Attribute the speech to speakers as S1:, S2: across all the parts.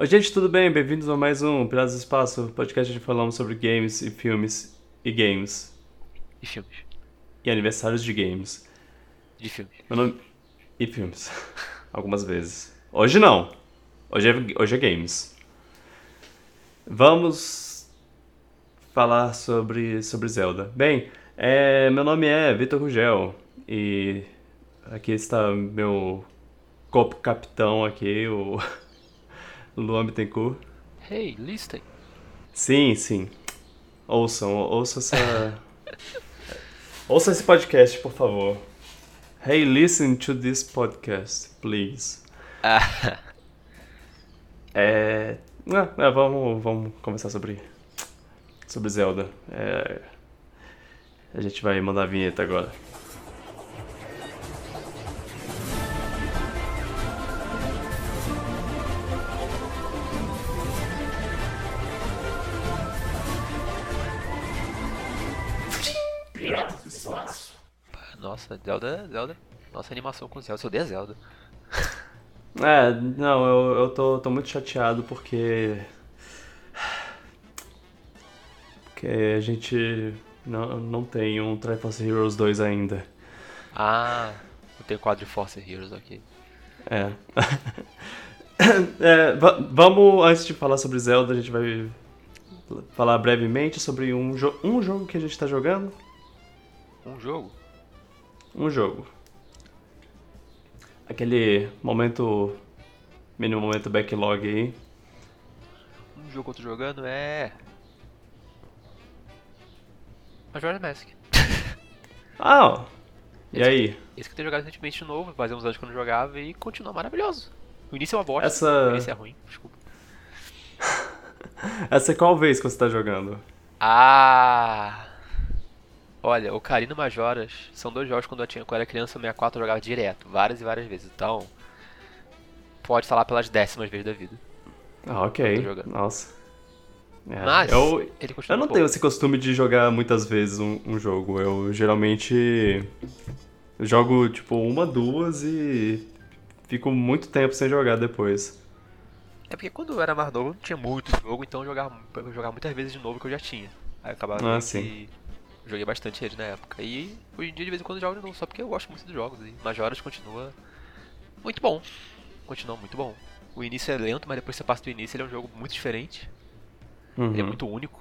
S1: Oi, gente, tudo bem? Bem-vindos a mais um Piratas do Espaço, podcast onde falamos sobre games e filmes e games.
S2: E filmes.
S1: E aniversários de games.
S2: De filmes.
S1: Meu nome... E filmes. Algumas vezes. Hoje não. Hoje é, hoje é games. Vamos falar sobre, sobre Zelda. Bem, é, meu nome é Vitor Rugel e aqui está meu capitão aqui, o Luan Bittencourt.
S2: Hey, listen.
S1: Sim, sim. Ouçam, ouçam essa. ouçam esse podcast, por favor. Hey, listen to this podcast, please.
S2: Ah,
S1: É. é, é, vamos, vamos conversar sobre. Sobre Zelda. É, a gente vai mandar a vinheta agora.
S2: Nossa, Zelda, Zelda. Nossa animação com Zelda. Eu odeio Zelda.
S1: É, não, eu, eu tô, tô muito chateado porque. Porque a gente não, não tem um Triforce Heroes 2 ainda.
S2: Ah, eu tenho quadro de Force Heroes aqui.
S1: É. É, va- vamos, antes de falar sobre Zelda, a gente vai falar brevemente sobre um, jo um jogo que a gente tá jogando.
S2: Um jogo?
S1: Um jogo. Aquele momento. Mini momento backlog aí.
S2: Um jogo que eu tô jogando é. Majora's Mask.
S1: Ah! E aí?
S2: Esse que eu tenho jogado recentemente de novo, fazia uns anos que eu não jogava e continua maravilhoso. O início é uma bosta,
S1: Essa-
S2: o início é ruim, desculpa.
S1: Essa é qual vez que você tá jogando?
S2: Ah! Olha, Ocarina e Majoras são dois jogos quando eu, tinha, quando eu era criança, o 64 eu jogava direto, várias e várias vezes. Então, pode falar pelas décimas vezes da vida.
S1: Ah, ok. Nossa. É,
S2: Mas,
S1: eu, eu não tenho esse costume de jogar muitas vezes um, um jogo. Eu geralmente jogo tipo uma, duas e fico muito tempo sem jogar depois.
S2: É porque quando eu era mais novo, não tinha muito jogo, então eu jogava, eu jogava muitas vezes de novo que eu já tinha. Aí eu acabava
S1: Ah, sim.
S2: Que joguei bastante ele na época. E hoje em dia de vez em quando jogo de novo, só porque eu gosto muito dos jogos. E Majoras continua muito bom. Continua muito bom. O início é lento, mas depois você passa do início, ele é um jogo muito diferente. Ele é
S1: Uhum,
S2: muito único.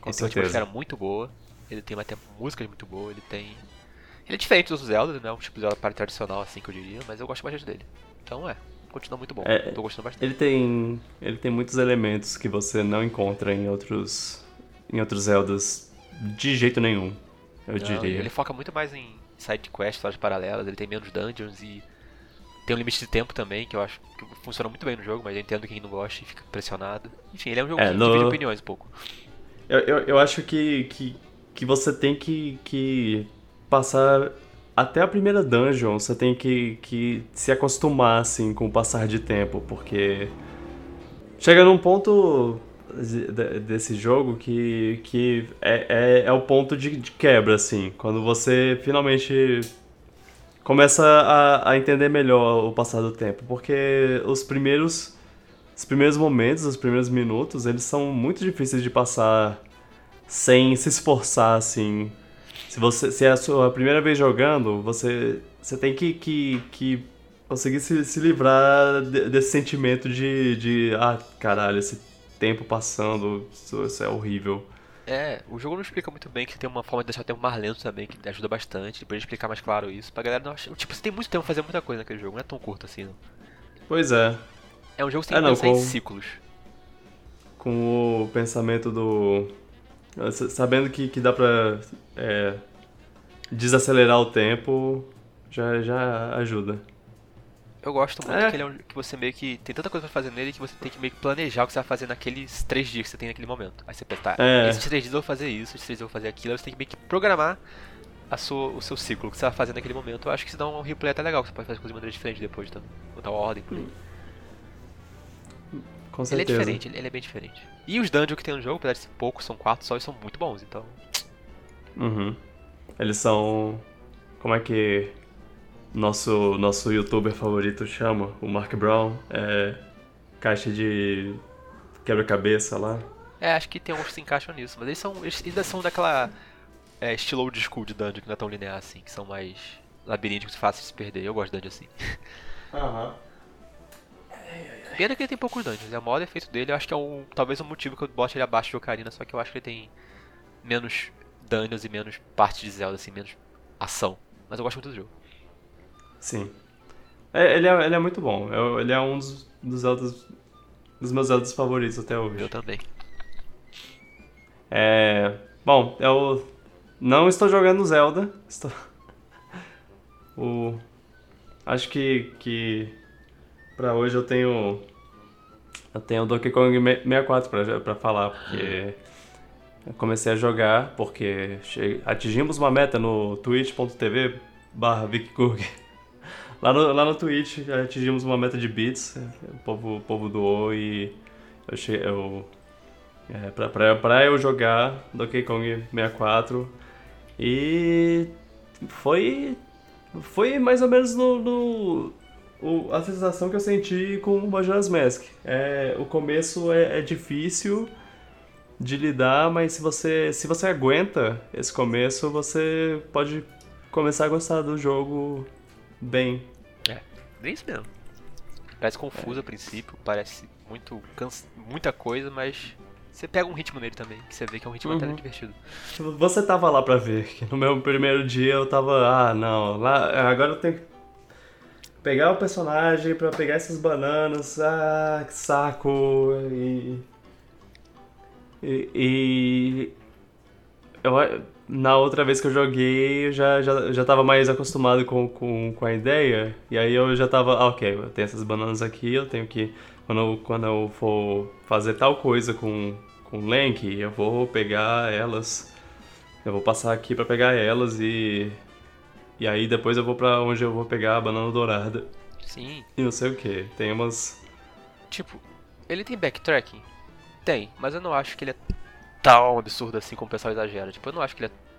S1: com
S2: ele tem uma atmosfera muito boa. Ele tem até músicas muito boas. Ele tem. Ele é diferente dos Zelda, né? Um tipo de Zelda para tradicional, assim que eu diria, mas eu gosto bastante dele. Então é, continua muito bom.
S1: É,
S2: Tô gostando bastante.
S1: Ele tem, ele tem muitos elementos que você não encontra em outros, em outros Zeldas de jeito nenhum, eu
S2: Não,
S1: diria.
S2: Ele foca muito mais em side quests, histórias paralelas, ele tem menos dungeons e tem um limite de tempo também, que eu acho que funciona muito bem no jogo, mas eu entendo quem não gosta e fica pressionado. Enfim, ele é um jogo
S1: É,
S2: que
S1: no-
S2: divide opiniões um pouco.
S1: Eu, eu, eu acho que, que, que você tem que, que passar até a primeira dungeon, você tem que, que se acostumar assim com o passar de tempo, porque chega num ponto desse jogo que, que é, é, é o ponto de, de quebra, assim, quando você finalmente começa a, a entender melhor o passar do tempo, porque os primeiros os primeiros momentos, os primeiros minutos, eles são muito difíceis de passar sem se esforçar, assim. Se, você, se é a sua primeira vez jogando, você, você tem que, que, que conseguir se, se livrar de- desse sentimento de, de, ah, caralho, esse tempo passando, isso, isso é horrível.
S2: É, o jogo não explica muito bem que tem uma forma de deixar o tempo mais lento também, que ajuda bastante. Depois de explicar mais claro isso, pra galera não achar. Tipo, você tem muito tempo pra fazer muita coisa naquele jogo, não é tão curto assim, não.
S1: Pois é,
S2: É um jogo tem que
S1: não, com-
S2: ciclos.
S1: com o pensamento do. Sabendo que, que dá pra é, desacelerar o tempo, já, já ajuda.
S2: Eu gosto muito
S1: É.
S2: que ele é um, que você meio que tem tanta coisa pra fazer nele que você tem que meio que planejar o que você vai fazer naqueles três dias que você tem naquele momento. Aí você pensa, tá,
S1: É.
S2: esses três dias eu vou fazer isso, esses três dias eu vou fazer aquilo, aí você tem que meio que programar a sua, o seu ciclo, que você vai fazer naquele momento. Eu acho que isso dá um replay até legal, que você pode fazer coisas de maneira diferente depois, tá? Botar uma ordem por aí.
S1: Com
S2: Ele é
S1: certeza.
S2: diferente, ele, ele é bem diferente. E os dungeons que tem no jogo, apesar de ser poucos, são quatro só, e são muito bons, então.
S1: Uhum. Eles são. Como é que nosso, nosso youtuber favorito chama? O Mark Brown. É, caixa de quebra-cabeça lá.
S2: É, acho que tem uns que se encaixam nisso, mas eles são. Eles ainda são daquela. É, estilo old school de dungeon que não é tão linear assim, que são mais labirínticos fáceis de se perder. Eu gosto de dungeon assim.
S1: Aham.
S2: Pena que ele tem poucos dungeons, é o maior defeito dele. Eu acho que é um, talvez um motivo que eu bote ele abaixo de Ocarina, só que eu acho que ele tem menos dungeons e menos parte de Zelda, assim, menos ação. Mas eu gosto muito do jogo.
S1: Sim. É, ele, é, ele é muito bom. Eu- ele é um dos, dos Zeldas. dos meus Zeldas favoritos até hoje.
S2: Eu também.
S1: É. Bom, eu não estou jogando Zelda. Estou. O. Acho que. que pra hoje eu tenho. Eu tenho Donkey Kong me- 64 pra, pra falar, porque. Eu comecei a jogar porque che- atingimos uma meta no twitch.tv barra. Lá no, lá no Twitch atingimos uma meta de bits, o povo, o povo doou e eu, che, eu é, pra, pra, pra eu jogar Donkey Kong 64 e foi foi mais ou menos no, no- o- a sensação que eu senti com o Majora's Mask. É, o começo é, é difícil de lidar, mas se você se você aguenta esse começo, você pode começar a gostar do jogo bem.
S2: É isso mesmo. Parece confuso a princípio, parece muito cansa... muita coisa, mas você pega um ritmo nele também, que você vê que é um ritmo até
S1: Uhum.
S2: divertido.
S1: Você tava lá pra ver, que no meu primeiro dia eu tava, ah, não, lá, agora eu tenho que pegar o personagem pra pegar essas bananas, ah, que saco, e... E... e eu, na outra vez que eu joguei, eu já, já, já tava mais acostumado com, com, com a ideia, e aí eu já tava, ah, ok, eu tenho essas bananas aqui, eu tenho que, quando eu, quando eu for fazer tal coisa com, com o Link, eu vou pegar elas, eu vou passar aqui pra pegar elas e... E aí depois eu vou pra onde eu vou pegar a banana dourada.
S2: Sim,
S1: E não sei o que. Tem umas.
S2: tipo, ele tem backtracking? Tem, mas eu não acho que ele é tão absurdo assim como o pessoal exagera. Tipo, eu não acho que ele é.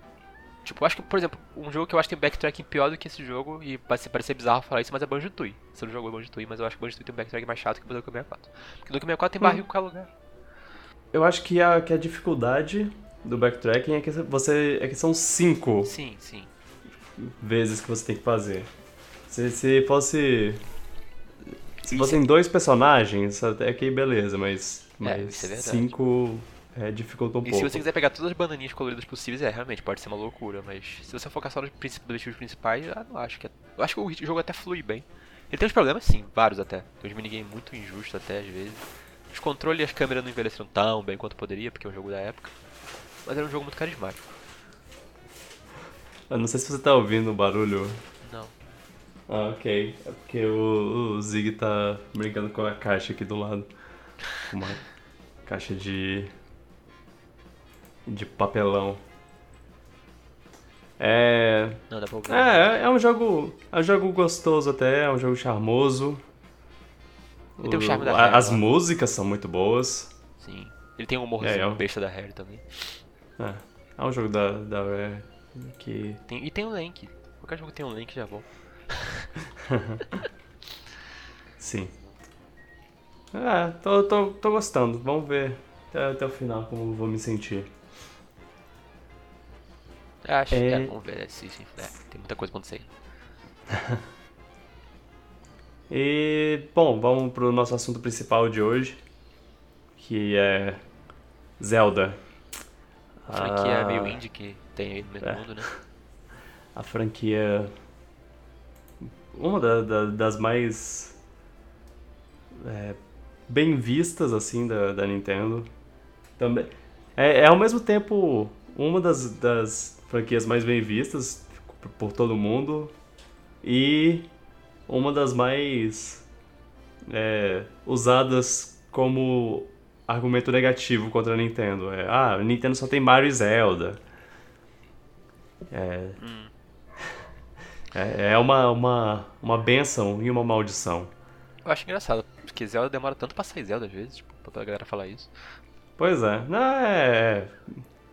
S2: Tipo, eu acho que, por exemplo, um jogo que eu acho que tem backtracking pior do que esse jogo, e vai ser- parecer bizarro falar isso, mas é Banjo Tooie. Você não jogou Banjo Tooie, mas eu acho que Banjo Tooie tem um backtracking mais chato que o Donkey 64. Porque o Donkey 64 tem barril em qualquer lugar.
S1: Eu acho que a, que a dificuldade do backtracking é que você. é que são cinco
S2: Sim, sim.
S1: vezes que você tem que fazer. Se, se fosse. Se fossem dois personagens, até que beleza, mas. Mas
S2: isso é verdade.
S1: cinco é, dificulta um
S2: E
S1: pouco.
S2: se você quiser pegar todas as bananinhas coloridas possíveis, é, realmente, pode ser uma loucura, mas se você focar só nos objetivos principais, eu não acho que é... Eu acho que o jogo até flui bem. Ele tem uns problemas, sim, vários até. Tem uns minigames muito injustos até, às vezes. Os controles e as câmeras não envelheceram tão bem quanto poderia, porque é um jogo da época. Mas era um jogo muito carismático.
S1: Eu não sei se você tá ouvindo o barulho.
S2: Não.
S1: Ah, ok. É porque o, o Zig tá brincando com a caixa aqui do lado. Uma caixa de. De papelão. É.
S2: Não, dá pra ouvir.
S1: É, é um jogo. É um jogo gostoso até, é um jogo charmoso.
S2: Ele tem o charme da
S1: a-
S2: Harry
S1: As
S2: lá.
S1: músicas são muito boas.
S2: Sim. Ele tem um humorzinho
S1: É, eu-
S2: besta da Harry também.
S1: É, é um jogo da, da Rare que.
S2: Tem- e tem um Link. Qualquer jogo que tem um Link já é bom.
S1: Sim. É, tô, tô, tô gostando. Vamos ver até, até o final como vou me sentir.
S2: Acho
S1: É.
S2: que é, vamos ver é, sim, sim. É, tem muita coisa acontecendo.
S1: E, bom, vamos pro nosso assunto principal de hoje, que é Zelda.
S2: A franquia é
S1: Ah,
S2: meio indie que tem aí no meio
S1: É.
S2: do mundo, né?
S1: A franquia. Uma da- da- das mais. é, bem vistas, assim, da, da Nintendo. Também. É, é ao mesmo tempo uma das, das franquias mais bem vistas por, todo mundo. E uma das mais. é, usadas como argumento negativo contra a Nintendo. É, ah, a Nintendo só tem Mario e Zelda. É,
S2: Hum.
S1: é, é uma, uma, uma benção e uma maldição.
S2: Eu acho engraçado, porque Zelda demora tanto pra sair Zelda às vezes, tipo, pra galera falar isso.
S1: Pois é, não é,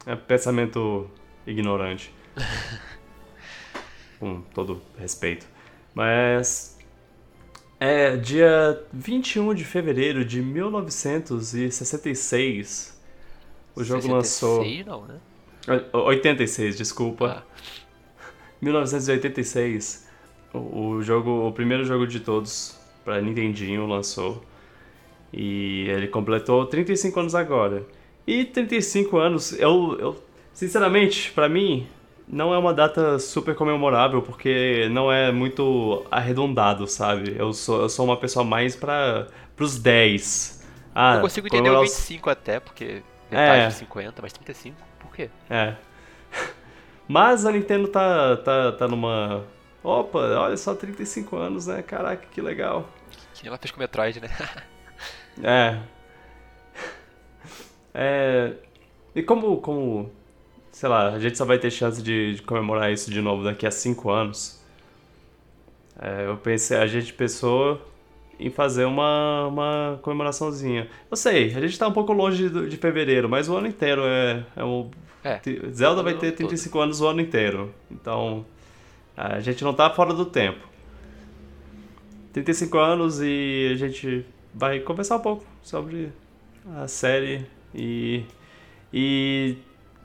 S1: é pensamento ignorante. Com todo respeito. Mas É dia 21 de fevereiro de 1966. O jogo
S2: 66,
S1: lançou.
S2: não, né?
S1: 86, desculpa.
S2: Ah,
S1: 1986. O, o jogo, o primeiro jogo de todos para Nintendinho lançou. E ele completou 35 anos agora. E 35 anos, eu, eu sinceramente, pra mim, não é uma data super comemorável, porque não é muito arredondado, sabe? Eu sou, eu sou uma pessoa mais para pros 10. Ah,
S2: eu consigo entender o
S1: comemorar os-
S2: 25 até, porque metade
S1: É.
S2: de 50, mas 35, por quê?
S1: É. Mas a Nintendo tá, tá, tá numa. Opa, olha só, 35 anos, né? Caraca, que legal.
S2: Que ela fez com o Metroid, né?
S1: É. É. E como, como. Sei lá, a gente só vai ter chance de, de comemorar isso de novo daqui a 5 anos. É, eu pensei, a gente pensou em fazer uma, uma comemoraçãozinha. Eu sei, a gente tá um pouco longe do- de fevereiro, mas o ano inteiro é, é um.
S2: É.
S1: Zelda vai
S2: o
S1: ter
S2: ano todo.
S1: 35 anos o ano inteiro. Então. A gente não tá fora do tempo. 35 anos e a gente vai conversar um pouco sobre a série e, e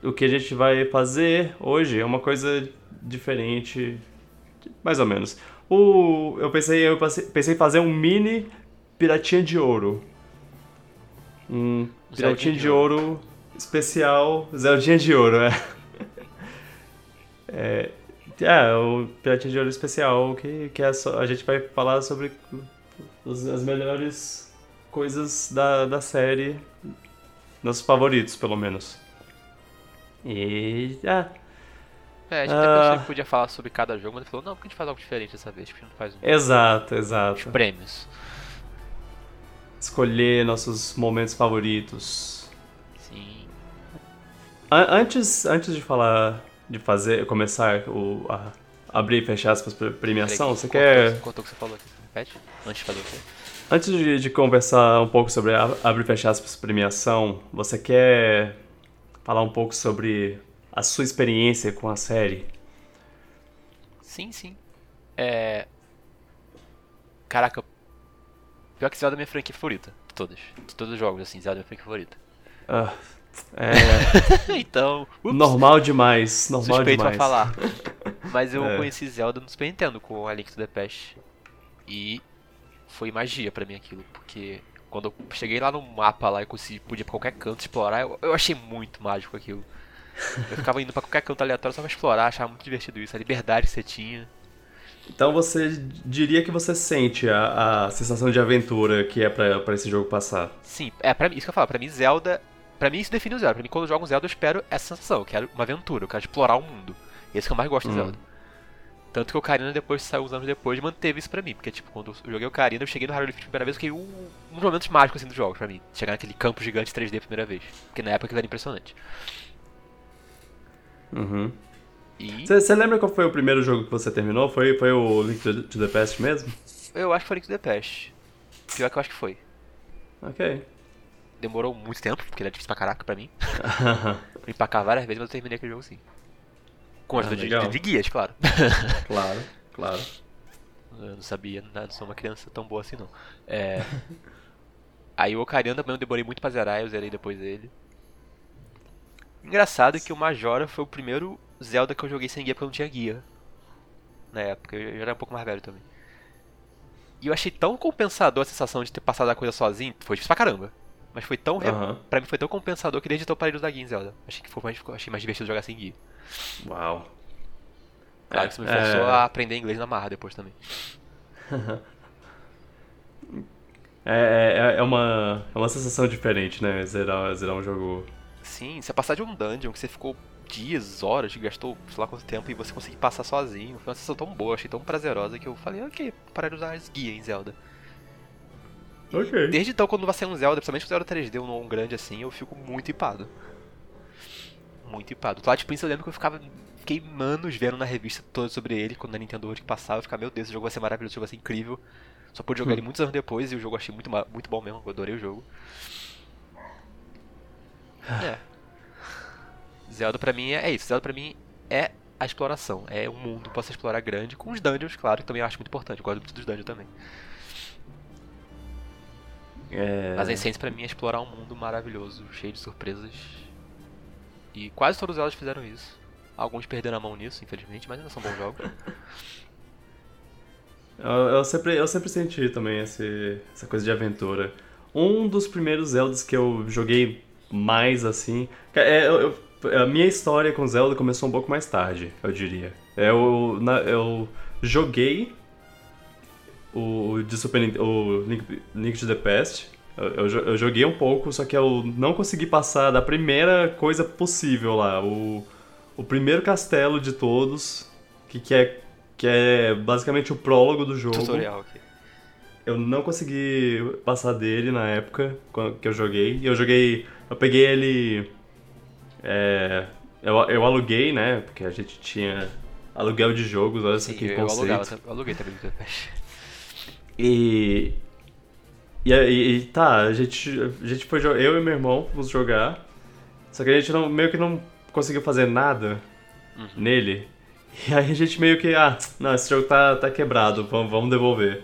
S1: o que a gente vai fazer hoje é uma coisa diferente, mais ou menos. O, eu pensei eu pensei em fazer um mini Piratinha de Ouro. Um Piratinha
S2: de
S1: de Ouro especial, Zeldinha de Ouro, é. É, é, o Piratinha de Ouro especial, que, que é só, a gente vai falar sobre os- as melhores coisas da, da série, nossos favoritos, pelo menos. E. É,
S2: a gente até
S1: Ah.
S2: pensou que podia falar sobre cada jogo, mas ele falou, não, porque a gente faz algo diferente dessa vez, porque a gente não faz um...
S1: exato,
S2: os
S1: exato.
S2: prêmios.
S1: Escolher nossos momentos favoritos.
S2: Sim.
S1: An- Antes, antes de falar, de fazer, começar o, a abrir e fechar aspas pra premiação,
S2: Peraí,
S1: você quer.
S2: Cortou o que você falou aqui, repete? Antes de fazer o quê?
S1: Antes de, de conversar um pouco sobre a abre e fechar aspas premiação, você quer falar um pouco sobre a sua experiência com a série?
S2: Sim, sim. É... Caraca, pior que Zelda é minha franquia favorita, de todas. De todos os jogos, assim, Zelda é minha franquia favorita.
S1: Ah, é
S2: então, ups,
S1: normal demais, normal
S2: suspeito
S1: demais.
S2: pra falar. Mas eu
S1: É.
S2: conheci Zelda no Super Nintendo com a Link to the Past. E foi magia pra mim aquilo, porque quando eu cheguei lá no mapa lá e consegui, podia ir pra qualquer canto explorar, eu, eu achei muito mágico aquilo. Eu ficava indo pra qualquer canto aleatório só pra explorar, achava muito divertido isso, a liberdade que você tinha.
S1: Então você diria que você sente a, a sensação de aventura que é pra, pra esse jogo passar.
S2: Sim, é pra mim, isso que eu falo, pra mim Zelda, pra mim isso define o Zelda, pra mim quando eu jogo um Zelda eu espero essa sensação, eu quero uma aventura, eu quero explorar o mundo. Esse que eu mais gosto de
S1: Hum.
S2: Zelda. Tanto que o Ocarina depois saiu uns anos depois manteve isso pra mim, porque tipo, quando eu joguei o Ocarina, eu cheguei no Hyrule Field a primeira vez, fiquei um, um dos momentos mágicos assim dos jogos pra mim, chegar naquele campo gigante 3D a primeira vez, porque na época aquilo era impressionante.
S1: Uhum. Você lembra qual foi o primeiro jogo que você terminou? Foi, foi o Link to, to the Past mesmo?
S2: eu acho que foi Link to the Past. Pior que eu acho que foi.
S1: Ok.
S2: Demorou muito tempo, porque ele é difícil pra caraca pra mim. Me empacar várias vezes, mas eu terminei aquele jogo sim. Com a
S1: Ah,
S2: ajuda de,
S1: legal.
S2: de guias, claro.
S1: claro, claro.
S2: Eu não sabia, não não sou uma criança tão boa assim não. É... Aí o Ocarina também eu demorei muito pra zerar, eu zerei depois dele. Engraçado que o Majora foi o primeiro Zelda que eu joguei sem guia porque eu não tinha guia. Na época, eu já era um pouco mais velho também. E eu achei tão compensador a sensação de ter passado a coisa sozinho, foi difícil pra caramba. Mas foi tão.
S1: Aham.
S2: Pra mim foi tão compensador que desde então eu parei de usar guia em Zelda. Achei que foi mais, achei mais divertido jogar sem guia.
S1: Uau.
S2: Claro
S1: É,
S2: que isso me forçou
S1: é.
S2: a aprender inglês na marra depois também.
S1: É, é, é, uma, é uma sensação diferente, né? Zerar, zerar um jogo.
S2: Sim, você passar de um dungeon que você ficou dias, horas, gastou sei lá quanto tempo e você conseguir passar sozinho. Foi uma sensação tão boa, achei tão prazerosa que eu falei, ok, parar de usar as guias em Zelda.
S1: Ok.
S2: Desde então, quando vai sair um Zelda, principalmente um Zelda 3D, um, um grande assim, eu fico muito hipado. Muito hipado. Twilight Prince eu lembro que eu ficava. Fiquei anos vendo na revista toda sobre ele, quando na Nintendo World que passava, eu ficava, meu Deus, esse jogo vai ser maravilhoso, esse jogo vai ser incrível. Só pude jogar ele muitos anos depois e o jogo eu achei muito, muito bom mesmo, eu adorei o jogo. É. Zelda pra mim é, é isso, Zelda pra mim é a exploração, é um mundo pra você explorar grande, com os dungeons, claro, que também eu acho muito importante, eu gosto muito dos dungeons também.
S1: É...
S2: Mas a essência pra mim é explorar um mundo maravilhoso, cheio de surpresas. E quase todos elas fizeram isso. Alguns perderam a mão nisso, infelizmente, mas ainda são bons jogos.
S1: eu, eu, sempre, eu sempre senti também esse, essa coisa de aventura. Um dos primeiros Zeldas que eu joguei mais assim. É, eu, eu, a minha história com Zelda começou um pouco mais tarde, eu diria. Eu, na, eu joguei o, de Super o Link, Link to the Past. Eu, eu, eu, joguei um pouco, só que eu não consegui passar da primeira coisa possível lá. O, o primeiro castelo de todos, que, que, é, que é basicamente o prólogo do jogo.
S2: Tutorial aqui.
S1: Eu não consegui passar dele na época que eu joguei. Eu joguei. Eu peguei ele. É, eu, eu aluguei, né? Porque a gente tinha aluguel de jogos, olha Sim, que eu conceito.
S2: Alugava, eu aluguei também
S1: E. E aí, tá, a gente, a gente foi eu e meu irmão fomos jogar. Só que a gente não, meio que não conseguiu fazer nada uhum. nele. E aí a gente meio que, ah, não, esse jogo tá, tá quebrado, vamos, vamos devolver.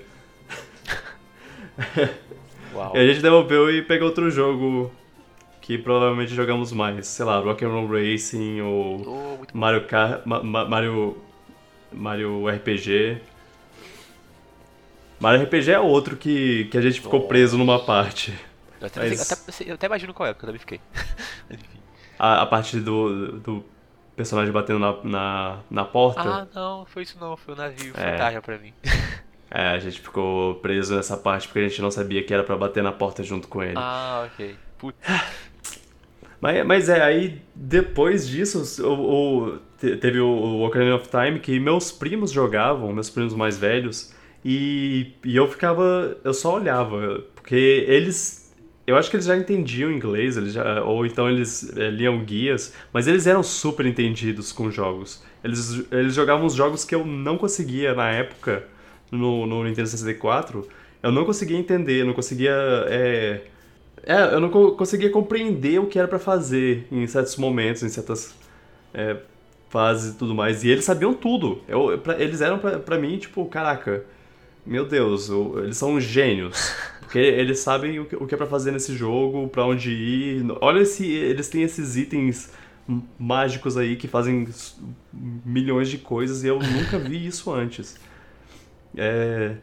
S2: Uau.
S1: E a gente devolveu e pegou outro jogo que provavelmente jogamos mais. Sei lá, Rock'n'Roll Racing ou
S2: oh,
S1: Mario Kart, Ma Mario, Mario RPG. Mario RPG é outro que, que a gente ficou preso numa parte.
S2: Eu até, Mas... até, eu até imagino qual é, porque eu também fiquei.
S1: a, a parte do, do personagem batendo na, na, na porta.
S2: Ah, não, foi isso não, foi o navio, é. fantasma pra mim.
S1: É, a gente ficou preso nessa parte porque a gente não sabia que era para bater na porta junto com ele.
S2: Ah, ok. Putz.
S1: Mas, mas é, aí depois disso, o, o teve o Ocarina of Time que meus primos jogavam, meus primos mais velhos, e, e eu ficava. Eu só olhava, porque eles. Eu acho que eles já entendiam inglês, eles já, ou então eles é, liam guias, mas eles eram super entendidos com jogos. Eles, eles jogavam os jogos que eu não conseguia na época no, no Nintendo 64. Eu não conseguia entender, não conseguia. É, é, eu não co conseguia compreender o que era para fazer em certos momentos, em certas é, fases e tudo mais. E eles sabiam tudo. Eu, pra, eles eram para mim, tipo, caraca, meu Deus, eu, eles são gênios. Porque eles sabem o que, o que é para fazer nesse jogo, para onde ir. Olha se eles têm esses itens mágicos aí que fazem milhões de coisas e eu nunca vi isso antes. É,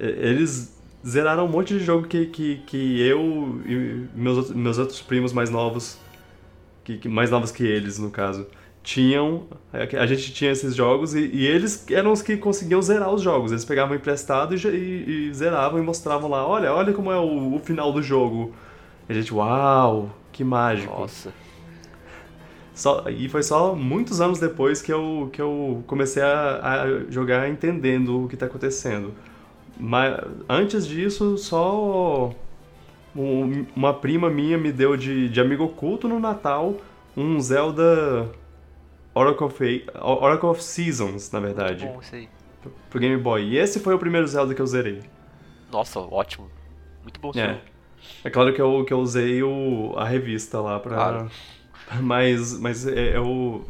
S1: é eles zeraram um monte de jogo que, que, que eu e meus, meus outros primos mais novos, que, que, mais novos que eles, no caso, tinham. A gente tinha esses jogos e, e eles eram os que conseguiam zerar os jogos. Eles pegavam emprestado e, e, e zeravam e mostravam lá: olha, olha como é o, o, final do jogo. E a gente, uau, que mágico.
S2: Nossa.
S1: Só, e foi só muitos anos depois que eu, que eu comecei a, a jogar entendendo o que está acontecendo. Mas antes disso, só uma prima minha me deu de, de amigo oculto no Natal um Zelda Oracle of, Oracle of Seasons, na verdade.
S2: Muito bom, sei.
S1: Pro Game Boy. E esse foi o primeiro Zelda que eu zerei.
S2: Nossa, ótimo. Muito bom,
S1: é. É claro que eu, que eu usei o, a revista lá pra. Claro. Mas, mas é, eu.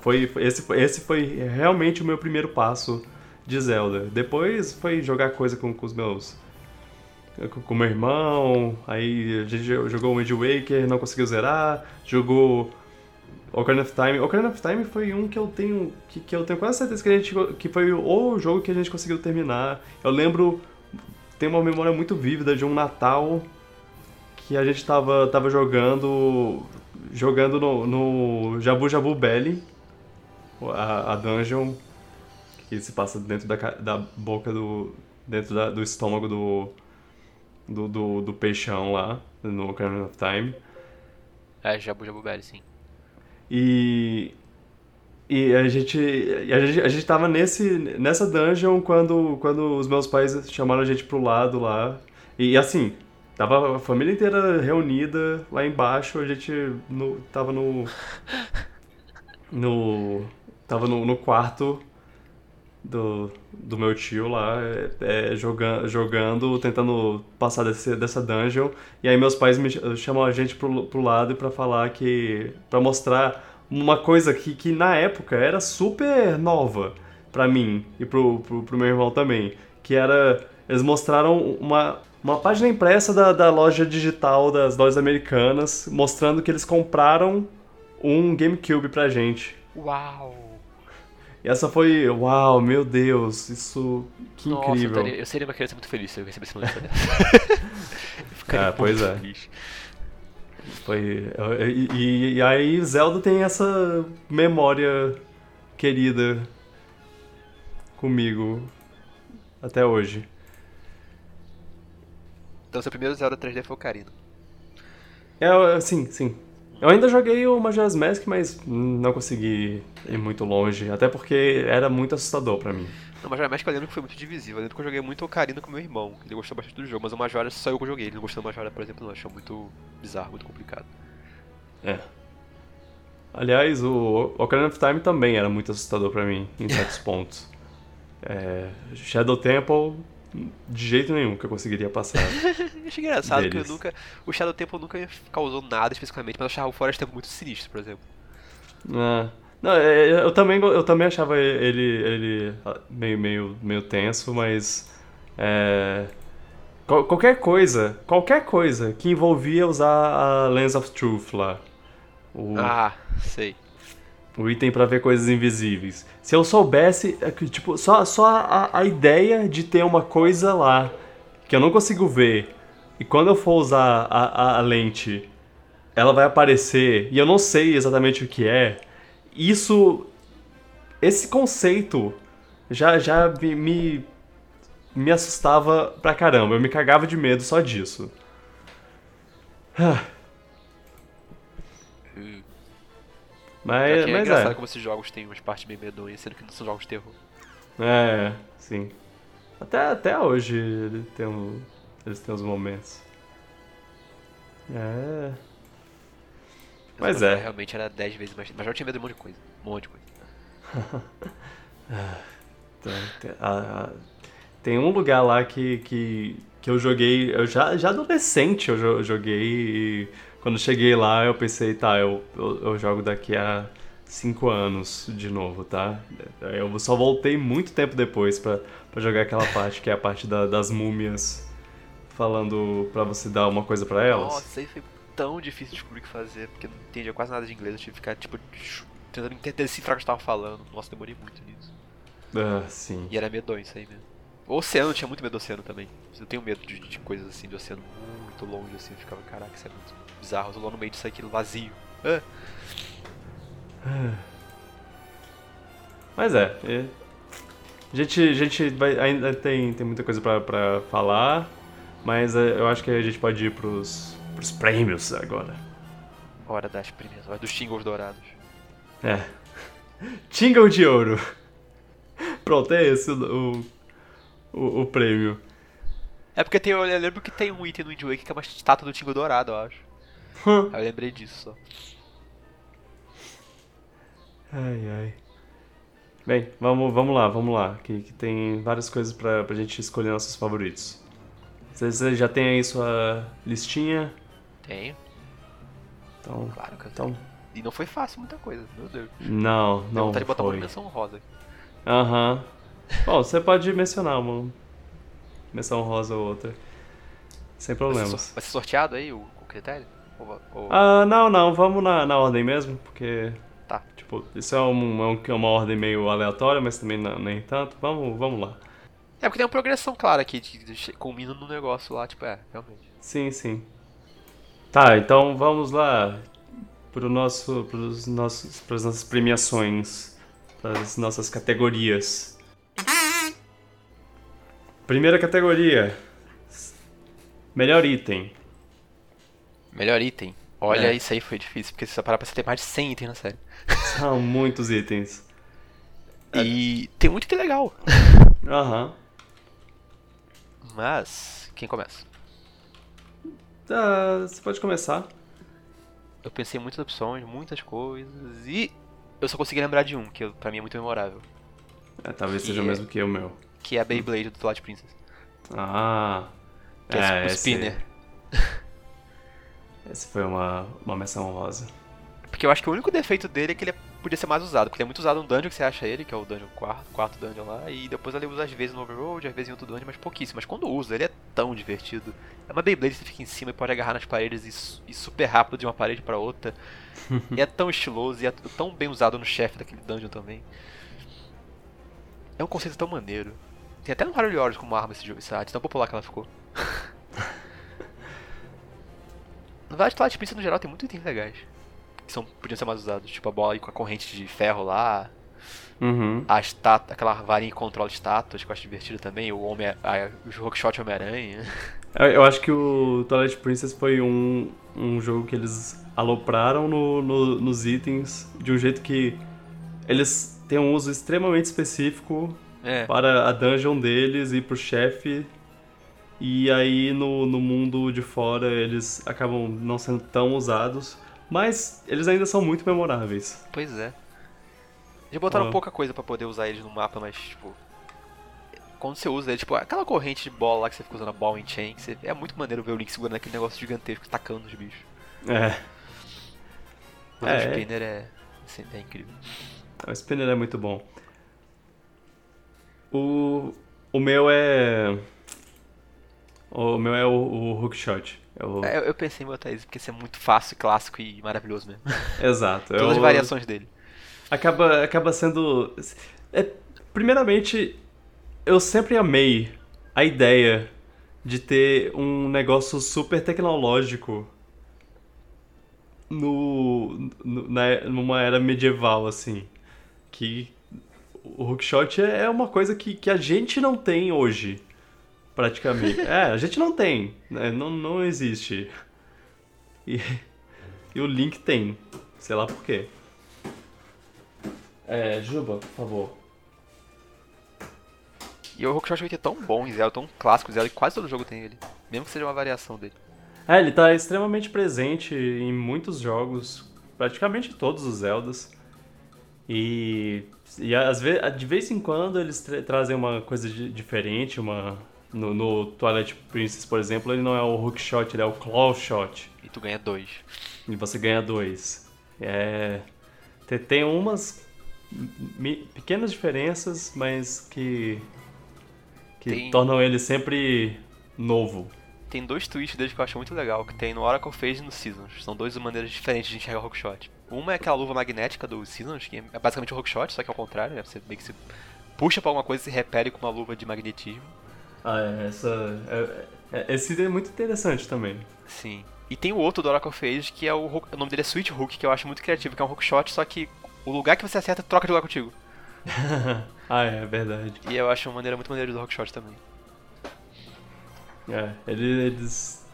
S1: Foi, esse, esse foi realmente o meu primeiro passo de Zelda. Depois foi jogar coisa com, com os meus. Com meu irmão, aí a gente jogou o Wind Waker, não conseguiu zerar, jogou Ocarina of Time. Ocarina of Time foi um que eu tenho. Que, que eu tenho quase certeza que a gente. que foi o jogo que a gente conseguiu terminar. Eu lembro. Tem uma memória muito vívida de um Natal que a gente tava, tava jogando. jogando no, no Jabu Jabu Belly, a, a dungeon que se passa dentro da, da boca do. dentro da, do estômago do, do, do, do, peixão lá, no Ocarina of Time.
S2: É, Jabu Jabu Belly, sim.
S1: E. E a gente, a gente, a gente tava nesse, nessa dungeon quando, quando os meus pais chamaram a gente pro lado lá. E assim, tava a família inteira reunida lá embaixo, a gente no, tava no. No. Tava no, no quarto do, do meu tio lá, é, é, jogando, jogando, tentando passar desse, dessa dungeon. E aí meus pais me chamam a gente pro, pro lado para falar que. para mostrar uma coisa que, que na época era super nova para mim e pro, pro, pro meu irmão também. Que era. Eles mostraram uma, uma página impressa da, da loja digital das lojas americanas, mostrando que eles compraram um GameCube pra gente.
S2: Uau!
S1: E essa foi, uau, meu Deus, isso, que
S2: Nossa,
S1: incrível.
S2: Eu, estaria- eu seria uma criança muito feliz se eu recebesse uma lista dessa. ficaria
S1: Ah, pois
S2: muito
S1: é.
S2: feliz.
S1: Foi, e, e- e aí Zelda tem essa memória querida comigo até hoje.
S2: Então, seu primeiro Zelda 3D foi o Karina.
S1: É, sim, sim. Eu ainda joguei o Majora's Mask, mas não consegui ir muito longe, até porque era muito assustador pra mim.
S2: Não, Majora Mask eu lembro que foi muito divisível. Eu lembro que eu joguei muito Ocarina com meu irmão. Ele gostou bastante do jogo, mas o Majora só eu que joguei. Ele não gostou do Majora, por exemplo, não. Achou muito bizarro, muito complicado.
S1: É. Aliás, o Ocarina of Time também era muito assustador pra mim, em certos pontos. É, Shadow Temple, de jeito nenhum que eu conseguiria passar.
S2: Achei engraçado que
S1: Deles.
S2: eu nunca. O Shadow Temple nunca causou nada especificamente, mas eu achava o Forest Temple muito sinistro, por exemplo.
S1: Ah, não, é, eu também, eu também achava ele, ele ah, meio, meio, meio tenso, mas é, qual- qualquer coisa, qualquer coisa que envolvia usar a Lens of Truth lá, o,
S2: Ah, sei.
S1: O item pra ver coisas invisíveis. Se eu soubesse, é tipo, só, só a, a ideia de ter uma coisa lá que eu não consigo ver e quando eu for usar a, a- a lente, ela vai aparecer e eu não sei exatamente o que é. Isso, esse conceito já já me, me me assustava pra caramba. Eu me cagava de medo só disso. Ah, Mas,
S2: é
S1: mas
S2: engraçado
S1: é.
S2: como esses jogos têm umas partes bem medonhas, sendo que não são jogos de terror.
S1: É, sim. Até, até hoje ele tem um, eles têm uns momentos. É. Mas é.
S2: Realmente era 10 vezes mais. Mas já tinha medo de um monte de coisa. Um monte de coisa.
S1: Tem, tem, a- a- tem um lugar lá que, que, que eu joguei. Eu já, já adolescente eu jo- joguei e quando cheguei lá eu pensei, tá, eu, eu, eu jogo daqui a cinco anos de novo, tá? Eu só voltei muito tempo depois pra, pra jogar aquela parte que é a parte da- das múmias falando pra você dar uma coisa pra elas.
S2: Nossa, isso aí foi tão difícil de descobrir o que fazer, porque eu não entendia quase nada de inglês. Eu tive que ficar, tipo, tentando entender decifrar o que estavam falando. Nossa, demorei muito nisso.
S1: Ah, sim.
S2: E era medonho isso aí mesmo. O oceano, tinha muito medo do oceano também. Eu tenho medo de, de coisas assim, de oceano muito longe, assim. Eu ficava, caraca, isso é muito bizarro. Eu tô lá no meio disso aqui, vazio. Ah,
S1: Mas é, é. A gente, a gente vai, ainda tem, tem muita coisa pra, pra falar, mas é, eu acho que a gente pode ir pros, pros prêmios agora.
S2: hora das primeiras, hora dos tingles dourados.
S1: É. Tingle de ouro. Pronto, é esse o, o, o prêmio.
S2: É porque tem, eu lembro que tem um item no Wind Waker que é uma estátua do tingle dourado, eu acho. Eu lembrei disso só.
S1: Ai, ai. Bem, vamos, vamos lá, vamos lá. Que, que tem várias coisas pra, pra gente escolher nossos favoritos. Você, você já tem aí sua listinha?
S2: Tenho,
S1: Então,
S2: claro que eu tenho.
S1: então
S2: E não foi fácil muita coisa, meu Deus.
S1: não,
S2: Deu
S1: não
S2: vontade de botar uma
S1: foi.
S2: menção rosa.
S1: Aham. Bom, você pode mencionar uma menção rosa ou outra. Sem problemas.
S2: vai ser sorteado aí o, o critério? Ou,
S1: Ah, não, não, vamos na, na ordem mesmo, porque.
S2: Tá.
S1: Tipo, isso é, um, é um- é uma ordem meio aleatória, mas também não- nem tanto. Vamos, vamos lá.
S2: É porque tem uma progressão clara aqui, de, de, che- culmina no negócio lá, tipo, é, realmente.
S1: Sim, sim. Tá, então vamos lá pro nosso, pros nossos, pras nossas premiações, pras nossas categorias. Primeira categoria: Melhor item.
S2: Melhor item. Olha,
S1: É.
S2: isso aí foi difícil, porque se você parar pra você ter mais de 100 itens na série.
S1: São muitos itens.
S2: E tem muito item legal.
S1: Aham.
S2: Mas, quem começa?
S1: Tá, você pode começar.
S2: Eu pensei em muitas opções, muitas coisas, e eu só consegui lembrar de um, que pra mim é muito memorável.
S1: É, talvez
S2: Que
S1: seja o
S2: é-
S1: mesmo que o meu.
S2: Que é a Beyblade do Twilight Princess.
S1: Ah.
S2: Que é,
S1: é,
S2: o
S1: esse,
S2: Spinner.
S1: esse foi uma, uma menção rosa.
S2: Porque eu acho que o único defeito dele é que ele é podia ser mais usado, porque ele é muito usado no dungeon que você acha ele, que é o dungeon quarto, quarto dungeon lá, e depois ele usa às vezes no overworld, às vezes em outro dungeon, mas pouquíssimo. Mas quando usa, ele é tão divertido. É uma Beyblade que você fica em cima e pode agarrar nas paredes e, e super rápido de uma parede para outra. e é tão estiloso e é tão bem usado no chefe daquele dungeon também. É um conceito tão maneiro. Tem até no Harry Warriors como arma esse jogo, essa arte, tão popular que ela ficou. Na verdade, Twilight Princess no geral tem muitos itens legais. Que são, podiam ser mais usados. Tipo a bola com a corrente de ferro lá.
S1: Uhum.
S2: A estátua, aquela varinha que controla estátuas, que eu acho divertido também. O homem, a, o Rockshot Homem-Aranha.
S1: Eu, eu acho que o Twilight Princess foi um, um jogo que eles alopraram no, no, nos itens de um jeito que eles têm um uso extremamente específico
S2: É,
S1: para a dungeon deles e pro chefe. E aí no, no mundo de fora eles acabam não sendo tão usados. Mas eles ainda são muito memoráveis.
S2: pois é. Já botaram
S1: Ah.
S2: pouca coisa pra poder usar eles no mapa, mas tipo. Quando você usa ele, tipo, aquela corrente de bola lá que você fica usando a ball and chain, que você- é muito maneiro ver o Link segurando aquele negócio gigantesco, tacando os bichos.
S1: É,
S2: O
S1: É.
S2: spinner é, assim, é incrível.
S1: o Spinner é muito bom. O, o meu é. O meu é o, o hookshot. É o-
S2: É, eu, pensei em botar isso, porque isso é muito fácil, clássico e maravilhoso mesmo.
S1: Exato. é
S2: Todas as
S1: o-
S2: variações dele.
S1: acaba, acaba sendo. É, primeiramente, eu sempre amei a ideia de ter um negócio super tecnológico no, no- na, numa era medieval, assim. Que o hookshot é uma coisa que, que a gente não tem hoje, praticamente. É, a gente não tem, né? não, não existe. E, e o Link tem, sei lá por quê. É, Juba, por favor.
S2: E o Hookshot é tão bom em Zelda, tão clássico em Zelda, que quase todo jogo tem ele. Mesmo que seja uma variação dele.
S1: É, ele tá extremamente presente em muitos jogos, praticamente todos os Zeldas. E, e às vezes, de vez em quando eles tra- trazem uma coisa di- diferente, uma no, no Twilight Princess, por exemplo, ele não é o Hookshot, ele é o Claw Shot.
S2: E tu ganha dois.
S1: E você ganha dois. É, te- tem umas pequenas diferenças, mas que que
S2: Tem-
S1: tornam ele sempre novo.
S2: Tem dois twists deles que eu acho muito legal, que tem no Oracle Phase e no Seasons. São duas maneiras diferentes de enxergar o Hookshot. Uma é aquela luva magnética do Seasons, que é basicamente o Hookshot, só que ao contrário, né? Você meio que se puxa pra alguma coisa e se repele com uma luva de magnetismo.
S1: Ah, é, essa é- é- esse é muito interessante também.
S2: Sim. E tem o outro do Oracle Phase, que é o, o nome dele é Switch Hook, que eu acho muito criativo, que é um Hookshot, só que o lugar que você acerta troca de lugar contigo.
S1: ah, é verdade.
S2: E eu acho uma maneira muito maneira do Hookshot também.
S1: É, ele- eles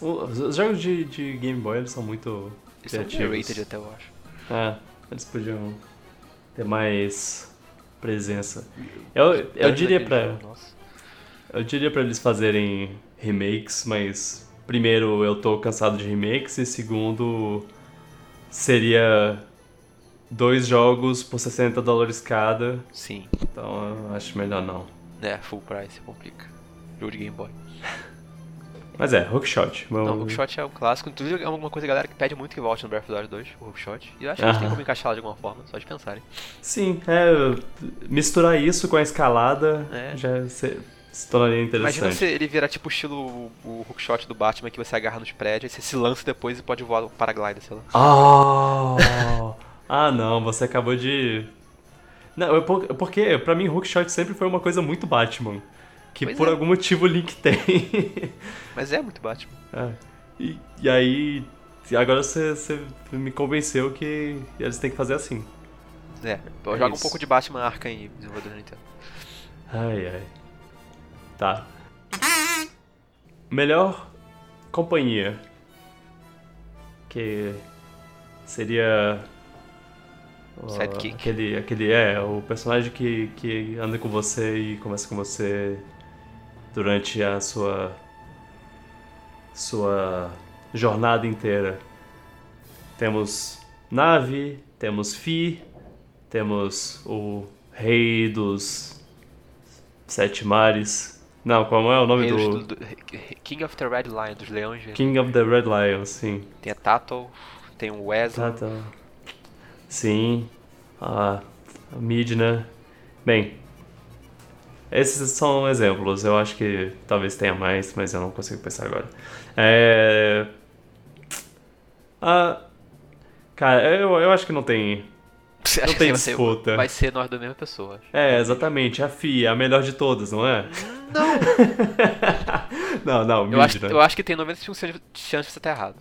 S1: os os jogos de, de Game Boy eles são muito
S2: Eles são
S1: criativos.
S2: underrated até, eu acho.
S1: É, eles podiam ter mais presença. Eu, eu diria pra
S2: jogo, nossa.
S1: Eu diria pra eles fazerem remakes, mas primeiro eu tô cansado de remakes e segundo seria dois jogos por 60 dólares cada,
S2: Sim.
S1: então eu acho melhor não.
S2: É, full price, complica. Jogo de Game Boy.
S1: Mas é, Hookshot. Meu...
S2: Não, Hookshot é um clássico. Inclusive, é uma coisa, galera, que pede muito que volte no Breath of the Wild 2, o Hookshot. E eu acho que a gente tem como encaixar lá de alguma forma, só de pensarem.
S1: Sim, é, misturar isso com a escalada
S2: É.
S1: já se, tornaria interessante.
S2: Imagina se ele virar tipo estilo o, o Hookshot do Batman, que você agarra nos prédios, aí você se lança depois e pode voar o paraglider, sei lá.
S1: Ah, ah não, você acabou de. Não, eu, por- porque pra mim Hookshot sempre foi uma coisa muito Batman. Que
S2: Pois
S1: por
S2: é.
S1: algum motivo o Link tem.
S2: Mas é muito Batman.
S1: É. E, e aí. Agora você, você me convenceu que eles têm que fazer assim.
S2: É,
S1: É
S2: jogo um pouco de Batman Arkham aí, desenvolvedor Nintendo.
S1: Ai, ai. Tá. Melhor companhia. Que seria.
S2: Sidekick.
S1: Aquele, aquele. É, o personagem que, que anda com você e conversa com você durante a sua. Sua jornada inteira. Temos Nave, temos Fi, temos o Rei dos Sete Mares. Não, qual é o nome do.
S2: do- King of the Red Lion, dos leões.
S1: King of the Red Lion, sim.
S2: Tem a Tattle, tem o Weasel.
S1: Tá, tá. Sim. A, a Midna. Bem, esses são exemplos. Eu acho que talvez tenha mais, mas eu não consigo pensar agora. É... Ah, cara, eu, eu acho que não tem.
S2: Você
S1: Não tem
S2: vai ser-
S1: disputa.
S2: vai ser nós da mesma pessoa? acho.
S1: É, exatamente. A FI é a melhor de todas, não é?
S2: Não!
S1: não, não,
S2: Eu acho,
S1: Midna.
S2: eu acho que tem 95% de chance de você estar errado.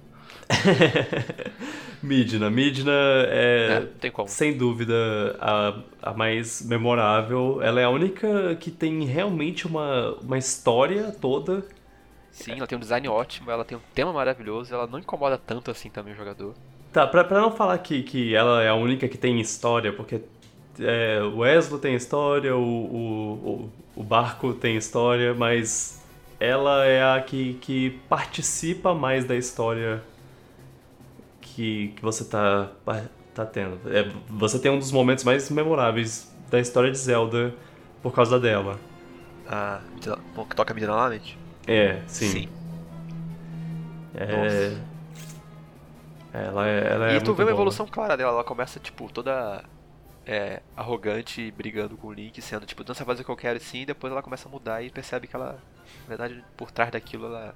S1: Midna. Midna
S2: É,
S1: é,
S2: não tem como.
S1: sem dúvida, a, a mais memorável. Ela é a única que tem realmente uma, uma história toda.
S2: Sim, ela tem um design ótimo, ela tem um tema maravilhoso, ela não incomoda tanto assim também o jogador.
S1: Tá, pra, pra não falar que, que ela é a única que tem história, porque é, o Eslo tem história, o, o, o, o barco tem história, mas ela é a que, que participa mais da história que, que você tá, tá tendo. É, você tem um dos momentos mais memoráveis da história de Zelda por causa dela.
S2: Ah, que toca a mídia novamente?
S1: É, sim. É, ela é, ela é
S2: e tu vê uma
S1: boa.
S2: evolução clara dela, ela começa, tipo, toda é, arrogante, brigando com o Link, sendo, tipo, sabe fazer o que eu quero sim, e depois ela começa a mudar e percebe que ela, na verdade, por trás daquilo, ela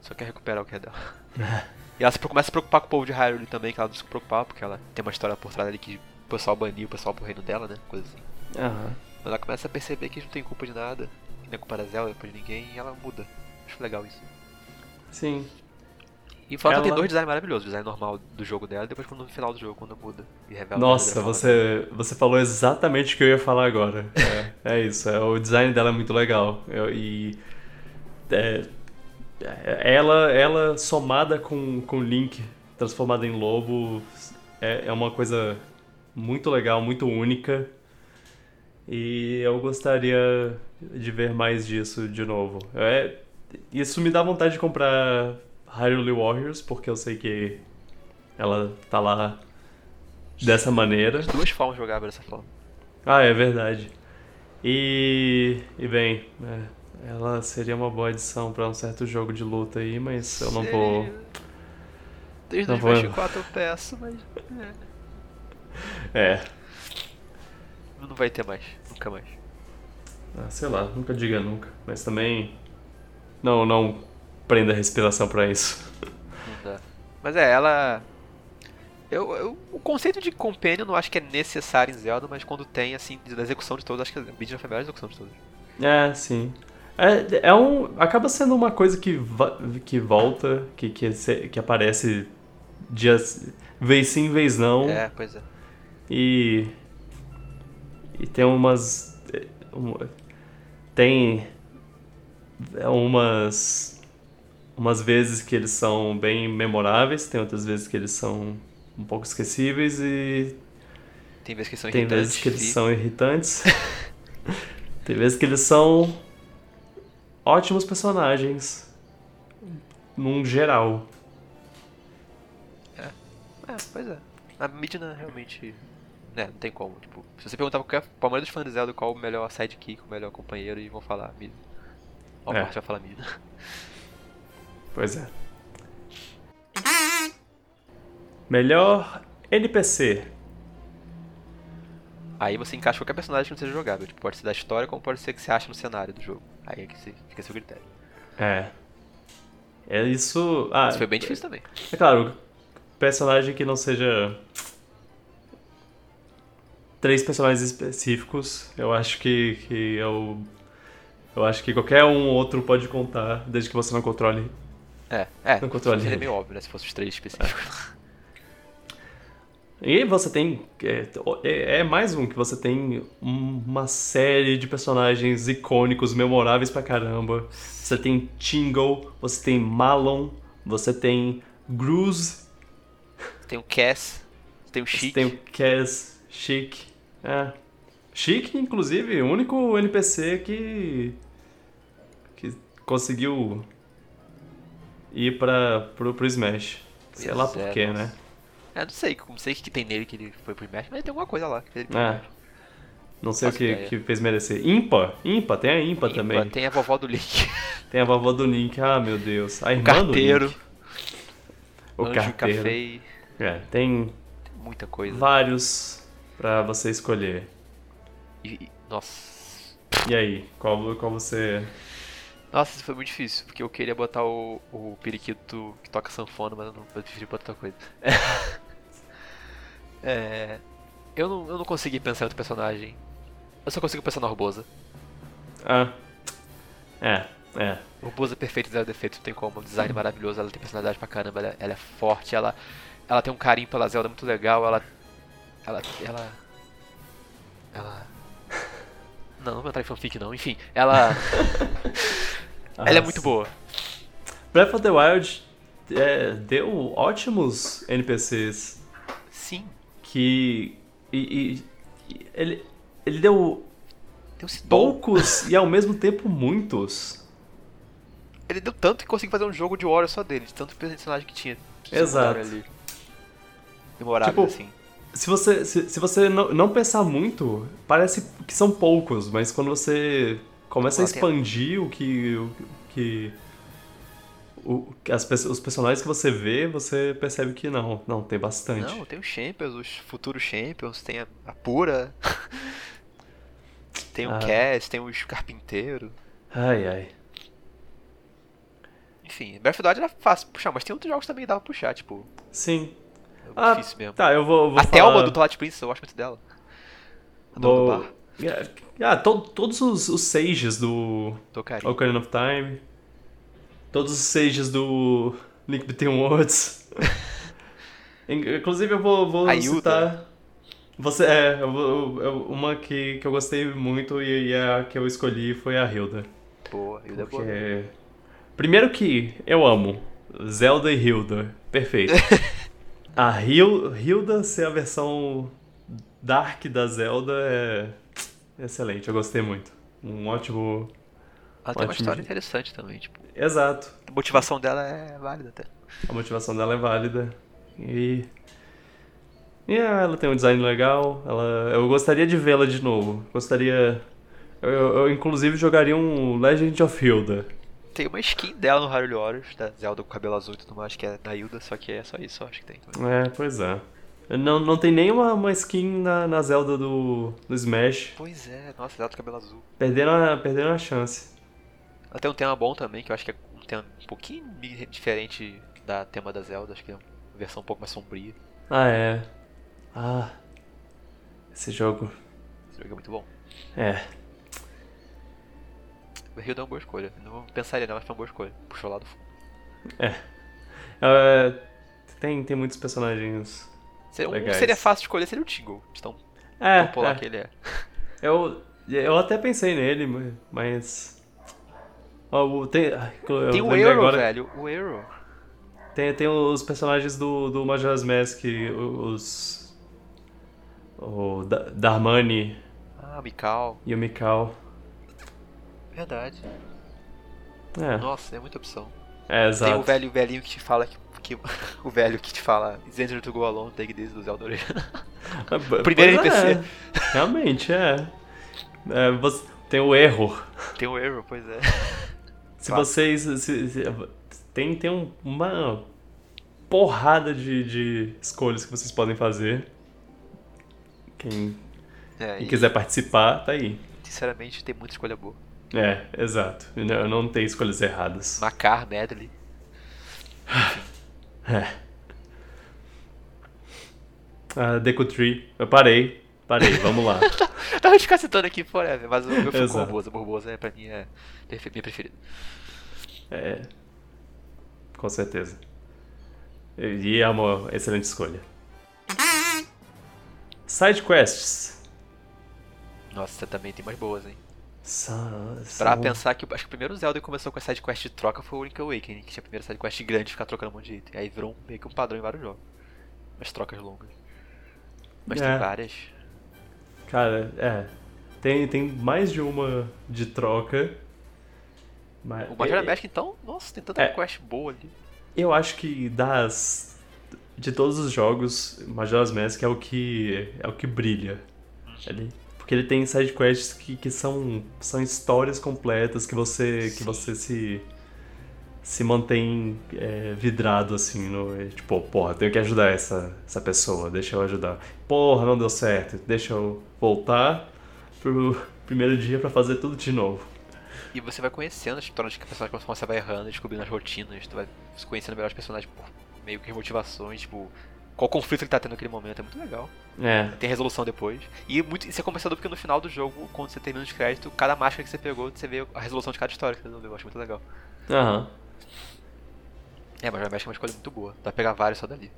S2: só quer recuperar o que é dela. e ela se, começa a se preocupar com o povo de Hyrule também, que ela não se preocupava, porque ela tem uma história por trás ali que o pessoal baniu o pessoal pro reino dela, né, coisa assim. Mas ela começa a perceber que não tem culpa de nada, é culpa da Zelda, é culpa de ninguém, e ela muda. Acho legal isso.
S1: Sim.
S2: E fora que tem
S1: Ela-
S2: dois designs maravilhosos, o design normal do jogo dela e depois quando no final do jogo, quando muda e revela
S1: Nossa, você, você falou exatamente o que eu ia falar agora. É, é isso, é, o design dela é muito legal. Eu- e é, é, ela, ela somada com, com Link transformada em lobo é, é uma coisa muito legal, muito única. E eu gostaria de ver mais disso de novo. É, isso me dá vontade de comprar Hyrule Warriors, porque eu sei que ela tá lá dessa maneira.
S2: As duas formas jogáveis dessa forma.
S1: Ah, é verdade. E, e bem, é, ela seria uma boa adição pra um certo jogo de luta aí, mas eu não vou.
S2: Desde
S1: Não vou-
S2: 2024 eu peço, mas. É,
S1: É,
S2: não vai ter mais. Nunca mais.
S1: ah, sei lá, nunca diga nunca, mas também não, não prenda a respiração pra isso.
S2: Não dá. Mas é, ela. Eu, eu- o conceito de companion eu não acho que é necessário em Zelda, mas quando tem, assim, da execução de todos, acho que a Midna foi a melhor execução de todos.
S1: É, sim. É, é um. Acaba sendo uma coisa que, que volta, que, que, que aparece dias. vez sim, vez não.
S2: É, pois é.
S1: E. E tem umas. eh, um- tem. Umas. Umas vezes que eles são bem memoráveis, tem outras vezes que eles são um pouco esquecíveis e
S2: Tem vezes que são
S1: tem
S2: irritantes.
S1: vezes que eles
S2: e-
S1: são irritantes. tem vezes que eles são ótimos personagens. Num geral.
S2: É, pois é. A Midna realmente. Né, não tem como. Tipo, se você perguntar pra qualquer pra maioria dos fãs de Zelda qual o melhor sidekick, o melhor companheiro, eles vão falar Midna. Ó,
S1: É.
S2: é. vai falar Midna.
S1: Pois é. Melhor NPC.
S2: Aí você encaixa qualquer personagem que não seja jogável. Tipo, pode ser da história, como pode ser que você acha no cenário do jogo. Aí é que fica seu critério.
S1: É. É isso. Ah,
S2: Isso foi bem difícil também.
S1: É claro, personagem que não seja. Três personagens específicos, eu acho que, que eu. Eu acho que qualquer um outro pode contar, desde que você não controle.
S2: É, é.
S1: Não controle.
S2: Seria meio óbvio, né? Se fosse os três específicos.
S1: E você tem. É, é- é mais um que você tem uma série de personagens icônicos, memoráveis pra caramba. Você tem Tingle, você tem Malon, você tem Gruz,
S2: Tem o Cass, tem o Chic.
S1: tem o Cass, Chic. É. Chic, inclusive, o único NPC que. que conseguiu ir pra, pro, pro Smash. Sei lá por
S2: é,
S1: quê,
S2: nossa.
S1: né?
S2: É, não sei, não sei o que tem nele que ele foi pro Smash, mas tem alguma coisa lá que ele
S1: É. Não sei o que,
S2: ideia.
S1: que fez merecer. Impa? Impa, tem a Impa,
S2: Impa,
S1: também.
S2: Tem a vovó do Link.
S1: Tem a vovó do Link, ah meu Deus. A
S2: O
S1: irmã do
S2: carteiro.
S1: Link. O
S2: Anjo
S1: carteiro.
S2: Café.
S1: É, tem.
S2: muita coisa.
S1: Vários pra você escolher.
S2: E- nossa.
S1: E aí, qual, qual você.
S2: Nossa, isso foi muito difícil, porque eu queria botar o, o periquito que toca sanfona, mas eu não eu preferi botar outra coisa. É, eu, não, eu não consegui pensar em outro personagem. Eu só consigo pensar na Urbosa.
S1: Ah. É, é.
S2: Urbosa é perfeita, zero defeitos, não tem como. Design maravilhoso, ela tem personalidade pra caramba, ela, ela é forte, ela, ela tem um carinho pela Zelda muito legal, ela. Ela. Ela. Ela. Não, não vou entrar em fanfic não, enfim, ela. ela é muito boa.
S1: Breath of the Wild é, deu ótimos NPCs
S2: Sim,
S1: que. E, e- ele, ele deu
S2: Sidon.
S1: poucos e ao mesmo tempo muitos.
S2: Ele deu tanto que conseguiu fazer um jogo de Warrior só dele, de tanto personagem que tinha.
S1: Exato.
S2: Ali. Memorável,
S1: Tipo,
S2: assim.
S1: Se você, se, se você não, não pensar muito, parece que são poucos, mas quando você começa a expandir o que. O que o, as, os personagens que você vê, você percebe que não, não, tem bastante.
S2: Não, tem os Champions, os futuros Champions, tem a, a Pura. tem o
S1: Ah.
S2: Cass, tem os Carpinteiro.
S1: Ai, ai.
S2: Enfim, Breath of the Wild era fácil puxar, mas tem outros jogos também que dava pra puxar, tipo.
S1: Sim.
S2: É
S1: Ah,
S2: difícil mesmo.
S1: Tá, eu vou. vou
S2: a
S1: falar...
S2: Thelma do Twilight Princess, eu gosto muito dela. A
S1: Vou...
S2: bar,
S1: Ah, to- todos os, os sages do
S2: carinho.
S1: Ocarina of Time. Todos os sages do Link Between Worlds. In- Inclusive eu vou, vou citar. Você, é, eu vou- eu- uma que, que eu gostei muito e, e a que eu escolhi foi a Hilda.
S2: Boa, Hilda é boa.
S1: Porque. Primeiro que eu amo Zelda e Hilda. Perfeito. a Hil- Hilda ser a versão Dark da Zelda é excelente, eu gostei muito. Um ótimo.
S2: Ela tem uma história interessante também, tipo.
S1: Exato.
S2: A motivação dela é válida até.
S1: A motivação dela é válida. E. E ela tem um design legal. Ela, eu gostaria de vê-la de novo. Gostaria. Eu, eu, eu, inclusive jogaria um Legend of Hilda.
S2: Tem uma skin dela no Hyrule Warriors, da Zelda com cabelo azul e tudo mais, que é da Hilda, só que é só isso, eu acho que tem. também.
S1: É, pois é. Não, não tem nenhuma uma skin na, na Zelda do, do Smash.
S2: Pois é, nossa, Zelda cabelo azul.
S1: Perderam a, perderam a chance.
S2: Tem um tema bom também, que eu acho que é um tema um pouquinho diferente da tema da Zelda, acho que é uma versão um pouco mais sombria.
S1: Ah, é. Ah. Esse jogo.
S2: Esse jogo é muito bom.
S1: É.
S2: O Hilda é uma boa escolha. Não pensaria não, mas foi uma boa escolha. Puxou lá do fundo.
S1: É, tem, tem muitos personagens.
S2: Seria, um que
S1: Legais.
S2: seria fácil de escolher seria o Tingle, de tão
S1: É,
S2: popular
S1: é.
S2: que ele é.
S1: Eu, eu até pensei nele, mas. Ó, o- tem eu
S2: Tem o Euro,
S1: agora,
S2: velho. O Euro.
S1: Tem, tem os personagens do, do Majora's Mask, os. O Da- Darmani
S2: Ah, Mikau.
S1: e o Mikau.
S2: Verdade.
S1: É,
S2: Nossa, é muita opção.
S1: é
S2: Tem
S1: exato.
S2: o velho velhinho que te fala que. Que o velho que te fala It's easier to go alone, take this do Zelda original.
S1: É,
S2: primeiro
S1: pois é,
S2: NPC.
S1: realmente, é. É, você- tem o erro.
S2: Tem o Euro, pois é.
S1: Se
S2: Claro.
S1: vocês. se- se- tem tem um- uma porrada de, de escolhas que vocês podem fazer. Quem,
S2: É,
S1: quem
S2: e,
S1: quiser participar, tá aí.
S2: sinceramente, tem muita escolha boa.
S1: É, exato. Eu não tenho escolhas erradas.
S2: Macar, Medley.
S1: É. Ah, Deku Tree. Eu parei. Parei, vamos lá.
S2: Tava de ficar citando aqui forever, mas o meu foi. Borbosa. Borbosa é pra mim é minha preferida.
S1: É. Com certeza. E é uma excelente escolha. Side quests.
S2: Nossa, também tem mais boas, hein?
S1: São,
S2: Pra
S1: são-
S2: pensar que acho que o primeiro Zelda que começou com a sidequest de troca foi o Link Awakening, que tinha a primeira sidequest grande de ficar trocando um monte de item. Aí virou um- meio que um padrão em vários jogos. As trocas longas. Mas
S1: É.
S2: tem várias.
S1: Cara, é. Tem, tem mais de uma de troca. Mas,
S2: O Majora
S1: é-
S2: Mask, então, nossa, tem tanta
S1: É.
S2: quest boa ali.
S1: Eu acho que das. De todos os jogos, Majora's Mask é o que. é o que brilha. Ele, porque ele tem side quests que, que são, são histórias completas que você. que
S2: Sim.
S1: você se. se mantém é, vidrado assim no. Tipo, porra, tenho que ajudar essa, essa pessoa, deixa eu ajudar. Porra, não deu certo, deixa eu voltar pro primeiro dia para fazer tudo de novo.
S2: E você vai conhecendo as histórias que personagens conforme você vai errando, descobrindo as rotinas, tu vai conhecendo melhor os personagens por meio que motivações, tipo, qual conflito ele tá tendo naquele momento, é muito legal.
S1: É.
S2: Tem resolução depois. E muito, isso é compensador porque no final do jogo, quando você termina os créditos, cada máscara que você pegou, você vê a resolução de cada história que você resolveu. Eu acho muito legal.
S1: Aham.
S2: É, mas já mexe é uma escolha muito boa. Dá pra pegar vários só dali.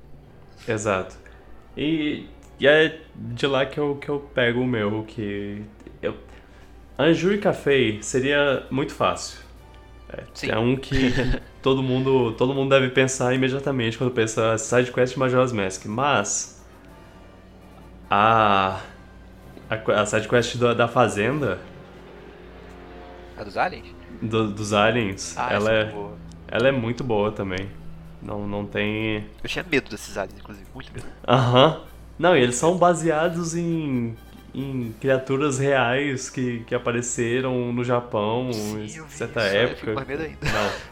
S1: Exato. E, e é de lá que eu, que eu pego o meu, que. Eu, Anju e Café seria muito fácil. É,
S2: Sim.
S1: é um que todo mundo, todo mundo deve pensar imediatamente quando pensa side quest Majora's Mask, mas a a, a side quest da, da fazenda
S2: A dos aliens?
S1: do- dos aliens,
S2: Ah,
S1: ela é
S2: muito boa.
S1: ela é muito boa também. Não não tem
S2: Eu tinha medo desses aliens, inclusive. Muito medo.
S1: Aham. Não, e eles são baseados em, em criaturas reais que, que apareceram no Japão
S2: Sim,
S1: em certa
S2: isso, aí eu
S1: época.
S2: fico mais medo ainda.
S1: Não.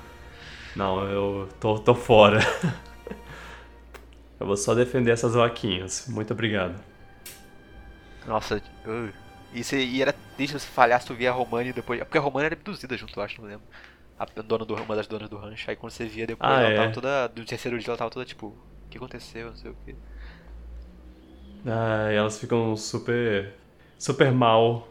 S1: Não, eu tô, tô fora. Eu vou só defender essas vaquinhas. Muito obrigado.
S2: Nossa, uh. e, você, e era desde você falhasse, tu via a Romani depois. Porque a Romani era abduzida junto, eu acho, não lembro. A dona do, uma das donas do rancho. Aí quando você via depois,
S1: Ah,
S2: ela
S1: é?
S2: tava toda. Do terceiro dia ela tava toda tipo, o que aconteceu? Não sei o que.
S1: Ah, e elas ficam super. super mal.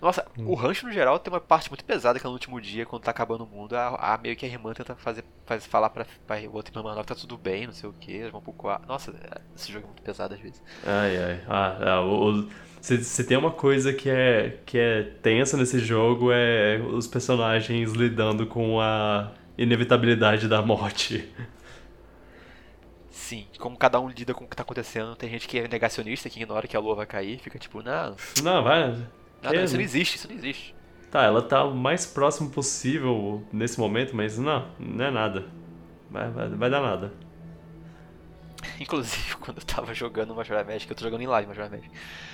S2: Nossa,
S1: Hum.
S2: o rancho no geral tem uma parte muito pesada que é no último dia, quando tá acabando o mundo, a, a- meio que a irmã tenta fazer, faz, falar pra, pra outra irmã menor que tá tudo bem, não sei o que, eles vão pro quarto. Nossa, é, esse jogo é muito pesado às vezes.
S1: Ai, ai. Ah, o, o- se, se tem uma coisa que é, que é tensa nesse jogo é os personagens lidando com a inevitabilidade da morte.
S2: Sim, como cada um lida com o que tá acontecendo, tem gente que é negacionista, que ignora que a lua vai cair, fica tipo, não,
S1: Não, vai.
S2: não,
S1: Que-
S2: não, isso não existe, isso não existe.
S1: Tá, ela tá o mais próximo possível nesse momento, mas não, não é nada. Vai, vai, vai dar nada.
S2: Inclusive, quando eu tava jogando Majora Magic, eu tô jogando em live Majora Magic.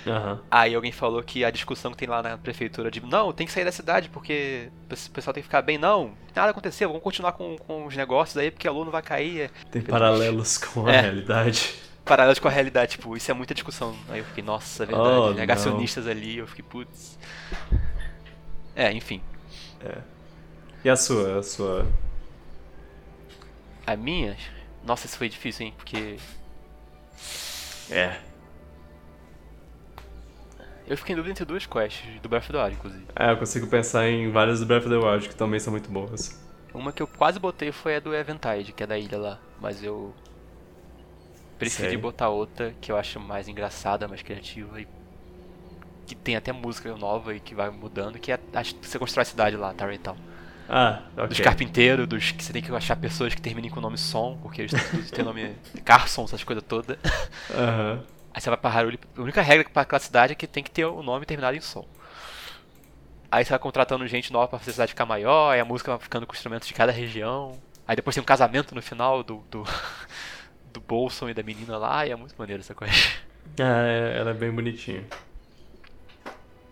S1: Aham.
S2: Aí alguém falou que a discussão que tem lá na prefeitura de não, tem que sair da cidade porque o pessoal tem que ficar bem. Não, nada aconteceu, vamos continuar com, com os negócios aí porque a lua não vai cair. É
S1: Tem paralelos com a
S2: É.
S1: realidade.
S2: paralelos com a realidade, tipo, isso é muita discussão. Aí eu fiquei, nossa, é verdade,
S1: Oh,
S2: negacionistas ali, eu fiquei, putz. É, enfim.
S1: E a sua? A sua.
S2: A minha, nossa, isso foi difícil, hein, porque
S1: É.
S2: eu fiquei em dúvida entre duas quests do Breath of the Wild, inclusive.
S1: É, eu consigo pensar em várias do Breath of the Wild que também são muito boas.
S2: Uma que eu quase botei foi a do Eventide, que é da ilha lá, mas eu preferi
S1: Sei.
S2: botar outra que eu acho mais engraçada, mais criativa e que tem até música nova e que vai mudando, que é a, você constrói a cidade lá, Tarrytown.
S1: Ah, ok.
S2: Dos carpinteiros, dos que você tem que achar pessoas que terminem com o nome Som, porque eles têm nome Carson, essas coisas todas.
S1: Aham.
S2: Aí você vai pra Hyrule, a única regra pra aquela cidade é que tem que ter o nome terminado em som. Aí você vai contratando gente nova pra fazer a cidade ficar maior, aí a música vai ficando com instrumentos de cada região. Aí depois tem um casamento no final do, do, do Bolson e da menina lá, e é muito maneiro essa coisa.
S1: Ah, é- ela é bem bonitinha.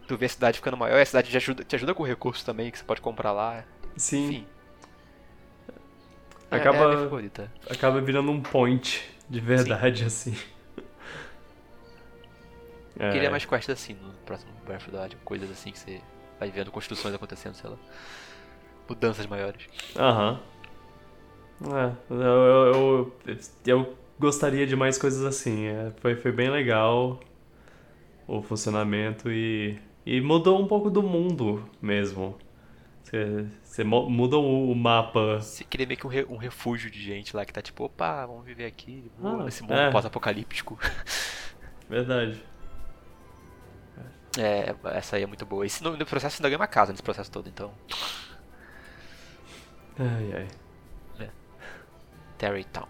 S2: Tu vê a cidade ficando maior, e a cidade te ajuda, te ajuda com recursos também, que você pode comprar lá.
S1: Sim,
S2: Enfim. É-
S1: Acaba-
S2: É
S1: acaba virando um point de verdade, assim. É,
S2: Queria mais quests assim no próximo Breath of the Wild, coisas assim que você vai vendo construções acontecendo, sei lá. Mudanças maiores.
S1: Aham. É, eu, eu, eu, eu gostaria de mais coisas assim. é, foi, foi bem legal o funcionamento e, e mudou um pouco do mundo mesmo. Você, muda o, mapa.
S2: Você queria meio que um, re- um refúgio de gente lá que tá tipo, opa, vamos viver aqui,
S1: Ah,
S2: nesse mundo
S1: é.
S2: pós-apocalíptico.
S1: Verdade.
S2: É, essa aí é muito boa. Esse no, no processo ainda ganha uma casa nesse processo todo, então.
S1: Ai, ai.
S2: Terrytown.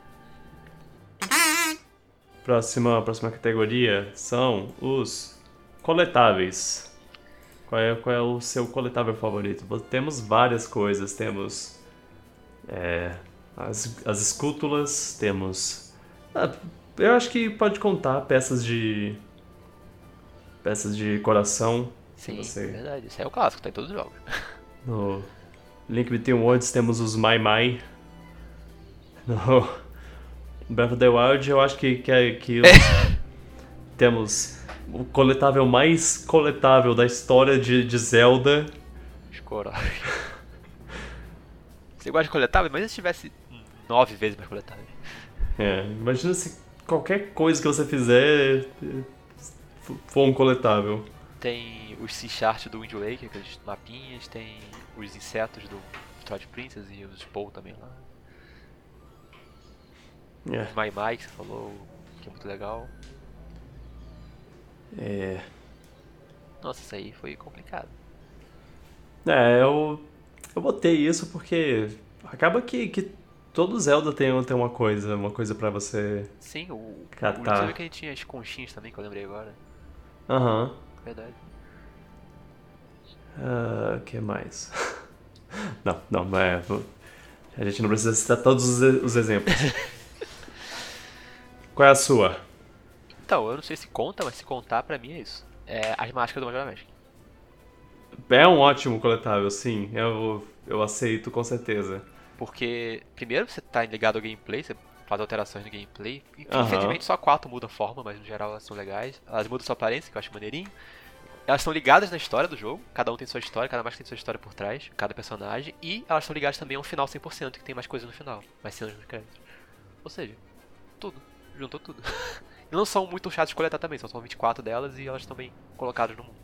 S1: Próxima, próxima categoria são os coletáveis. Qual é, qual é o seu coletável favorito? Temos várias coisas. Temos é, as, as escútulas, temos. ah, eu acho que pode contar peças de. peças de coração.
S2: Sim,
S1: Você-
S2: verdade. Esse aí é o clássico, tá em todos os jogos.
S1: No, Link Between Worlds temos os Mai Mai. No Breath of the Wild eu acho que, que, é, que temos o coletável mais coletável da história de, de Zelda.
S2: Escoragem. Você gosta de coletável? Mas se tivesse nove vezes mais coletável.
S1: É, imagina se qualquer coisa que você fizer for um coletável.
S2: Tem os Sea Chart do Wind Waker, aqueles mapinhas, tem os insetos do Twilight Princess e os Paul também lá.
S1: É.
S2: Os Mai Mai que você falou, que é muito legal.
S1: É.
S2: Nossa, isso aí foi complicado.
S1: É, eu, eu botei isso porque acaba que, que todo Zelda tem, tem uma coisa, uma coisa pra você.
S2: Sim, o.
S1: Catar.
S2: O que gente tinha as conchinhas também, que eu lembrei agora.
S1: Aham.
S2: Verdade.
S1: Ah, O que mais? Não, não, não é. A gente não precisa citar todos os, os exemplos. Qual é a sua?
S2: Então, eu não sei se conta, mas se contar, pra mim é isso. É as máscaras do Majora Magic.
S1: É um ótimo coletável, sim. Eu, eu aceito com certeza.
S2: Porque, primeiro, você tá ligado ao gameplay, você faz alterações no gameplay. Infelizmente, só quatro mudam a forma, mas no geral elas são legais. Elas mudam sua aparência, que eu acho maneirinho. Elas estão ligadas na história do jogo, cada um tem sua história, cada máscara tem sua história por trás, cada personagem. E elas estão ligadas também a um final 100%, que tem mais coisas no final, mais cenas nos créditos. Ou seja, tudo. Juntou tudo. e não são muito chatas de coletar também, são só 24 delas e elas estão bem colocadas no mundo.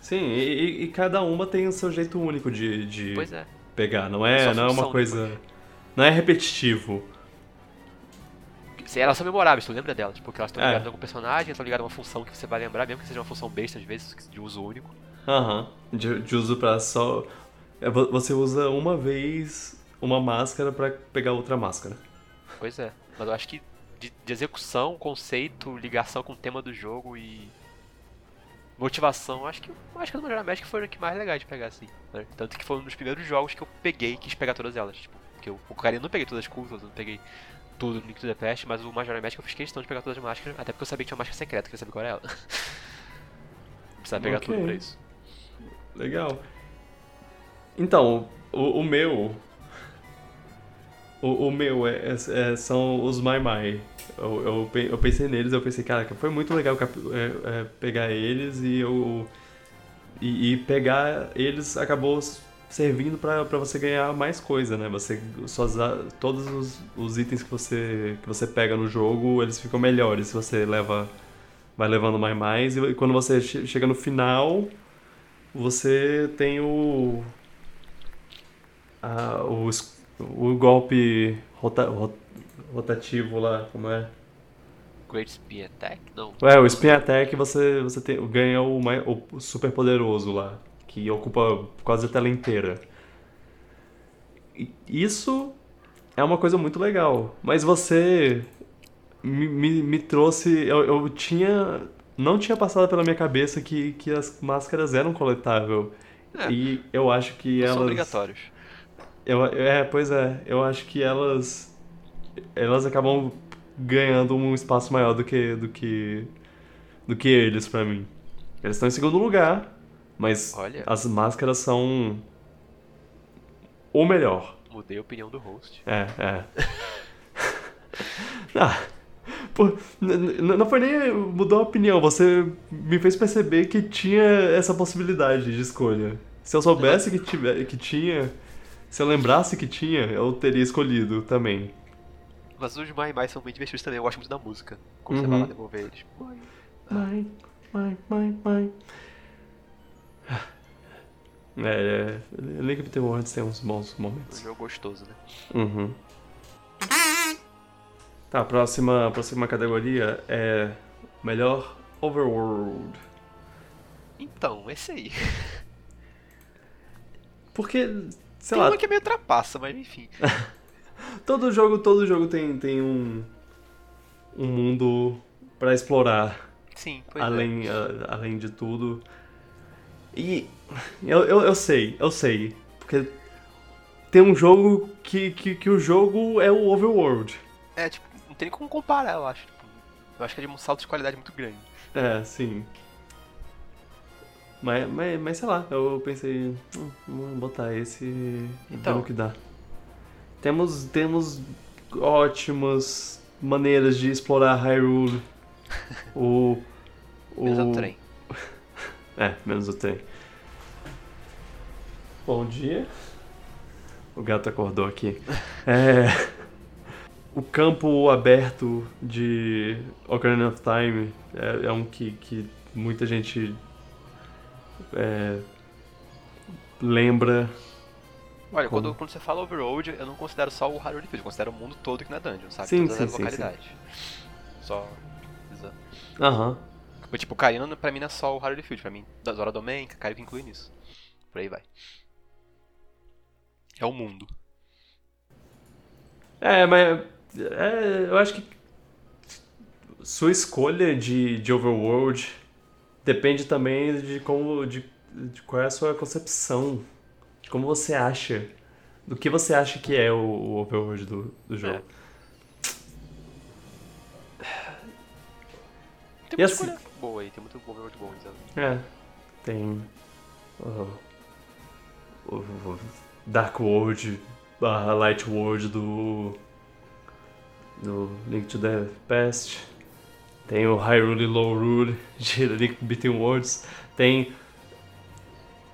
S1: Sim, e, e- cada uma tem o seu jeito único de, de
S2: Pois é.
S1: pegar. Não é, não é uma coisa. Não é repetitivo.
S2: Elas são memoráveis, tu lembra delas, porque elas estão
S1: É.
S2: ligadas a algum personagem, estão ligadas a uma função que você vai lembrar, mesmo que seja uma função besta às vezes, de uso único.
S1: Aham. De, de uso pra só. é, vo- Você usa uma vez uma máscara pra pegar outra máscara.
S2: Pois é. Mas eu acho que de, de execução, conceito, ligação com o tema do jogo e motivação, eu acho que eu acho que as Majora Magic foram o que mais legais de pegar assim. né? Tanto que foi um dos primeiros jogos que eu peguei e quis pegar todas elas. Tipo, porque eu, o eu não peguei todas as cultas, eu não peguei tudo no Link to the Past, mas o Majora Magic eu fiz questão de pegar todas as máscaras, até porque eu sabia que tinha uma máscara secreta, queria saber qual era ela. Precisava pegar
S1: Ok.
S2: tudo pra isso.
S1: Legal. Então, o, o meu. O, o meu é, é- é- são os Mai Mai. Eu, eu, eu pensei neles, eu pensei, cara, foi muito legal é, é, pegar eles e eu. E, e pegar eles acabou servindo pra você ganhar mais coisa, né? Você, suas, todos os, os itens que você, que você pega no jogo, eles ficam melhores se você leva. Vai levando mais mais e quando você che- chega no final, você tem o. a- o, o golpe rota- ro- rotativo lá, como é?
S2: Great Spear Attack? Não.
S1: É, o Spin Attack você, você tem, ganha o, o super poderoso lá, que ocupa quase a tela inteira. Isso é uma coisa muito legal, mas você me, me, me trouxe. Eu, eu tinha. Não tinha passado pela minha cabeça que, que as máscaras eram coletável.
S2: É.
S1: E eu acho que elas.
S2: são obrigatórios.
S1: Eu, é, pois é. Eu acho que elas. Elas acabam ganhando um espaço maior do que. do que. do que eles pra mim. Eles estão em segundo lugar, mas
S2: Olha.
S1: as máscaras são. o melhor.
S2: Mudei a opinião do host.
S1: É, é. ah, n- não foi nem mudou a opinião, você me fez perceber que tinha essa possibilidade de escolha. Se eu soubesse que, tiver, que tinha, se eu lembrasse que tinha, eu teria escolhido também.
S2: Mas os Mai Mai são bem divertidos também, eu gosto muito da música. Como você
S1: Uhum.
S2: vai lá devolver eles. Mai.
S1: Mãe, mãe, mãe, mãe. É, é, Link Between Worlds tem uns bons
S2: Um
S1: momentos.
S2: jogo gostoso, né?
S1: Uhum. Tá, a próxima, a próxima categoria é melhor overworld.
S2: Então, esse aí.
S1: Porque, sei
S2: Tem
S1: lá,
S2: uma que é meio trapaça, mas enfim.
S1: todo jogo, todo jogo tem, tem um um mundo pra explorar,
S2: Sim, pois é.
S1: além, a- além de tudo. E eu, eu, eu sei, eu sei, porque tem um jogo que, que, que o jogo é o overworld.
S2: É, tipo, não tem como comparar, eu acho. Tipo, eu acho que é de um salto de qualidade muito grande.
S1: É, sim. Mas, mas, mas sei lá, eu pensei, hum, vamos botar esse e
S2: Então.
S1: ver no que dá. Temos, temos ótimas maneiras de explorar Hyrule. o. o
S2: Menos o trem.
S1: É, menos o trem. Bom dia. O gato acordou aqui. É, o campo aberto de Ocarina of Time é, é um que, que muita gente é, lembra.
S2: Olha,
S1: Como?
S2: quando, quando você fala overworld, eu não considero só o Hyrule Field, eu considero o mundo todo aqui na dungeon, sabe?
S1: Sim,
S2: Todas
S1: sim,
S2: as
S1: sim, sim.
S2: localidades. Só.
S1: Aham.
S2: Mas, Tipo, Karina pra mim não é só o Hyrule Field, pra mim, da Zora Domain, Kairi inclui nisso. Por aí vai. É o mundo.
S1: É, mas é, eu acho que sua escolha de, de overworld depende também de como de, de qual é a sua concepção, como você acha, do que você acha que é o, o overworld do, do jogo.
S2: É. Tem
S1: E
S2: muita
S1: assim-
S2: escolha boa aí, tem muito overworld bom.
S1: É, tem o, o- Dark World barra Light World do, do Link to the Past. Tem o Hyrule Low Rule de Link Between Worlds. Tem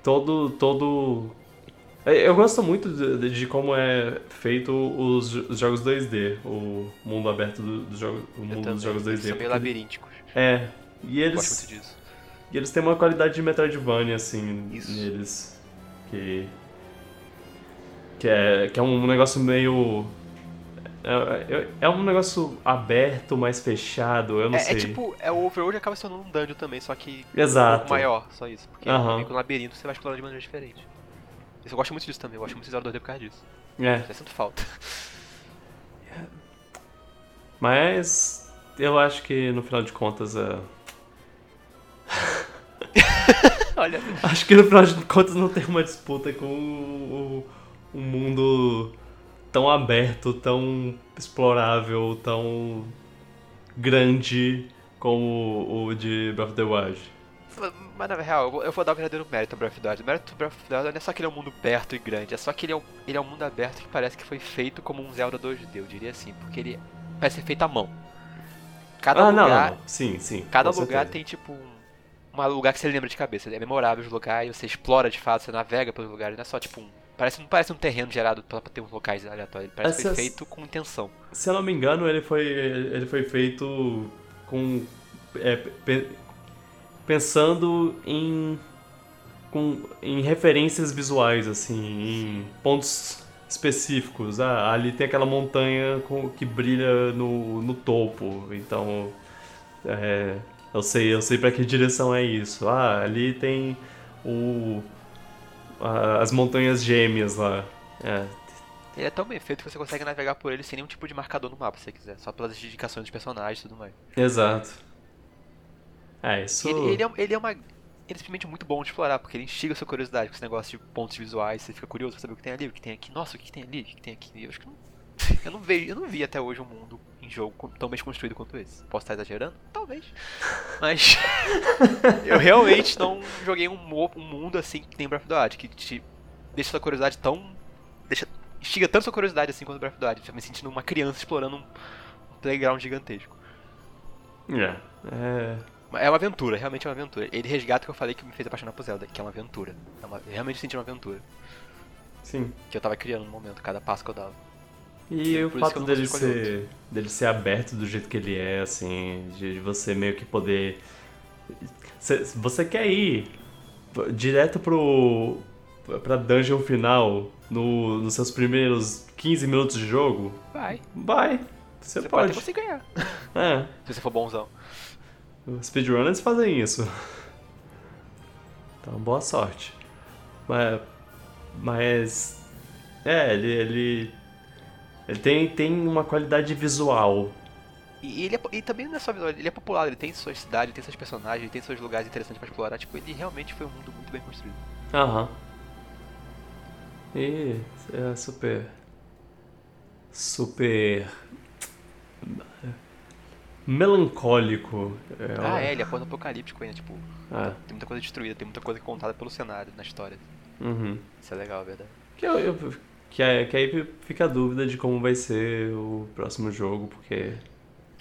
S1: todo. todo Eu gosto muito de, de como é feito os, os jogos 2D, o mundo aberto do, do jogo, o
S2: Eu
S1: mundo
S2: também.
S1: dos jogos 2D.
S2: Eles são meio labirínticos.
S1: É, e
S2: Eu
S1: eles.
S2: gosto muito disso.
S1: E eles têm uma qualidade de Metroidvania, assim,
S2: Isso.
S1: neles. Que. Que é, que é um negócio meio. É, é- é um negócio aberto, mais fechado, eu não
S2: É,
S1: sei.
S2: é tipo, é, o overworld acaba se tornando um dungeon também, só que um
S1: Exato.
S2: pouco maior, só isso. Porque
S1: Aham.
S2: meio que um labirinto você vai explorar de maneira diferente. Eu gosto muito disso também, eu gosto muito de Zora 2D por causa disso.
S1: É,
S2: Já sinto falta.
S1: mas. Eu acho que no final de contas. é-
S2: Olha,
S1: Acho que no final de contas não tem uma disputa com o, o- um mundo tão aberto, tão explorável, tão grande como o de Breath of the Wild.
S2: Mas na real, eu vou, dar o verdadeiro mérito ao Breath of the Wild. O mérito do Breath of the Wild não é só que ele é um mundo perto e grande, é só que ele é um, ele é um mundo aberto que parece que foi feito como um Zelda 2D, eu diria assim, porque ele parece ser feito à mão. Cada
S1: ah,
S2: lugar,
S1: não, não. Sim, sim.
S2: Cada lugar
S1: certeza.
S2: tem tipo um, um lugar que você lembra de cabeça. É memorável os locais, você explora de fato, você navega pelos lugares, não é só tipo um. Parece, não parece um terreno gerado pra, ter uns locais aleatórios. Ele parece que foi
S1: Essas-
S2: feito com intenção.
S1: Se eu não me engano, ele foi, ele foi feito com. é, pensando em. Com, em referências visuais, assim, em pontos específicos. Ah, ali tem aquela montanha com, que brilha no, no topo, então. é, eu sei, eu sei para que direção é isso. Ah, ali tem o. a- as montanhas gêmeas lá. É,
S2: Ele é tão bem feito que você consegue navegar por ele sem nenhum tipo de marcador no mapa, se você quiser. Só pelas indicações dos personagens e tudo mais.
S1: exato. É, isso.
S2: Ele, ele é, ele é uma. Ele é simplesmente muito bom de explorar, porque ele instiga a sua curiosidade com esse negócio de pontos visuais, você fica curioso pra saber o que tem ali, o que tem aqui. Nossa, o que tem ali, o que tem aqui. Eu acho que não. Eu não vejo, eu não vi até hoje um mundo em jogo tão bem construído quanto esse. Posso estar exagerando? Talvez. Mas eu realmente não joguei um, um mundo assim que tem Breath of the Wild, que te deixa sua curiosidade tão. Deixa, instiga tanto sua curiosidade assim quanto Breath of the Wild. Me sentindo uma criança explorando um, um playground gigantesco.
S1: É. é...
S2: É uma aventura, realmente é uma aventura. Ele resgata o que eu falei que me fez apaixonar por Zelda, que é uma aventura. É uma, eu realmente senti uma aventura.
S1: Sim.
S2: Que eu tava criando no momento, cada passo que eu dava.
S1: E
S2: Por
S1: o fato dele ser, dele ser aberto do jeito que ele é, assim, de, você meio que poder. Cê- Você quer ir direto pro. pra dungeon final no, nos seus primeiros 15 minutos de jogo?
S2: Vai.
S1: Vai. Você,
S2: Você pode
S1: pode.
S2: conseguir ganhar.
S1: É.
S2: Se você for bonzão.
S1: Os speedrunners fazem isso. Então, boa sorte. Mas. Mas. É, ele. Ele, ele tem, tem uma qualidade visual.
S2: E ele é, e também não é só visual, ele é popular, ele tem suas cidades, ele tem seus personagens, ele tem seus lugares interessantes pra explorar. Tipo, ele realmente foi um mundo muito bem construído.
S1: Aham. E é super. Super. Melancólico.
S2: É, ah, é, ele é pós-apocalíptico ainda, tipo.
S1: Ah.
S2: Tem muita coisa destruída, tem muita coisa contada pelo cenário, na história.
S1: Uhum.
S2: Isso é legal, é verdade.
S1: Que, eu, eu, que, é, que aí fica a dúvida de como vai ser o próximo jogo, porque.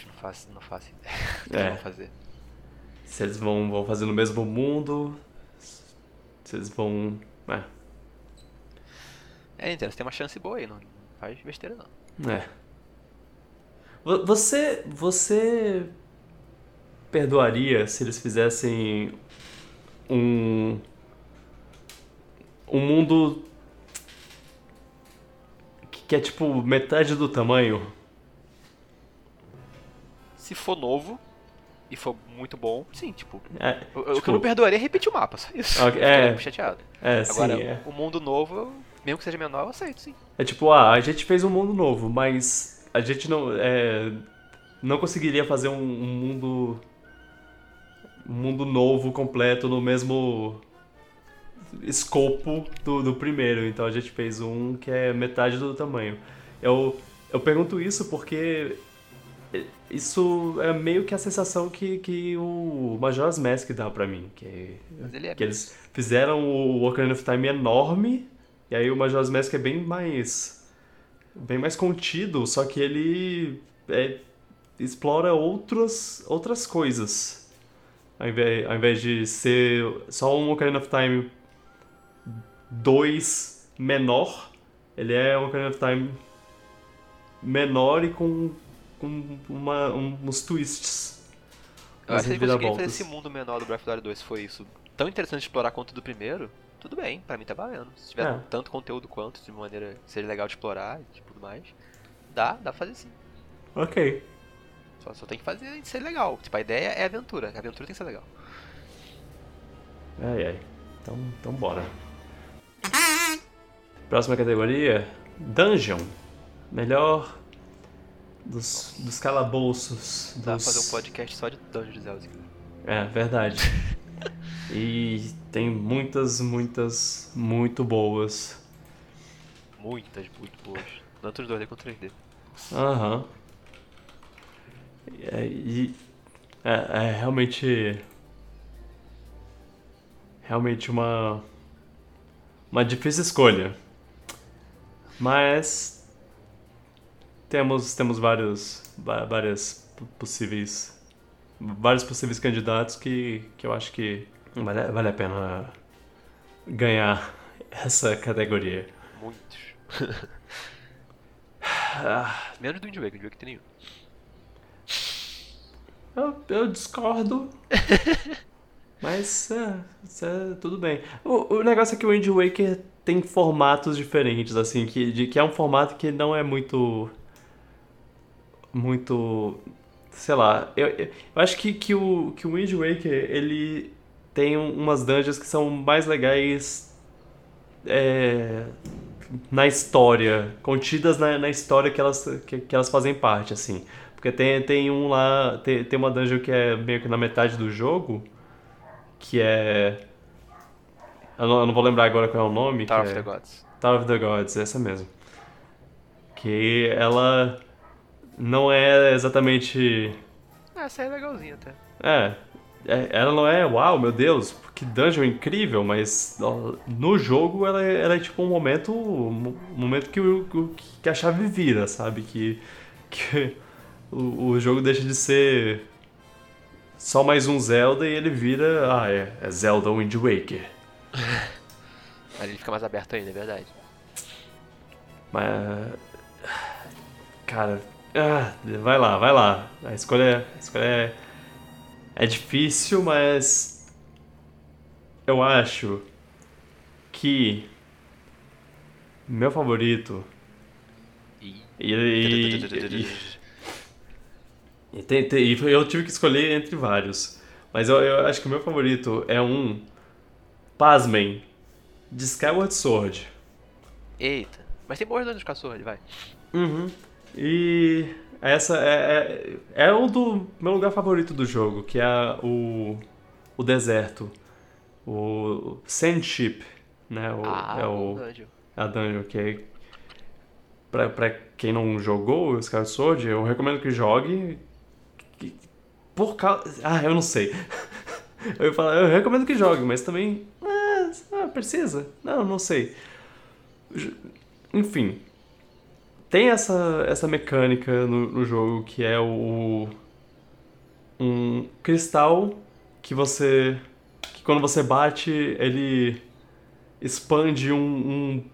S2: Não faço, não faço ideia. É. vão fazer.
S1: Se eles vão, vão fazer no mesmo mundo. Se eles vão. É.
S2: É, então, tem uma chance boa aí, não faz besteira não.
S1: É. Você. Você. Perdoaria se eles fizessem um. Um mundo. Que é tipo metade do tamanho?
S2: Se for novo e for muito bom, sim, tipo.
S1: É,
S2: o, tipo, que eu não perdoaria é repetir o mapa, só isso.
S1: Okay, é,
S2: chateado.
S1: É,
S2: Agora,
S1: sim, é.
S2: o mundo novo, mesmo que seja menor, eu aceito, sim.
S1: É tipo, ah, a gente fez um mundo novo, mas a gente não. É, não conseguiria fazer um, um mundo. Um mundo novo, completo, no mesmo escopo do, do primeiro. Então a gente fez um que é metade do tamanho. Eu, eu pergunto isso porque isso é meio que a sensação que, que o Majora's Mask dá pra mim. Que,
S2: é
S1: que eles fizeram o Ocarina of Time enorme, e aí o Majora's Mask é bem mais. Bem mais contido, só que ele é, explora outras, outras coisas. Ao invés, ao invés de ser só um Ocarina of Time 2 menor, ele é um Ocarina of Time menor e com, com uma, uns twists.
S2: Eu acho que fazer esse mundo menor do Breath of the Wild 2 foi isso tão interessante explorar quanto do primeiro, tudo bem, pra mim tá valendo. Se tiver é. tanto conteúdo quanto, de maneira que seja legal de explorar e tudo mais, dá, dá pra fazer sim.
S1: Ok.
S2: Só, só tem que fazer ser legal. Tipo, a ideia é aventura. A aventura tem que ser legal.
S1: Ai, ai. Então, então bora. Próxima categoria: Dungeon. Melhor dos, dos calabouços.
S2: Dá
S1: dos...
S2: pra fazer um podcast só de Dungeons Zelda.
S1: É, verdade. e tem muitas, muitas, muito boas.
S2: Muitas, muito boas. Tanto os 2D quanto 3D.
S1: Aham. Uhum. É, e é, é realmente. Realmente uma. Uma difícil escolha. Mas. Temos, temos vários. Várias possíveis. Vários possíveis candidatos que, que eu acho que vale, vale a pena ganhar essa categoria.
S2: Muitos.
S1: ah.
S2: Menos do Wind Waker, Wind Waker tem nenhum.
S1: Eu, eu discordo. Mas é, é, tudo bem. O, o negócio é que o Wind Waker tem formatos diferentes, assim, que, de, que é um formato que não é muito. Muito. Sei lá. Eu, eu acho que, que, o, que o Wind Waker ele tem umas dungeons que são mais legais é, na história, contidas na, na história que elas, que, que elas fazem parte, assim. Porque tem, tem um lá, tem, tem uma dungeon que é meio que na metade do jogo, que é... Eu não, eu não vou lembrar agora qual é o nome.
S2: Tower of
S1: é...
S2: the Gods.
S1: Tower of the Gods, essa mesmo. Que ela não é exatamente...
S2: Ah, essa é legalzinha até.
S1: É, é, ela não é, uau, meu Deus, que dungeon incrível, mas no jogo ela é, ela é tipo um momento, um momento que, que a chave vira, sabe? Que, que o, o jogo deixa de ser só mais um Zelda e ele vira. Ah, é, é Zelda Wind Waker.
S2: Aí ele fica mais aberto ainda, é verdade.
S1: Mas. Cara. Ah, vai lá, vai lá. A escolha, a escolha é, é difícil, mas. Eu acho que. Meu favorito. E, e, e, tem, tem, e eu tive que escolher entre vários. Mas eu, eu acho que o meu favorito é um. Pasmem. De Skyward Sword.
S2: Eita. Mas tem boas de Skyward Sword, vai.
S1: Uhum. E. Essa é, é, é um do meu lugar favorito do jogo, que é o. O deserto. O Sandship, né? O,
S2: ah,
S1: é o. Dungeon. A dungeon, que é. Pra, pra quem não jogou o Skyward Sword, eu recomendo que jogue Por causa. Ah, eu não sei. Eu falar, eu recomendo que jogue, mas também. Ah, precisa? Não, não sei. Enfim. Tem essa, essa mecânica no, no jogo que é o. Um cristal que você. que quando você bate, ele expande um, um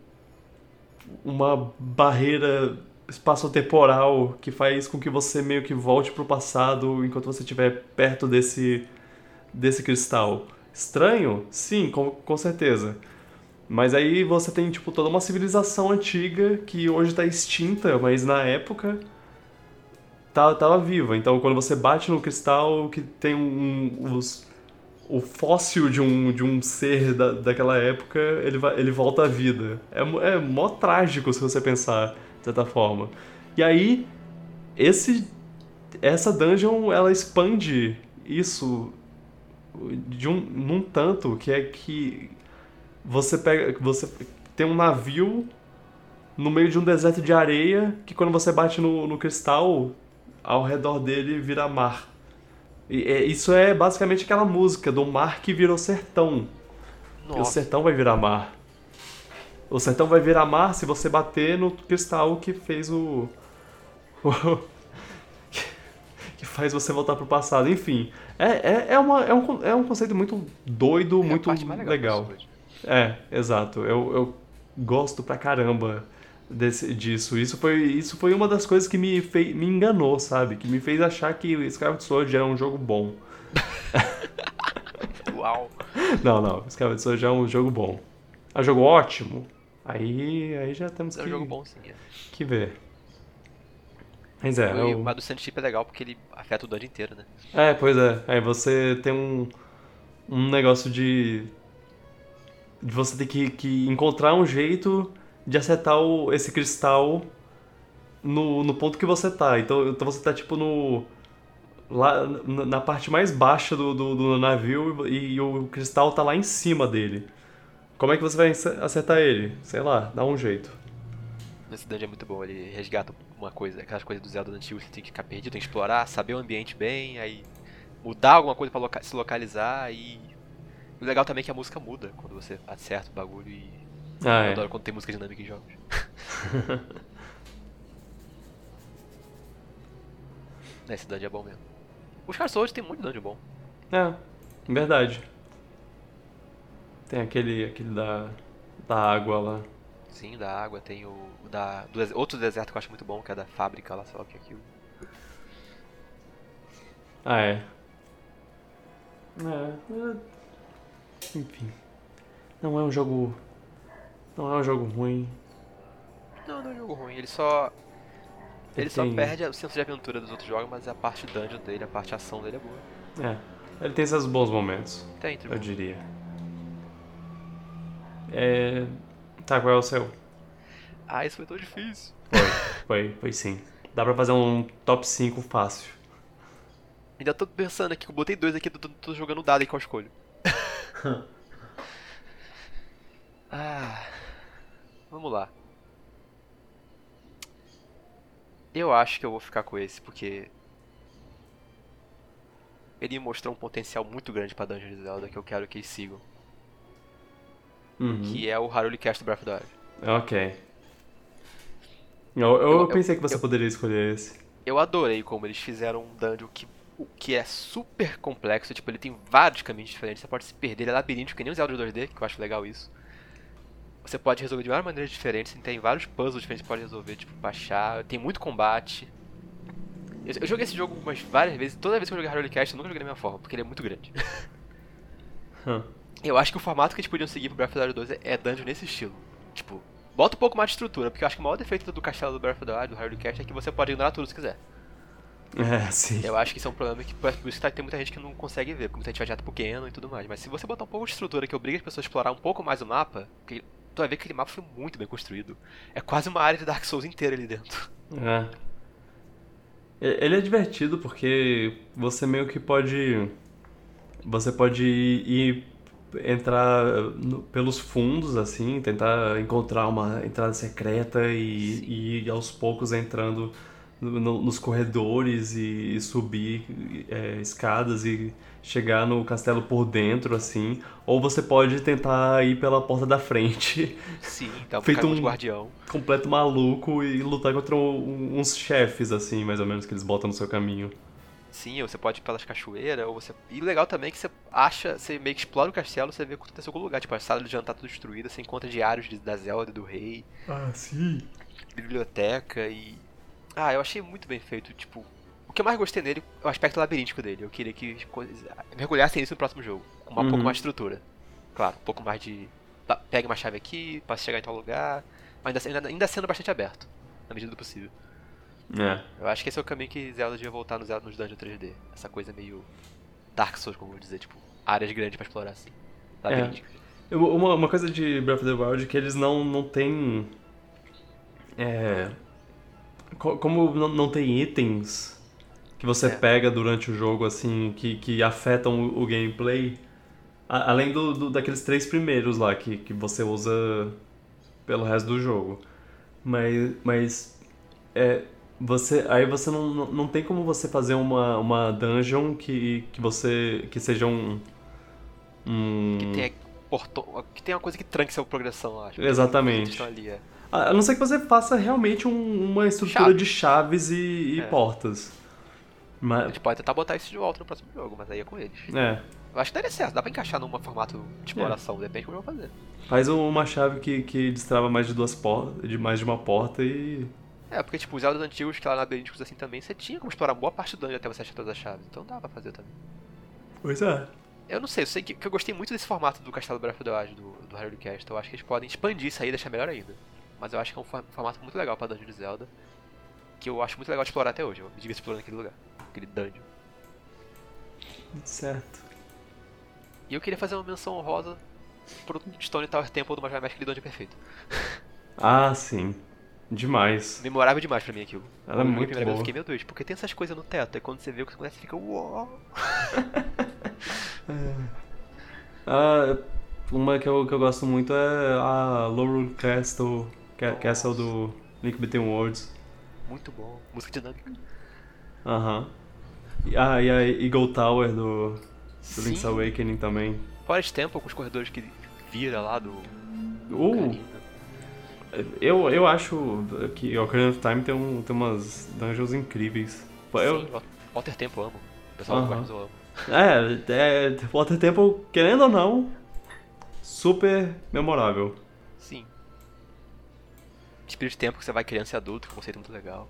S1: uma barreira espaço-temporal que faz com que você meio que volte pro passado enquanto você estiver perto desse, desse cristal. Estranho? Sim, com, com certeza. Mas aí você tem, tipo, toda uma civilização antiga que hoje está extinta, mas na época tá, tava viva. Então quando você bate no cristal que tem um, os, o fóssil de um, de um ser da, daquela época, ele, vai, ele volta à vida. É, é mó trágico se você pensar de certa forma. E aí, esse, essa dungeon, ela expande isso de um, num tanto que é que você pega, você tem um navio no meio de um deserto de areia que quando você bate no, no cristal, ao redor dele vira mar. E, é, isso é basicamente aquela música do mar que virou sertão. Nossa. E o sertão vai virar mar. O sertão vai virar mar se você bater no cristal que fez o. o que faz você voltar pro passado. Enfim, é, é, é, uma, é, um, é um conceito muito doido, é muito legal. legal. É, exato. Eu, eu gosto pra caramba desse, disso. Isso foi, isso foi uma das coisas que me, fei, me enganou, sabe? Que me fez achar que Skyward Sword era um jogo bom.
S2: Uau!
S1: Não, não. Skyward Sword é um jogo bom. É um jogo ótimo? Aí, aí já temos
S2: é
S1: que...
S2: É um jogo bom, sim. É.
S1: Que ver. Mas é,
S2: o... Mas do Sandship é legal porque ele afeta o dungeon inteiro, né?
S1: É, pois é. Aí você tem um, um negócio de... de você ter que, que encontrar um jeito de acertar o, esse cristal no, no ponto que você tá. Então, então você tá tipo no. Lá na parte mais baixa do, do, do navio e, e, o cristal tá lá em cima dele. Como é que você vai acertar ele? Sei lá, dá um jeito.
S2: Esse dungeon é muito bom, ele resgata uma coisa, aquelas coisas do Zelda antigo, você tem que ficar perdido, tem que explorar, saber o ambiente bem, aí mudar alguma coisa pra loca se localizar e. O legal também é que a música muda quando você acerta o bagulho e ah, eu é. adoro quando tem música dinâmica em jogos. Esse dungeon é bom mesmo. Os Scar Souls tem muito dungeon bom.
S1: É, verdade. Tem aquele, aquele da, da água lá.
S2: Sim, da água. Tem o, o da, do outro deserto que eu acho muito bom, que é da fábrica lá, sei lá o que é aquilo.
S1: Ah, é. É, é. Enfim. Não é um jogo não é um jogo ruim.
S2: Não, não é um jogo ruim. Ele só. Ele, ele só tem... perde o senso de aventura dos outros jogos, mas a parte dungeon dele, a parte ação dele é boa.
S1: É. Ele tem seus bons momentos.
S2: Tem,
S1: Eu diria. É. Tá, qual é o seu?
S2: Ah, isso foi tão difícil.
S1: Foi, foi, foi sim. Dá pra fazer um top 5 fácil.
S2: Ainda tô pensando aqui, eu botei dois aqui, tô, tô jogando dado aí que eu escolho. Ah. Vamos lá. Eu acho que eu vou ficar com esse, porque ele mostrou um potencial muito grande para Dungeons Zelda que eu quero que eles sigam.
S1: Uhum.
S2: Que é o Haruli Cast do Breath of the
S1: Wild. Ok. Eu, eu, eu pensei que você poderia escolher esse.
S2: Eu adorei como eles fizeram um dungeon que, que é super complexo. Tipo, ele tem vários caminhos diferentes. Você pode se perder, ele é labiríntico, que nem o Zelda 2D, que eu acho legal isso você pode resolver de várias maneiras diferentes, tem vários puzzles diferentes que você pode resolver, tipo, baixar, tem muito combate. Eu, eu joguei esse jogo umas várias vezes, toda vez que eu joguei Harley Cast eu nunca joguei da mesma forma, porque ele é muito grande.
S1: Hum.
S2: Eu acho que o formato que eles podiam seguir pro Breath of the Wild 2 é dungeon nesse estilo. Tipo, bota um pouco mais de estrutura, porque eu acho que o maior defeito do castelo do Breath of the Wild, do Harley Cast, é que você pode ignorar tudo se quiser.
S1: É, sim.
S2: Eu acho que isso é um problema que por isso que tem muita gente que não consegue ver, porque muita gente vai direto pequeno e tudo mais. Mas se você botar um pouco de estrutura que obriga as pessoas a explorar um pouco mais o mapa, tu vai ver que aquele mapa foi muito bem construído. É quase uma área de Dark Souls inteira ali dentro.
S1: É. Ele é divertido porque você meio que pode. Você pode ir, entrar no, pelos fundos, assim, tentar encontrar uma entrada secreta e, e ir aos poucos entrando no, nos corredores e, e subir é, escadas e chegar no castelo por dentro, assim. Ou você pode tentar ir pela porta da frente.
S2: Sim, tá
S1: Feito um
S2: guardião.
S1: completo maluco e lutar contra um- uns chefes, assim, mais ou menos, que eles botam no seu caminho.
S2: Sim, ou você pode ir pelas cachoeiras, ou você. E o legal também é que você acha, você meio que explora o castelo, você vê o que aconteceu com o lugar. Tipo, a sala de jantar tudo destruída, você encontra diários de- da Zelda, do rei,
S1: Ah, sim.
S2: biblioteca e. Ah, eu achei muito bem feito, tipo. O que eu mais gostei nele é o aspecto labiríntico dele. Eu queria que as coisas mergulhassem nisso no próximo jogo. Com uma
S1: Uhum.
S2: pouco mais de estrutura. Claro, um pouco mais de. Pegue uma chave aqui, pra chegar em tal lugar. Mas ainda, ainda, ainda sendo bastante aberto, na medida do possível.
S1: É.
S2: Eu acho que esse é o caminho que Zelda devia voltar no Zelda nos Dungeon 3D. Essa coisa meio Dark Souls, como eu vou dizer, tipo, áreas grandes pra explorar assim. Labirínticas.
S1: Eu- Uma, uma coisa de Breath of the Wild é que eles não, não têm. É. co- Como não, tem itens que você
S2: É.
S1: pega durante o jogo, assim, que, que afetam o, o gameplay, a- além do, do- daqueles três primeiros lá que, que você usa pelo resto do jogo. Mas. Mas. É, você, aí você não, não, tem como você fazer uma, uma dungeon que, que você. que seja um. um...
S2: Que tem portão, que tem uma coisa que tranque sua progressão, acho.
S1: Exatamente.
S2: Ali, é.
S1: A não ser que você faça realmente um- uma estrutura
S2: Chave.
S1: de chaves e, e
S2: É.
S1: portas.
S2: A
S1: Mas,
S2: gente pode tentar botar isso de volta no próximo jogo, mas aí é com eles.
S1: é,
S2: Eu acho que daria certo, dá pra encaixar num formato de exploração, depende como eu vou fazer.
S1: faz uma chave que, que destrava mais de duas portas, de mais de uma porta e...
S2: É, porque tipo, os Zeldas antigos, que lá labirínticos assim também, você tinha como explorar boa parte do dungeon até você achar todas as chaves. Então dá pra fazer também.
S1: Pois é.
S2: Eu não sei, eu sei que, que eu gostei muito desse formato do Castelo Breath of the Wild, do, do Harry Cast. Eu acho que eles podem expandir isso aí e deixar melhor ainda. Mas eu acho que é um for- formato muito legal pra Dungeon de Zelda. Que eu acho muito legal de explorar até hoje. Eu me divirto explorando aquele lugar. Aquele dungeon.
S1: Certo.
S2: E eu queria fazer uma menção honrosa pro Stone Tower Temple do Majora's Mask, aquele dungeon perfeito.
S1: Ah, sim. Demais.
S2: Memorável demais pra mim aquilo.
S1: Ela é muito
S2: vez, eu
S1: boa.
S2: fiquei, meu Deus, porque tem essas coisas no teto. E quando você vê o que acontece, você fica, uau.
S1: Ah, uma que eu, que eu gosto muito é a Laurel Castle, Ca-
S2: Nossa.
S1: Castle do Link Between Worlds.
S2: Muito bom. Música dinâmica.
S1: Aham. E- Ah, e a Eagle Tower do, do Link's. Awakening também.
S2: Forest Temple com os corredores que vira lá do.
S1: Uh. Eu, eu acho que Ocarina of Time tem, um, tem umas dungeons incríveis. Eu,
S2: Sim, Water Temple eu amo. O pessoal gosta, mas eu amo.
S1: é, é, Water Temple, querendo ou não, super memorável.
S2: Sim. Spirit Temple que você vai criança e adulto, que é um conceito muito legal.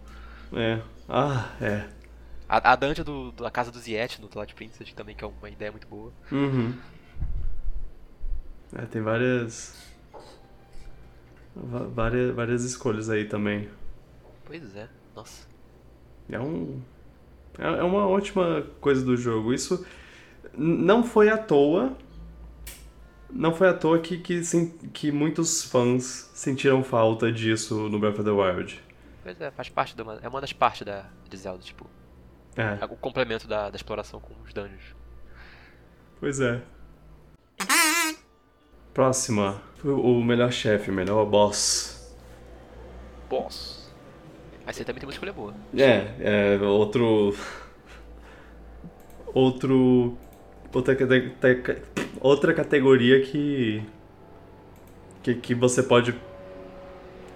S1: É. Ah, é.
S2: A, a dungeon do, da casa do Ziet no Twilight Princess também, que é uma ideia muito boa.
S1: Uhum. É, tem várias, várias. Várias escolhas aí também.
S2: Pois é, nossa.
S1: É um. É é uma ótima coisa do jogo. Isso não foi à toa. Não foi à toa que, que, que muitos fãs sentiram falta disso no Breath of the Wild.
S2: Pois é, faz parte de uma. É uma das partes da, de Zelda, tipo.
S1: É,
S2: O complemento da, da exploração com os dungeons.
S1: pois é. Próxima. O o melhor chefe, o melhor boss.
S2: Boss. Mas você também tem uma escolha boa.
S1: É, é outro. Outro. Outra, outra categoria que, que. que você pode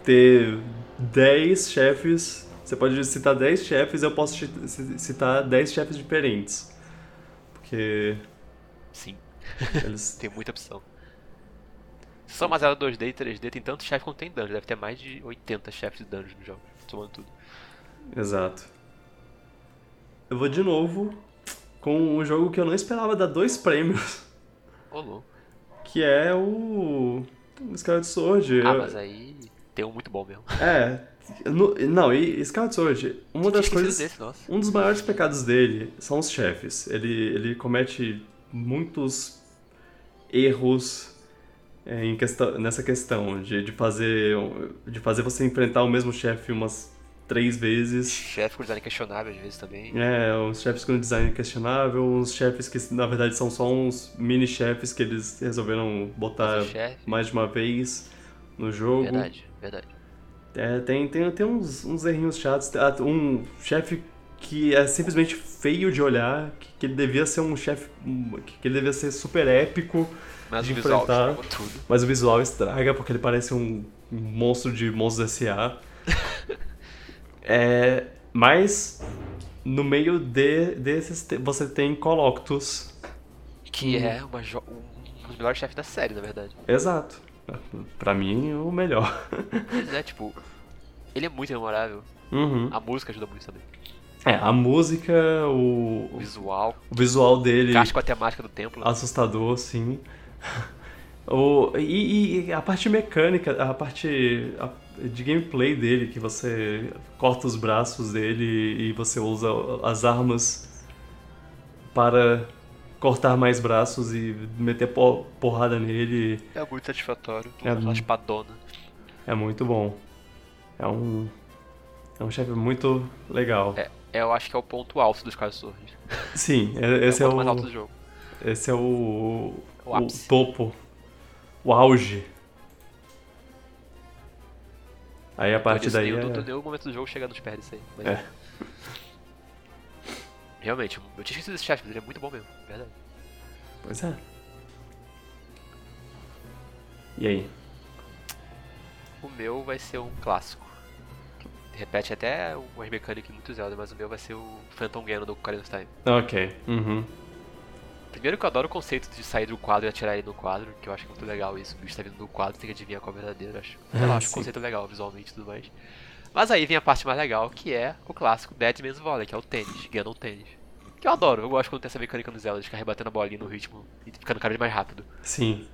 S1: ter 10 chefes. Você pode citar 10 chefes eu posso ci- ci- citar 10 chefes diferentes. Porque
S2: Sim,
S1: eles.
S2: tem muita opção. Só uma Zelda 2D e 3D, tem tanto chefe quanto tem dungeon. Deve ter mais de 80 chefes de dungeon no jogo, somando tudo.
S1: Exato. Eu vou de novo com um jogo que eu não esperava dar dois prêmios.
S2: Ô, louco.
S1: Que é o. Skyward Sword.
S2: Ah,
S1: Eu-
S2: mas aí tem um muito bom mesmo.
S1: É. no- não, e Skyward Sword, uma das coisas.
S2: Desse.
S1: Um dos maiores pecados dele são os chefes. Ele, ele comete muitos erros é, em questão, nessa questão de, de, fazer, de fazer você enfrentar o mesmo chefe umas três vezes.
S2: Chefe com design questionável às vezes também.
S1: É, uns chefes com design questionável, uns chefes que na verdade são só uns mini chefes que eles resolveram botar mais de uma vez no jogo.
S2: Verdade, verdade.
S1: É, tem, tem, tem uns, uns errinhos chatos. Ah, Um chefe que é simplesmente feio de olhar, que, que ele devia ser um chefe. Que ele devia ser super épico,
S2: Mas
S1: De
S2: o visual
S1: enfrentar.
S2: tudo.
S1: mas o visual estraga porque ele parece um monstro de Monstros S.A. é, mas no meio de, desses você tem Coloctus.
S2: Que é uma um dos melhores chefes da série, na verdade.
S1: Exato. Pra mim, o melhor.
S2: Mas é, tipo, ele é muito memorável.
S1: Uhum.
S2: A música ajuda muito também.
S1: É, a música, o,
S2: O visual,
S1: o visual dele.
S2: encaixa com a temática do templo.
S1: assustador, sim. O, e, e a parte mecânica, a parte de gameplay dele, que você corta os braços dele e você usa as armas para cortar mais braços e meter po- porrada nele,
S2: É muito satisfatório.
S1: É
S2: uma espadona.
S1: é muito bom. É um. É um chefe muito legal.
S2: É, eu acho que é o ponto alto dos Swords.
S1: Sim, é- esse é,
S2: o ponto mais alto
S1: o.
S2: do jogo.
S1: Esse é o.
S2: O ápice.
S1: topo. O auge. Aí a partir
S2: isso,
S1: daí.
S2: nenhum,
S1: É...
S2: nenhum momento do jogo chega nos pés disso aí. Mas
S1: É.
S2: Realmente, eu tinha esquecido desse chefe, mas ele é muito bom mesmo, verdade.
S1: Pois é. E aí?
S2: O meu vai ser um clássico. Repete até umas mecânicas muito Zelda, mas o meu vai ser o Phantom Ganon do Ocarina of Time.
S1: Ok. Uhum.
S2: Primeiro que eu adoro o conceito de sair do quadro e atirar ele no quadro, que eu acho muito legal isso. O bicho tá vindo do quadro, tem que adivinhar qual é o verdadeiro, eu acho. Eu
S1: Ah,
S2: acho o conceito legal visualmente e tudo mais. Mas aí vem a parte mais legal, que é o clássico Dead Man's Volley, que é o tênis, Ganon tênis. Que eu adoro, eu gosto quando tem essa mecânica no Zelda, de ficar rebatendo a bolinha no ritmo e ficando cada vez mais rápido.
S1: Sim.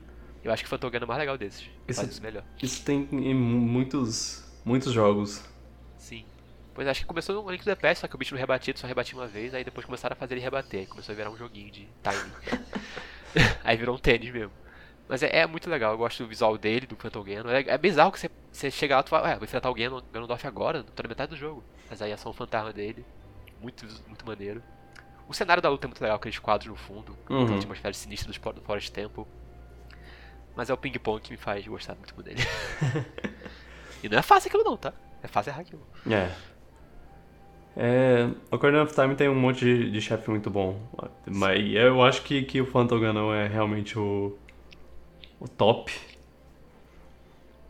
S2: Eu acho que o é o mais legal desses.
S1: Isso-
S2: Faz isso melhor.
S1: Isso tem em mu- muitos. muitos jogos.
S2: Sim. Pois acho que começou no Link to the Past, só que o bicho não rebatia, só rebatia uma vez, aí depois começaram a fazer ele rebater, começou a virar um joguinho de timing. aí virou um tênis mesmo. Mas é, é muito legal, eu gosto do visual dele, do Phantom Ganon. É, é bizarro que você, você chega lá e fala, ué, vou enfrentar o Ganon, Ganondorf agora, tô na metade do jogo. Mas aí é só um fantasma dele, muito, muito maneiro. O cenário da luta é muito legal, aqueles quadros no fundo,
S1: Uhum.
S2: aquela atmosfera sinistra do Forest Temple. Mas é o ping-pong que me faz gostar muito dele. e não é fácil aquilo não, tá? É fácil errar aquilo.
S1: É. É, Ocarina of Time tem um monte de, de chefe muito bom. Mas eu acho que, que o Phantom Ganon é realmente o, o top.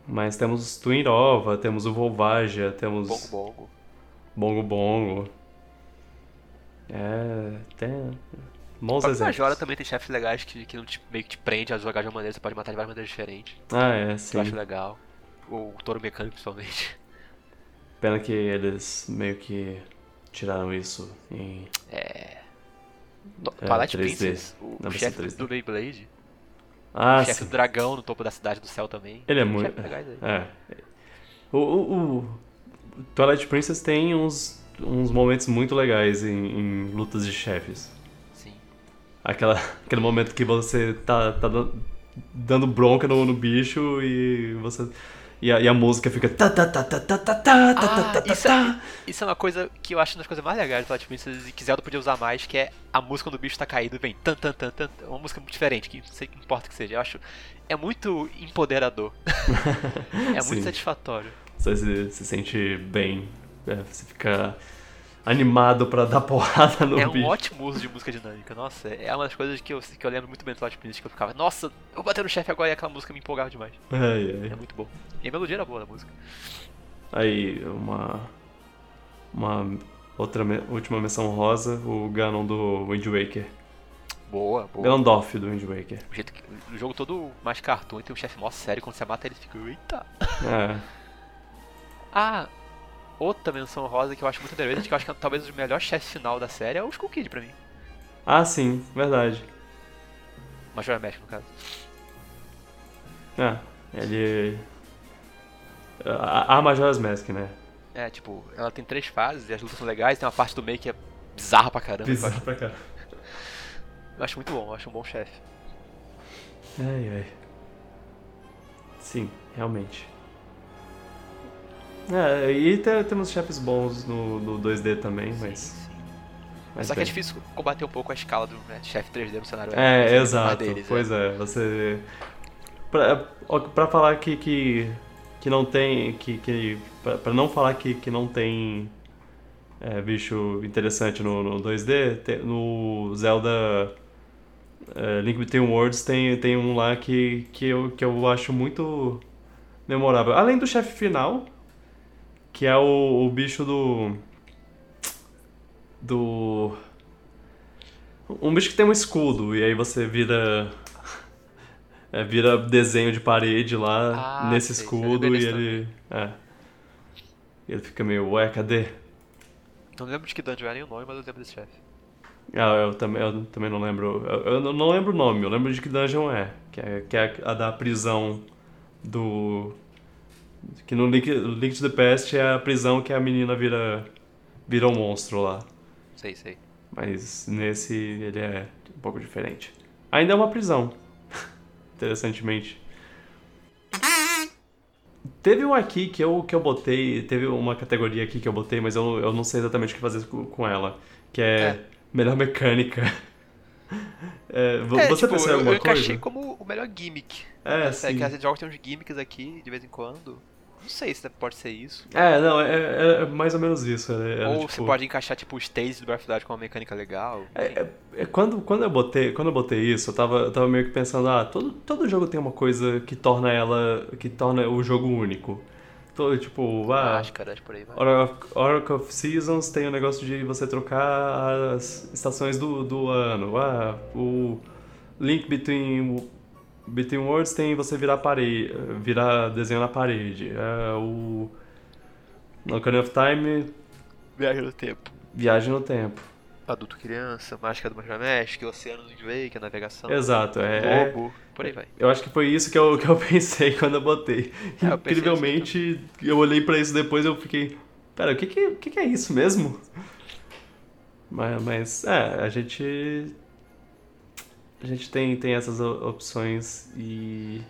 S1: Mas temos Twinrova, temos o Volvagia, temos
S2: Bongo Bongo.
S1: Bongo Bongo. É. Tem.
S2: O
S1: Bons
S2: próprio
S1: exemplos.
S2: Majora também tem chefes legais que, que não te, meio que te prende a jogar de uma maneira, você pode matar de várias maneiras diferentes.
S1: Ah, é, sim.
S2: eu acho legal. O touro mecânico, principalmente.
S1: Pena que eles meio que tiraram isso em.
S2: É.
S1: É,
S2: Twilight
S1: 3D,
S2: Princess, o, chefe
S1: 3D.
S2: do Beyblade,
S1: Ah,
S2: o chefe
S1: sim.
S2: do dragão no topo da cidade do céu também.
S1: Ele é muito. É. O, o, o Twilight Princess tem uns, uns momentos muito legais em, em lutas de chefes.
S2: Sim.
S1: Aquela, aquele momento que você tá, tá dan- dando bronca no, no bicho e você. E a, e a música fica. tá, tá, tá, tá, tá, tá, tá, tá, tá, tá,
S2: Ah, isso, é, isso é uma coisa que eu acho uma das coisas mais legais do Twilight Princess e que Zelda podia usar mais, que é a música quando o bicho tá caído vem tan tan tan tan, uma música muito diferente, que não sei que importa que seja. Eu acho é muito empoderador. é muito satisfatório.
S1: Você se, se sente bem. é, você fica animado pra dar porrada no
S2: é um
S1: bicho.
S2: ótimo uso de música dinâmica. Nossa, é uma das coisas que eu, que eu lembro muito bem do Twilight Princess, que eu ficava, nossa, eu vou bater no chefe agora e aquela música me empolgava demais.
S1: Ai, ai.
S2: É muito bom. E a melodia era boa da música.
S1: Aí, uma. Uma outra me- última menção rosa, o Ganon do Wind Waker.
S2: Boa, boa.
S1: Ganondorf do Wind Waker.
S2: O jeito que o jogo todo mais cartoon e tem um chefe mó sério, quando você mata ele fica, eita.
S1: É.
S2: Ah, outra menção rosa que eu acho muito underrated, que eu acho que é talvez o melhor chefe final da série, é o Skull Kid pra mim.
S1: Ah, sim, verdade.
S2: Majora Mask, no caso.
S1: É, ele. A, a Majora's Mask, né?
S2: É, tipo, ela tem três fases e as lutas são legais, tem uma parte do meio que é bizarra pra caramba. acho,
S1: pra cá.
S2: eu acho muito bom, eu acho um bom chefe.
S1: Ai, ai. Sim, realmente. É, e te- temos chefes bons no, no 2D também, mas.
S2: Sim.
S1: mas
S2: Só que é
S1: bem.
S2: difícil combater um pouco a escala do né, chefe 3D no cenário.
S1: É, exato.
S2: deles,
S1: pois é, você. Pra, pra falar que, que, que não tem. Que, que, pra, pra não falar que, que não tem é, bicho interessante no, no 2D, tem, no Zelda é, Link Between Worlds tem, tem um lá que, que, eu, que eu acho muito memorável. Além do chefe final, que é o, o bicho do. Do. Um bicho que tem um escudo, e aí você vira. É, vira desenho de parede lá
S2: Ah,
S1: nesse
S2: sei,
S1: escudo e ele. É. Ele fica meio, ué, cadê?
S2: Não lembro de que dungeon era nem o nome, mas eu lembro desse chefe.
S1: Ah, eu também, eu também não lembro. Eu, eu não lembro o nome, eu lembro de que dungeon é. Que é, que é a da prisão do. Que no Link, Link to the Past é a prisão que a menina vira. vira um monstro lá.
S2: Sei, sei.
S1: Mas nesse ele é um pouco diferente. Ainda é uma prisão. Interessantemente. Teve um aqui que eu, que eu botei. Teve uma categoria aqui que eu botei, mas eu, eu não sei exatamente o que fazer com, ela. Que é,
S2: É.
S1: melhor mecânica. É,
S2: É,
S1: você
S2: tipo,
S1: pensou em
S2: eu,
S1: alguma
S2: eu encaixei
S1: coisa?
S2: como o melhor gimmick.
S1: É,
S2: É,
S1: sim.
S2: que vezes jogos tem uns gimmicks aqui, de vez em quando. Não sei se pode ser isso.
S1: É, não, é, é- é mais ou menos isso. é- é,
S2: Ou
S1: tipo,
S2: você pode encaixar, tipo, os stages do Breath of the Wild com uma mecânica legal.
S1: É, é- é quando, quando, eu botei, quando eu botei isso, eu tava, eu tava meio que pensando, ah, todo, todo jogo tem uma coisa que torna ela. que torna o jogo único. Todo, tipo, ah,
S2: Máscaras, por aí vai.
S1: Oracle of, Oracle of Seasons tem o negócio de você trocar as estações do, do ano. Ah, o Link Between, Between Worlds tem você virar parede, virar desenho na parede. Ah, o Ocarina of Time,
S2: Viagem no tempo.
S1: viagem no tempo.
S2: Adulto criança, Máscara do Major Mask, Oceano do Drake, a navegação.
S1: Exato, é, é-
S2: Lobo, por aí vai.
S1: Eu acho que foi isso que eu, que eu pensei quando eu botei.
S2: É, eu
S1: Incrivelmente, eu olhei pra isso depois e eu fiquei. Pera, o que que, o que que é isso mesmo? Mas, mas, é, a gente. A gente tem, tem essas opções e.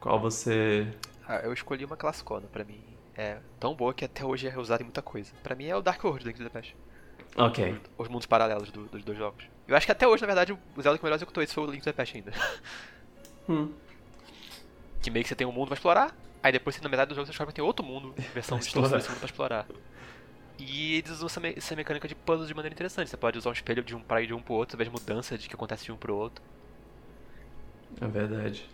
S1: Qual você.
S2: Ah, eu escolhi uma classicona pra mim. É tão boa que até hoje é usada em muita coisa. Pra mim é o Dark World do Link to the Past.
S1: Ok.
S2: Os mundos paralelos do- dos dois jogos. Eu acho que até hoje, na verdade, o Zelda que melhor executou isso foi o Link to the Past ainda.
S1: Hum,
S2: Que meio que você tem um mundo pra explorar, aí depois na metade do jogo você descobre que tem outro mundo, versão distorcida
S1: explorar.
S2: desse mundo pra explorar. E eles usam essa, me- essa mecânica de puzzles de maneira interessante. Você pode usar um espelho de um pra ir de um pro outro, você vê as mudanças de que acontece de um pro outro.
S1: é verdade.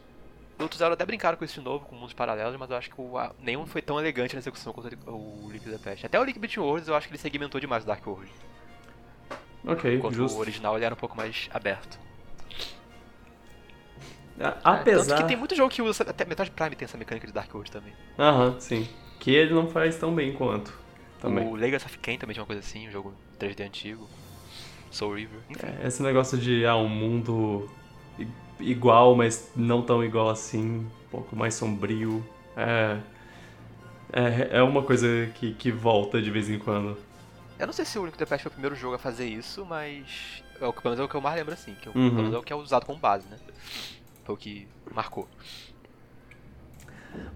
S2: Outros até brincaram com isso de novo, com mundos paralelos, mas eu acho que o, a- nenhum foi tão elegante na execução quanto o Link the Past. Até o Link Between Worlds eu acho que ele segmentou demais o Dark World.
S1: Ok,
S2: Enquanto
S1: justo.
S2: o original ele era um pouco mais aberto.
S1: A-
S2: É, Tanto
S1: Apesar.
S2: que tem muito jogo que usa, até Metroid Prime tem essa mecânica de Dark World também.
S1: Aham, sim. Que ele não faz tão bem quanto. Também.
S2: O Legacy of Kain também tinha uma coisa assim, um jogo 3D antigo. Soul River.
S1: É, Esse negócio de ah, um mundo igual, mas não tão igual assim, um pouco mais sombrio. É, é, é uma coisa que, que volta de vez em quando.
S2: Eu não sei se o to the Past foi o primeiro jogo a fazer isso, mas. É o que, pelo menos é o que eu mais lembro assim, que eu-
S1: Uhum.
S2: pelo menos é o que é usado como base, né? Foi o que marcou.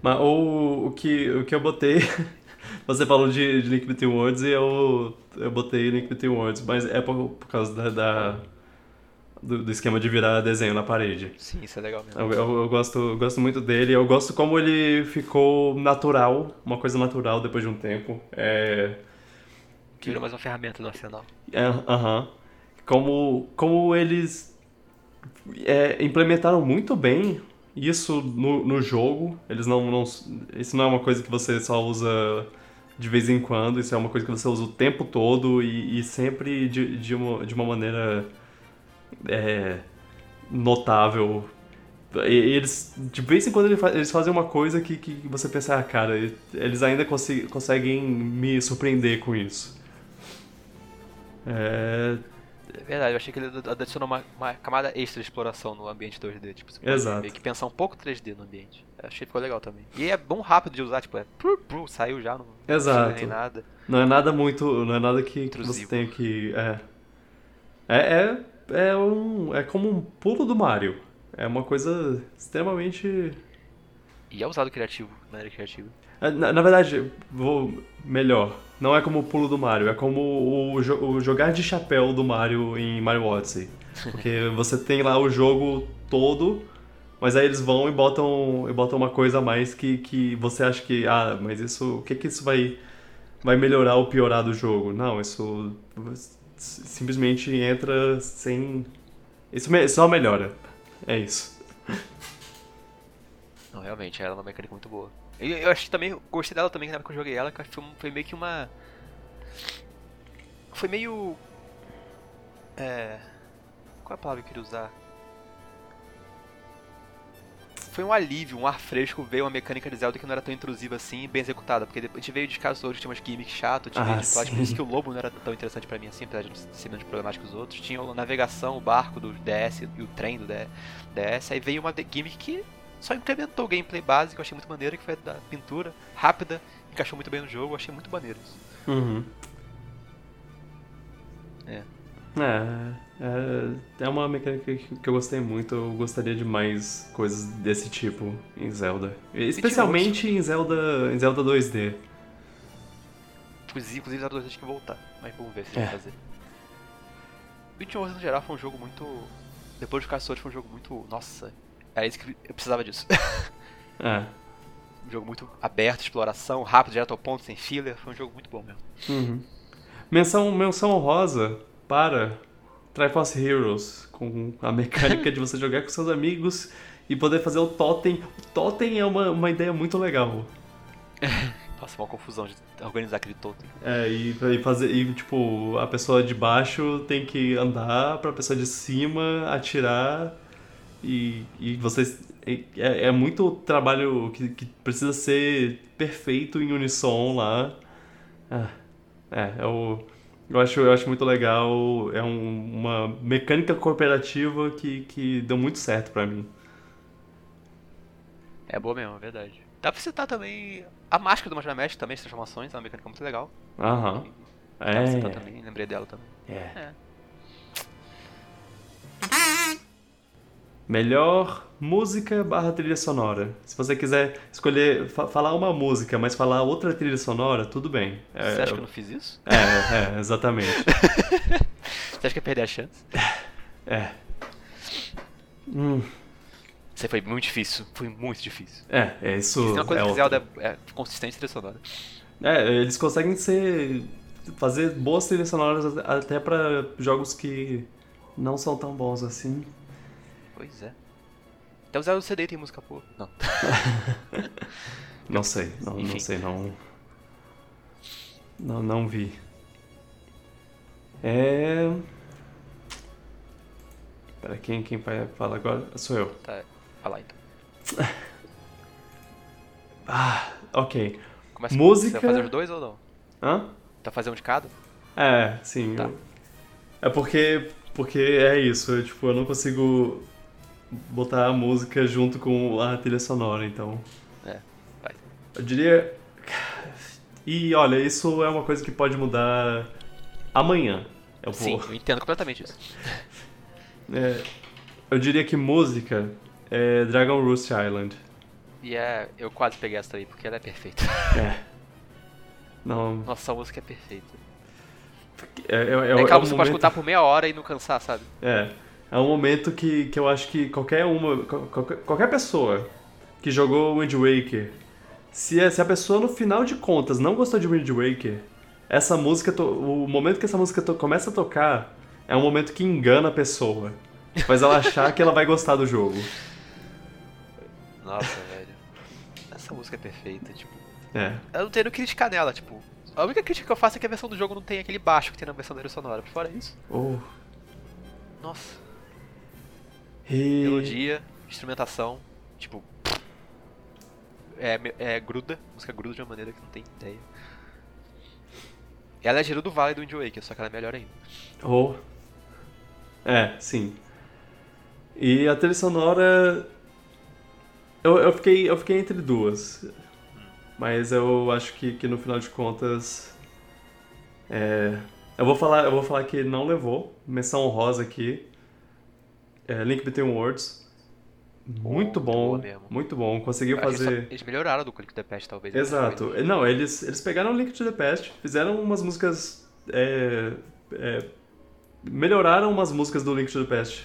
S1: Mas o, o, que, o que eu botei. Você falou de, de Link Between Worlds e eu, eu botei Link Between Worlds, mas é por, por causa da, da- do, do esquema de virar desenho na parede.
S2: Sim, isso é legal mesmo.
S1: Eu, eu- eu gosto, eu gosto muito dele, eu gosto como ele ficou natural, uma coisa natural depois de um tempo. É.
S2: Virou mais uma ferramenta no arsenal.
S1: é, Aham. Como, como eles é, implementaram muito bem isso no, no jogo. Eles não, não. Isso não é uma coisa que você só usa de vez em quando, isso é uma coisa que você usa o tempo todo e, e sempre de, de, uma, de uma maneira é, notável. E eles, de vez em quando, eles fa- eles fazem uma coisa que, que você pensa, ah, cara, eles ainda conseguem me surpreender com isso. É,
S2: É verdade, eu achei que ele adicionou uma, uma camada extra de exploração no ambiente 2D. Tipo, você pode
S1: Exato.
S2: meio que pensar um pouco 3D no ambiente. Eu achei que ficou legal também. E é bom rápido de usar, tipo, é. Pru, pru, saiu já, não não
S1: Exato.
S2: nem nada.
S1: Não é nada muito. Não é nada que, que você tem que. É. É, é, é, um, é como um pulo do Mario. É uma coisa extremamente.
S2: E é usado criativo, na área criativa.
S1: é, Na, na verdade, vou melhor. Não é como o pulo do Mario, é como o, o jogar de chapéu do Mario em Mario Odyssey. Porque você tem lá o jogo todo, Mas aí eles vão e botam, e botam uma coisa a mais que, que você acha que, ah, mas isso, o que que isso vai, vai melhorar ou piorar do jogo? Não, isso simplesmente entra sem... Isso só melhora. É isso.
S2: Não, realmente, ela é uma mecânica muito boa. Eu, eu acho que também, gostei dela também na época que eu joguei ela, que foi, foi meio que uma... Foi meio... É... Qual é a palavra que eu queria usar? foi um alívio, um ar fresco ver uma mecânica de Zelda que não era tão intrusiva assim bem executada. Porque a gente veio de casos outros que tinha umas gimmicks chato, tinha ah, de por isso que o lobo não era tão interessante para mim assim, apesar de não ser menos problemático que os outros. Tinha a navegação, o barco do DS e o trem do DS. Aí veio uma gimmick que só incrementou o gameplay básico, eu achei muito maneiro, que foi da pintura, rápida, encaixou muito bem no jogo, eu achei muito maneiro isso.
S1: Uhum.
S2: É.
S1: É, é, é uma mecânica que eu gostei muito. Eu gostaria de mais coisas desse tipo em Zelda. Especialmente em Zelda, em Zelda 2D.
S2: Inclusive, Zelda 2D tem que voltar, mas vamos ver se é. vai fazer. Beat Wars no geral foi um jogo muito. Depois dos Caçadores foi um jogo muito. Nossa, era isso que eu precisava disso.
S1: É.
S2: um jogo muito aberto, exploração, rápido, direto ao ponto, sem filler. Foi um jogo muito bom mesmo.
S1: Uhum. Menção, menção honrosa para Triforce Heroes, com a mecânica de você jogar com seus amigos e poder fazer o totem. O totem é uma, uma ideia muito legal.
S2: Nossa, uma confusão de organizar aquele totem.
S1: É, e, e, fazer. E, tipo, a pessoa de baixo tem que andar pra pessoa de cima atirar. E, e vocês. É, é muito trabalho que, que precisa ser perfeito em unissom lá. Ah, é, é o. Eu acho, eu acho muito legal. É um, uma mecânica cooperativa que, que deu muito certo pra mim.
S2: É boa mesmo, é verdade. Dá pra citar também a máscara do Majora Mesh também, as transformações, é uma mecânica muito legal.
S1: Aham.
S2: É. Dá pra citar também, lembrei dela também.
S1: É. é. Melhor música barra trilha sonora. Se você quiser escolher, fa falar uma música, mas falar outra trilha sonora, tudo bem.
S2: É, você acha que eu não fiz isso?
S1: É, é, exatamente.
S2: você acha que ia perder a chance?
S1: É. Hum.
S2: Você foi muito difícil, foi muito difícil.
S1: É, é isso.
S2: Tem uma coisa é que Zelda é consistente trilha sonora.
S1: É, eles conseguem ser fazer boas trilhas sonoras até para jogos que não são tão bons assim.
S2: Pois é. Até o Zelda CD tem música boa. Não.
S1: não sei, não, não sei, não. Não, não vi. É. Pera, quem, quem fala agora? Sou eu.
S2: Tá, fala então.
S1: ah, ok.
S2: Começa
S1: Música.
S2: Você vai fazer os dois ou não?
S1: Hã?
S2: Tá fazendo de cada?
S1: É, sim.
S2: Tá.
S1: Eu... É porque. Porque é isso, eu, tipo, eu não consigo botar a música junto com a trilha sonora, então.
S2: É, vai.
S1: Eu diria. E olha, isso é uma coisa que pode mudar amanhã. Eu vou...
S2: Sim, eu entendo completamente isso.
S1: É, eu diria que música é Dragon Roost Island.
S2: E é, eu quase peguei essa aí porque ela é perfeita.
S1: É. Não.
S2: Nossa, a música é perfeita.
S1: É, é, é,
S2: é aquela
S1: é
S2: música
S1: momento...
S2: pode escutar por meia hora e não cansar, sabe?
S1: É. É um momento que, que eu acho que qualquer uma. Qualquer, qualquer pessoa que jogou Wind Waker, se, se a pessoa no final de contas não gostou de Wind Waker, essa música. O momento que essa música começa a tocar é um momento que engana a pessoa. Faz ela achar que ela vai gostar do jogo.
S2: Nossa, velho. Essa música é perfeita, tipo.
S1: É.
S2: Eu não tenho criticar nela, tipo. A única crítica que eu faço é que a versão do jogo não tem aquele baixo que tem na versão da sonora. Por fora isso.
S1: Oh.
S2: Nossa.
S1: E...
S2: Melodia, instrumentação, tipo. É, é gruda, música gruda de uma maneira que não tem ideia. Ela é Gerudo Vale do Wind Waker, só que ela é melhor ainda.
S1: Oh. É, sim. E a trilha sonora. Eu, eu, fiquei, eu fiquei entre duas. Mas eu acho que, que no final de contas. É, eu, vou falar, eu vou falar que não levou. Menção honrosa aqui é, Link Between Worlds. Muito bom, muito bom. Conseguiu fazer.
S2: Eles melhoraram do Link to the Past, talvez.
S1: Exato. Não, eles, eles pegaram o Link to the Past, fizeram umas músicas. É, é, melhoraram umas músicas do Link to the Past.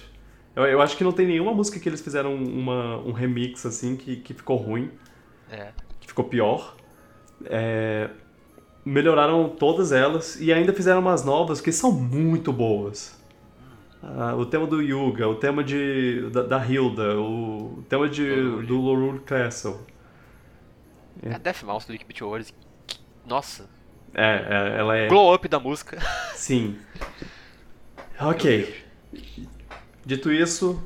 S1: Eu, eu acho que não tem nenhuma música que eles fizeram uma, um remix assim que, que ficou ruim,
S2: É.
S1: que ficou pior. É, melhoraram todas elas e ainda fizeram umas novas que são muito boas. Ah, o tema do Yuga, o tema de, da, da Hilda, o tema de,
S2: Lorule.
S1: do Lorule Castle.
S2: A Death Mouse do Liquid Wars. Nossa.
S1: É, é, ela é.
S2: Glow up da música.
S1: Sim. Ok. Dito isso,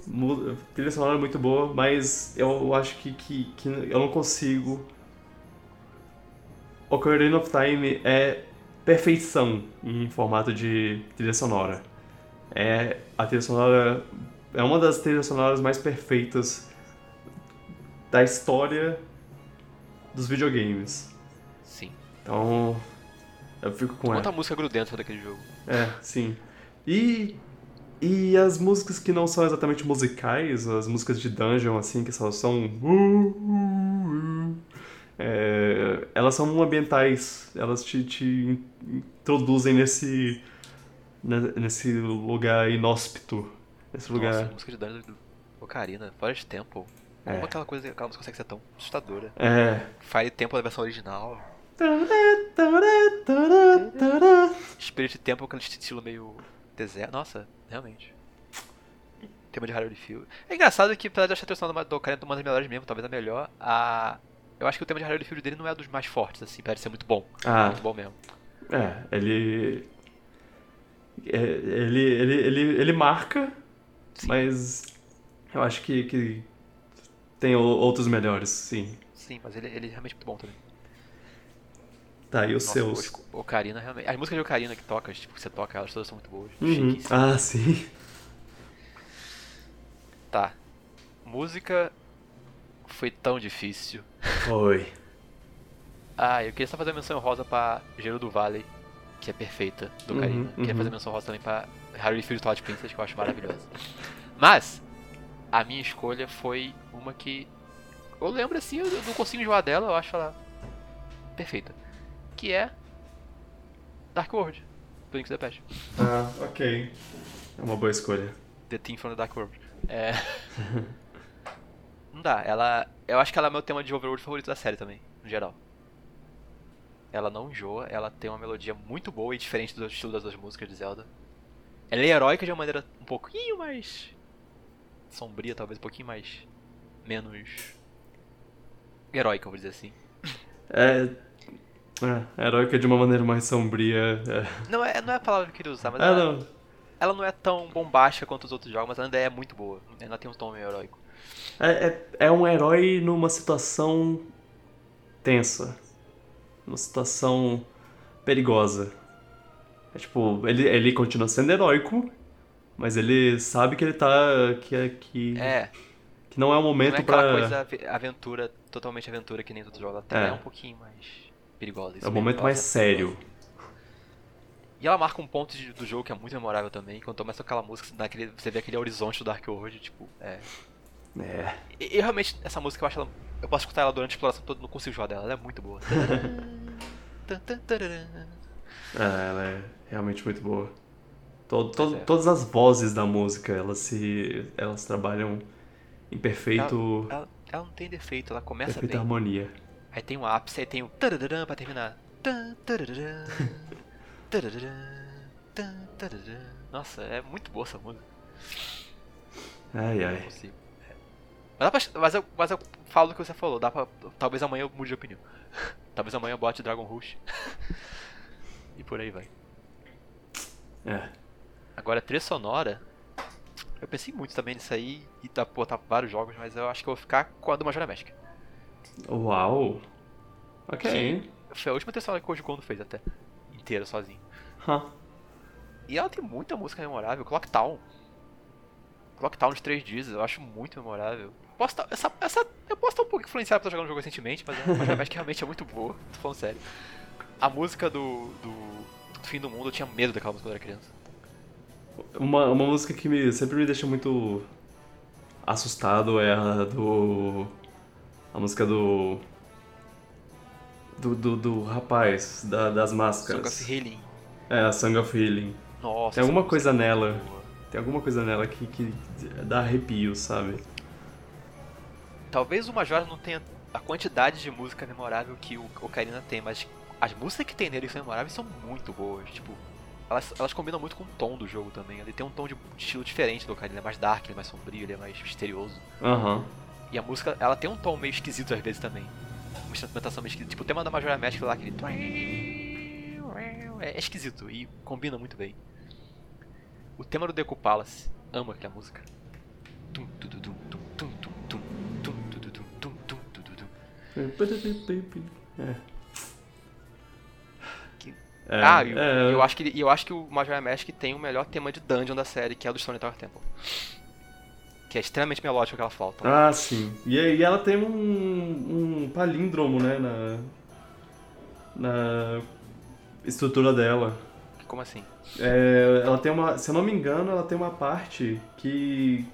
S1: trilha sonora é muito boa, mas eu acho que, que, que eu não consigo. Ocarina of Time é perfeição em formato de trilha sonora. É a trilha sonora é uma das trilhas sonoras mais perfeitas da história dos videogames.
S2: Sim.
S1: Então, eu fico com ela.
S2: Quanta música grudenta daquele jogo.
S1: É, sim. E, e as músicas que não são exatamente musicais, as músicas de dungeon, assim, que só são. é, elas são ambientais, elas te, te introduzem nesse. Ne- nesse lugar inóspito. Nesse lugar.
S2: Nossa, música de Dungeon do Ocarina, Forest Temple.
S1: É.
S2: Como aquela coisa, aquela música consegue ser tão assustadora.
S1: É.
S2: Fire Temple da versão original. Spirit Temple, aquele estilo meio deserto. Nossa, realmente. Tema de Hyrule Field. É engraçado que, apesar de achar a sonora do Ocarina uma das melhores mesmo, talvez a melhor, a... eu acho que o tema de Hyrule Field dele não é dos mais fortes, assim, parece ser muito bom.
S1: Ah,
S2: Muito bom mesmo.
S1: é, ele. É, Ele, ele, ele, ele marca,
S2: Sim.
S1: mas eu acho que, que tem outros melhores, sim.
S2: Sim, mas ele, ele é realmente muito bom também.
S1: Tá, e os
S2: Nossa,
S1: seus?
S2: o Ocarina realmente. As músicas de Ocarina que toca, tipo, que você toca, elas todas são muito boas.
S1: Uhum. Ah, sim.
S2: Tá. Música foi tão difícil.
S1: Oi.
S2: Ah, eu queria só fazer uma menção rosa pra Gerudo Valley, que é perfeita, do
S1: Uhum,
S2: Ocarina. Queria
S1: uhum.
S2: fazer menção rosa também pra Hyrule Field Twilight Princess, que eu acho maravilhosa. Mas, a minha escolha foi uma que... Eu lembro assim, eu não consigo enjoar dela, eu acho ela perfeita. Que é Dark World, do Link's the Past.
S1: Ah, ok. É uma boa escolha.
S2: The Theme from the Dark World. É. Não dá, ela. Eu acho que ela é meu tema de overworld favorito da série também, no geral. Ela não enjoa, ela tem uma melodia muito boa e diferente do estilo das outras músicas de Zelda. Ela é heróica de uma maneira um pouquinho mais. sombria, talvez, um pouquinho mais. menos. heróica, vou dizer assim.
S1: É. É, heróica de uma maneira mais sombria. É.
S2: Não é, não é a palavra que eu queria usar, mas
S1: Ah,
S2: ela,
S1: não.
S2: ela não é tão bombástica quanto os outros jogos, mas ela ainda é muito boa. Ela tem um tom meio heróico.
S1: É, é, é um herói numa situação tensa. Numa situação perigosa. É tipo, ele, ele continua sendo heróico, mas ele sabe que ele tá. que, é- que,
S2: É,
S1: que não é o
S2: Não
S1: momento
S2: é aquela
S1: pra.
S2: coisa ave- aventura, totalmente aventura que nem outros jogos. Ela
S1: É.
S2: é. um pouquinho mais perigosa. isso
S1: É o momento mais
S2: é
S1: sério.
S2: E ela marca um ponto de- do jogo que é muito memorável também. Quando começa aquela música, você, dá aquele- você vê aquele horizonte do Dark World, tipo, é.
S1: É.
S2: E, e realmente, essa música eu acho ela. Eu posso escutar ela durante a exploração toda, não consigo jogar dela, ela é muito boa.
S1: É, ela é realmente muito boa. To- to-
S2: Pois é.
S1: Todas as vozes da música, elas se. elas trabalham em perfeito.
S2: ela, ela não tem defeito, ela começa
S1: perfeita
S2: bem.
S1: harmonia.
S2: Aí tem o ápice, aí tem o tararã pra terminar. Nossa, é muito boa essa música.
S1: Ai
S2: Não
S1: ai.
S2: Mas, dá pra- mas eu, mas eu falo do que você falou, dá pra, talvez amanhã eu mude de opinião. talvez amanhã eu bote Dragon Rush. e por aí vai.
S1: É.
S2: Agora, trilha sonora. Eu pensei muito também nisso aí e tá, botar vários jogos, mas eu acho que eu vou ficar com a do Majora Mask.
S1: Uau! Ok.
S2: Foi a última trilha sonora que o Koji Kondo fez até. Inteira, sozinho.
S1: Huh.
S2: E ela tem muita música memorável. Clock Town. Clock Town de 3 dias, eu acho muito memorável. Posso tá, essa, essa, eu posso estar um pouco influenciado por estar jogando o jogo recentemente, mas a Majora Mask realmente é muito boa. Tô falando sério. A música do, do, do Fim do Mundo, eu tinha medo daquela música quando era criança.
S1: Uma, uma música que me, sempre me deixa muito assustado é a do. A música do. Do, do, do rapaz, da- das
S2: Song
S1: máscaras.
S2: of Healing.
S1: É, a Song of Healing.
S2: Nossa.
S1: Tem alguma
S2: essa
S1: coisa
S2: é
S1: nela.
S2: boa.
S1: Tem alguma coisa nela que, que dá arrepio, sabe?
S2: Talvez o Majora não tenha a quantidade de música memorável que o Ocarina tem, mas as músicas que tem nele são memoráveis são muito boas. Tipo, elas, elas combinam muito com o tom do jogo também. Ele tem um tom de estilo diferente do Ocarina, ele é mais dark, ele é mais sombrio, ele é mais misterioso.
S1: Uhum.
S2: E a música, ela tem um tom meio esquisito às vezes também. Uma instrumentação meio esquisita. Tipo, o tema da Majora Mask lá, aquele... É esquisito e combina muito bem. O tema do Deku Palace, amo aquela música.
S1: É.
S2: É, ah, eu, é, eu, acho que, eu acho que o Majora Mask tem o melhor tema de dungeon da série, que é o do Stone Tower Temple. Que é extremamente melódico aquela flauta.
S1: Ah, sim. E, e ela tem um, um palíndromo, né, na, na estrutura dela.
S2: Como assim?
S1: É, ela tem uma, se eu não me engano, ela tem uma parte que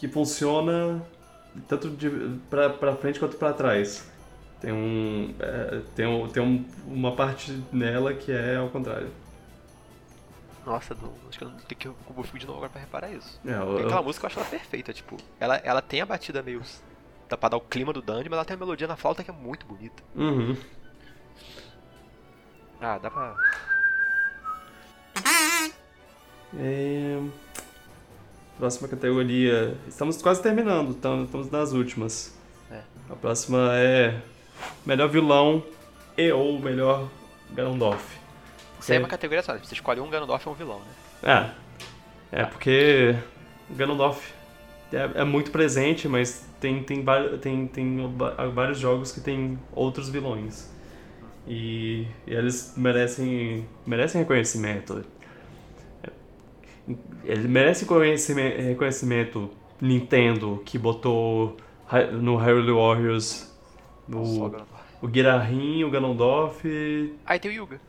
S1: que funciona tanto de pra, pra frente quanto pra trás. Tem um. É, tem um, tem um, uma parte nela que é ao contrário.
S2: Nossa, não, acho que eu tenho que vou de novo agora pra reparar isso.
S1: É, eu,
S2: aquela música eu acho ela perfeita, tipo, ela, ela tem a batida meio. Dá pra dar o clima do dungeon, mas ela tem a melodia na flauta que é muito bonita.
S1: Uhum.
S2: Ah, dá pra.
S1: É... Próxima categoria. Estamos quase terminando, estamos nas últimas.
S2: É.
S1: A próxima é melhor vilão e ou melhor Ganondorf.
S2: Isso aí é uma categoria só, você escolhe um Ganondorf ou um vilão, né?
S1: É, é porque o Ganondorf é, é, muito presente, mas tem, tem, tem, tem vários jogos que tem outros vilões. E, e eles merecem, merecem reconhecimento. Ele merece reconhecimento, reconhecimento Nintendo, que botou no Hyrule Warriors o, o Guirahim, o Ganondorf.
S2: Aí tem o Yuga.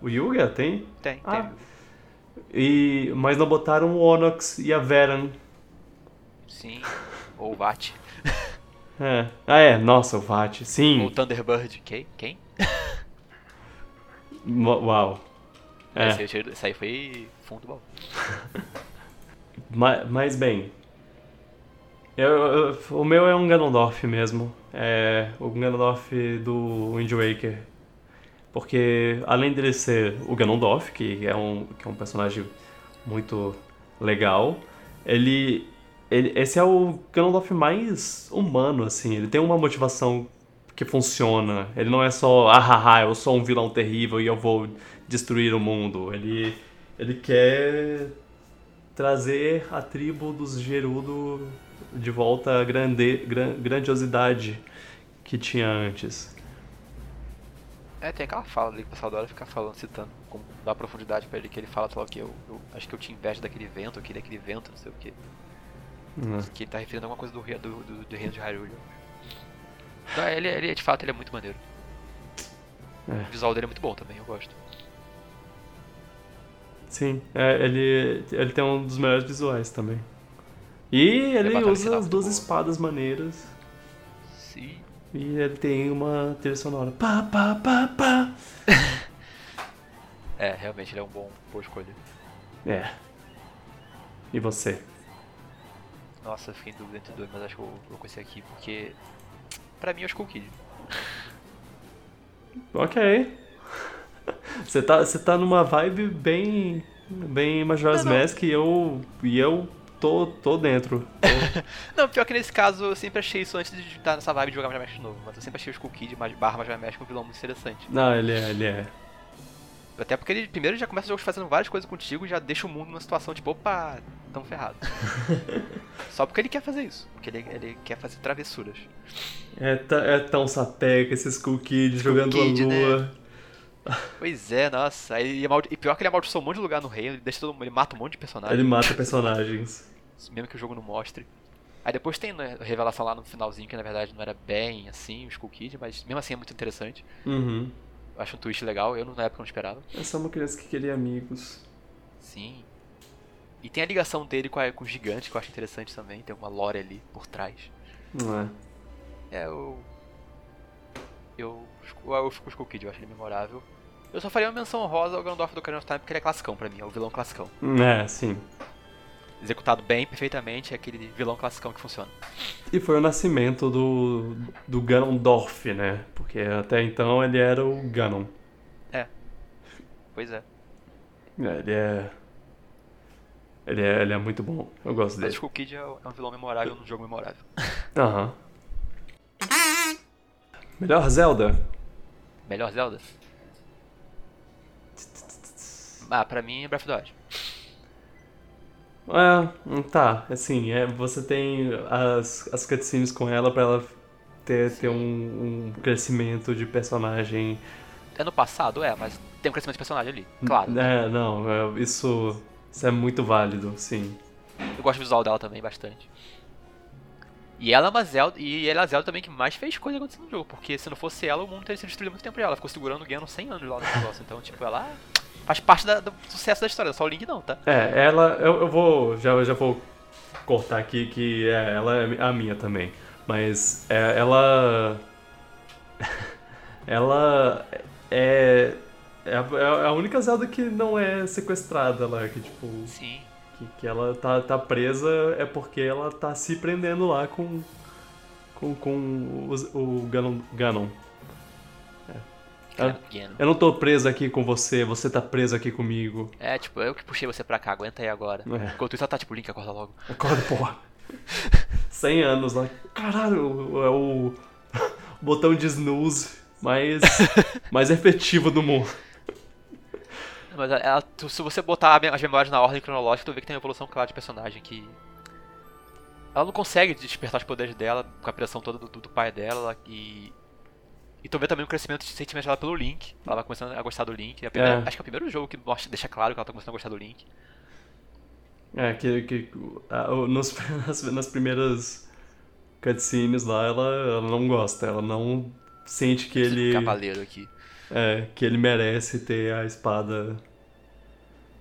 S1: O Yuga tem?
S2: Tem, ah. tem.
S1: E, mas não botaram o Onox e a Veran.
S2: Sim, ou o Vat.
S1: É. Ah, é, nossa, o Vat, sim.
S2: Ou o Thunderbird. Quem? Quem?
S1: Uau.
S2: É. Esse, esse aí foi fundo bom.
S1: mas, mas bem, eu, eu, o meu é um Ganondorf mesmo. É o Ganondorf do Wind Waker. Porque além dele ser o Ganondorf, que é um, que é um personagem muito legal, ele, ele. Esse é o Ganondorf mais humano, assim. Ele tem uma motivação que funciona. Ele não é só, ah, ah, ah eu sou um vilão terrível e eu vou destruir o mundo. Ele, ele quer trazer a tribo dos Gerudo de volta à grande, gran, grandiosidade que tinha antes.
S2: É, tem aquela fala ali que o pessoal adora ficar falando, citando, com, dá profundidade pra ele, que ele fala só que eu, eu, acho que eu tinha inveja daquele vento, eu queria aquele vento, não sei o que. Uhum. Que ele tá referindo a alguma coisa do, do, do, do reino de Hyrule. Então, ele, ele, de fato, ele é muito maneiro. É. O visual dele é muito bom também, eu gosto.
S1: Sim, é, ele, ele tem um dos melhores visuais também. E ele usa as duas espadas maneiras.
S2: Sim.
S1: E ele tem uma trilha sonora. Pá, pá, pá, pá.
S2: é, realmente ele é um bom boa escolha.
S1: É. E você?
S2: Nossa, eu fiquei em dúvida entre dois, mas acho que eu vou com esse aqui, porque pra mim é o Skull Kid.
S1: Ok. Você tá, você tá numa vibe bem. bem Majora's Mask e eu. e eu tô, tô dentro. Tô...
S2: não, pior que nesse caso eu sempre achei isso antes de estar nessa vibe de jogar Major Mask de novo, mas eu sempre achei o Skull Kid barra Major Mask um vilão muito interessante.
S1: Não, ele é, ele é.
S2: Até porque ele primeiro já começa o jogo fazendo várias coisas contigo e já deixa o mundo numa situação tipo, opa, tão ferrado. Só porque ele quer fazer isso, porque ele, ele quer fazer travessuras.
S1: É, é tão sapeca esses Skull Kid jogando Kid, a lua. Né?
S2: Pois é, nossa. E, e pior que ele amaldiçoou um monte de lugar no reino, ele, deixa todo, ele mata um monte de personagens.
S1: Ele mata personagens.
S2: Mesmo que o jogo não mostre. Aí depois tem né, a revelação lá no finalzinho, que na verdade não era bem assim, o Skull Kid, mas mesmo assim é muito interessante.
S1: Uhum.
S2: Acho um twist legal, eu na época não esperava.
S1: É só uma criança que queria amigos.
S2: Sim. E tem a ligação dele com, a, com o gigante, que eu acho interessante também, tem uma lore ali por trás.
S1: Não é?
S2: É, eu. Eu. Eu fico com o Skull Kid, eu acho ele memorável. Eu só faria uma menção honrosa ao Ganondorf do Ocarina of Time porque ele é classicão pra mim, é o vilão classicão.
S1: É, sim.
S2: executado bem, perfeitamente, é aquele vilão classicão que funciona.
S1: E foi o nascimento do, do Ganondorf, né? Porque até então ele era o Ganon.
S2: É. Pois é.
S1: É, Ele é. Ele é, ele é muito bom. Eu gosto dele.
S2: o Skull Kid é é um vilão memorável num jogo memorável.
S1: Aham. Melhor Zelda?
S2: Melhor Zelda? Ah, pra mim é Breath of the Wild.
S1: É, hum, tá. Assim, é, você tem as, as cutscenes com ela pra ela ter, ter um, um crescimento de personagem.
S2: É no passado, é, mas tem um crescimento de personagem ali, claro.
S1: É, não, é, isso, isso é muito válido, sim.
S2: Eu gosto do visual dela também bastante. E ela é uma Zelda, e ela é a Zelda também que mais fez coisa acontecer no jogo, porque se não fosse ela, o mundo teria sido destruído há muito tempo e ela ficou segurando o Ganon 100 anos lá no negócio. Então, tipo, ela faz parte da- do sucesso da história, só o Link não, tá?
S1: É, ela, eu, eu vou, já, já vou cortar aqui que é, ela é a minha também. Mas é, ela, ela é, é, a, é a única Zelda que não é sequestrada lá, que tipo,
S2: Sim.
S1: que, que ela tá, tá presa é porque ela tá se prendendo lá com, com, com os- o Ganon. Ganon.
S2: Ganon.
S1: Eu não tô preso aqui com você, você tá preso aqui comigo.
S2: É, tipo, eu que puxei você pra cá, aguenta aí agora.
S1: É.
S2: Enquanto isso, ela tá tipo, Link, acorda logo.
S1: Acorda, porra. 100 anos lá. Caralho, é o botão de snooze mais, mais efetivo do mundo.
S2: Mas ela, tu- se você botar as memórias na ordem cronológica, tu vê que tem uma evolução clara de personagem que. Ela não consegue despertar os poderes dela com a pressão toda do- do pai dela e. E tu vê também o crescimento de sentimento dela pelo Link. Ela vai começando a gostar do Link. É primeira-
S1: É.
S2: Acho que é o primeiro jogo que mostra, deixa claro que ela tá começando a gostar do Link.
S1: É, que, que a- nos, nas, nas primeiras cutscenes lá, ela, ela não gosta, ela não sente que
S2: Esse
S1: ele.
S2: cavaleiro aqui.
S1: É, que ele merece ter a espada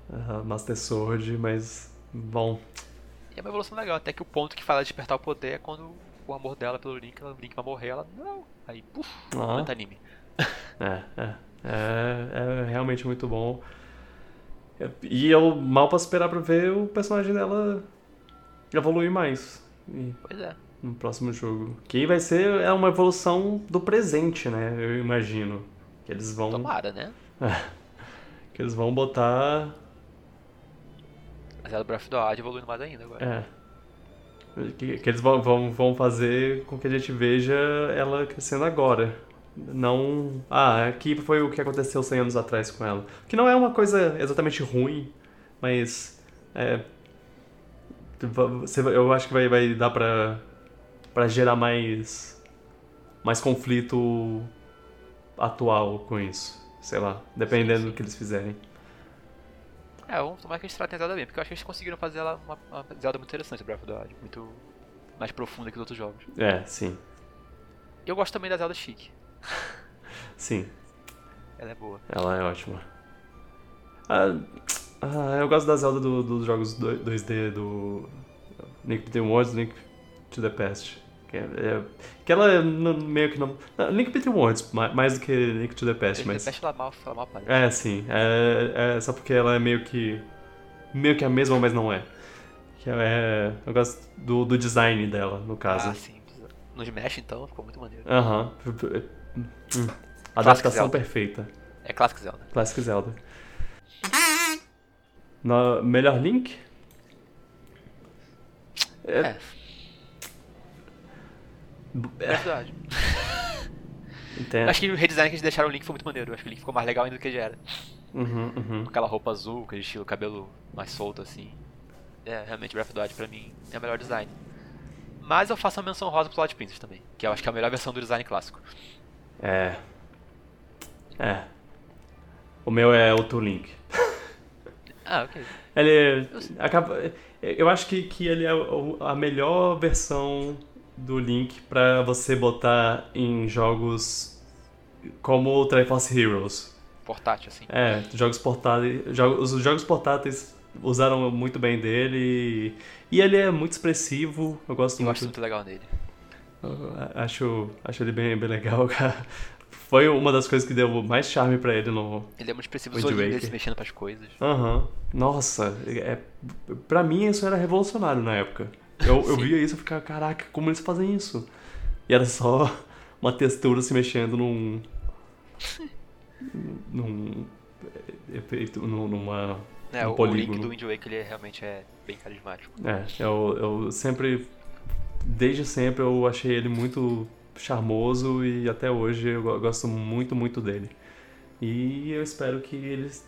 S1: a Master Sword, mas. Bom.
S2: E é uma evolução legal, até que o ponto que fala despertar o poder é quando o amor dela pelo Link, ela- o Link vai morrer, ela. Não! Aí, puf, aumenta anime.
S1: É, é. É, é realmente muito bom. É, E eu mal posso esperar pra ver o personagem dela evoluir mais e-
S2: Pois é.
S1: no próximo jogo. Que vai ser é uma evolução do presente, né? Eu imagino. Que eles vão.
S2: Tomara, né?
S1: Que eles vão botar.
S2: Mas ela Breath of the Wild evoluindo mais ainda agora.
S1: É. Que, que eles vão, vão, vão fazer com que a gente veja ela crescendo agora. Não. Ah, aqui foi o que aconteceu 100 anos atrás com ela. Que não é uma coisa exatamente ruim, mas. É. Eu acho que vai, vai dar pra, pra gerar mais. mais conflito atual com isso. Sei lá, dependendo
S2: Sim, sim.
S1: do que eles fizerem.
S2: É, vamos tomar que eles tratem a Zelda bem, porque eu acho que eles conseguiram fazer ela uma, uma Zelda muito interessante, Breath of the Wild. Muito mais profunda que os outros jogos.
S1: É, sim.
S2: Eu gosto também da Zelda Chic.
S1: Sim.
S2: Ela é boa.
S1: Ela é ótima. Ah, ah, eu gosto da Zelda do- dos jogos do- 2D do Link Between Worlds Link to the Past. Que, é, é- que ela no- meio que não. não, Link Between Worlds, ma- mais do que Link to the Past,
S2: Mas...
S1: mas.
S2: ela mal, ela mal parece.
S1: É, sim. É, é só porque ela é meio que. meio que a mesma, mas não é. Que é, eu gosto do, do design dela, no caso.
S2: Ah, sim. No Smash, então, ficou muito maneiro.
S1: Aham. Hum. Adaptação perfeita.
S2: É Classic Zelda.
S1: Classic Zelda. No, melhor Link? É,
S2: É. The Wild.
S1: entendo.
S2: Acho que o redesign que eles deixaram o Link foi muito maneiro. Acho que o Link ficou mais legal ainda do que já era.
S1: Uhum, uhum.
S2: Com aquela roupa azul, aquele estilo cabelo mais solto assim. É, realmente Breath of the Wild pra mim é o melhor design. Mas eu faço uma menção rosa pro Twilight Princess também, que eu acho que é a melhor versão do design clássico.
S1: É. É. O meu é outro Link.
S2: Ah, ok.
S1: Ele acaba. Eu acho que, que ele é a melhor versão do Link pra você botar em jogos como o Triforce Heroes.
S2: Portátil, assim.
S1: É, jogos portáteis. Jogos, os jogos portáteis usaram muito bem dele. E, ele é muito expressivo. Eu gosto
S2: Eu
S1: muito.
S2: acho muito legal nele.
S1: eu acho, acho ele bem, bem legal, cara. foi uma das coisas que deu mais charme pra ele no.
S2: Ele é muito expressivo, os dele se mexendo pras coisas.
S1: Aham. Nossa, é, pra mim isso era revolucionário na época. Eu, eu via isso e ficava, caraca, como eles fazem isso? E era só uma textura se mexendo num. num. efeito, num- numa.
S2: É,
S1: Um
S2: o, o
S1: polígono.
S2: Link do Wind Waker ele é- realmente é bem carismático.
S1: É, eu, eu sempre. Desde sempre eu achei ele muito charmoso e até hoje eu go- gosto muito, muito dele. E eu espero que eles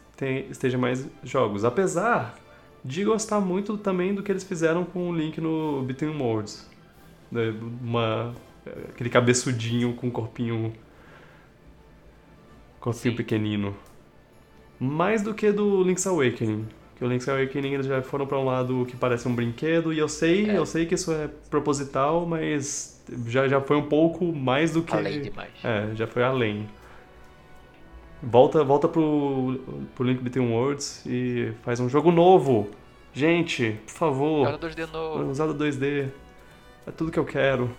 S1: esteja mais jogos. Apesar de gostar muito também do que eles fizeram com o Link no Between Worlds. Né, Uma, aquele cabeçudinho com corpinho. Corpinho
S2: Sim.
S1: pequenino. Mais do que do Link's Awakening. Que o Link's Awakening eles já foram pra um lado que parece um brinquedo, e eu sei,
S2: É.
S1: eu sei que isso é proposital, mas já, já foi um pouco mais do que.
S2: Além demais.
S1: É, já foi além. Volta, volta pro, pro Link Between Worlds e faz um jogo novo. Gente, por favor,
S2: Joga 2D novo.
S1: usado 2D. É tudo que eu quero.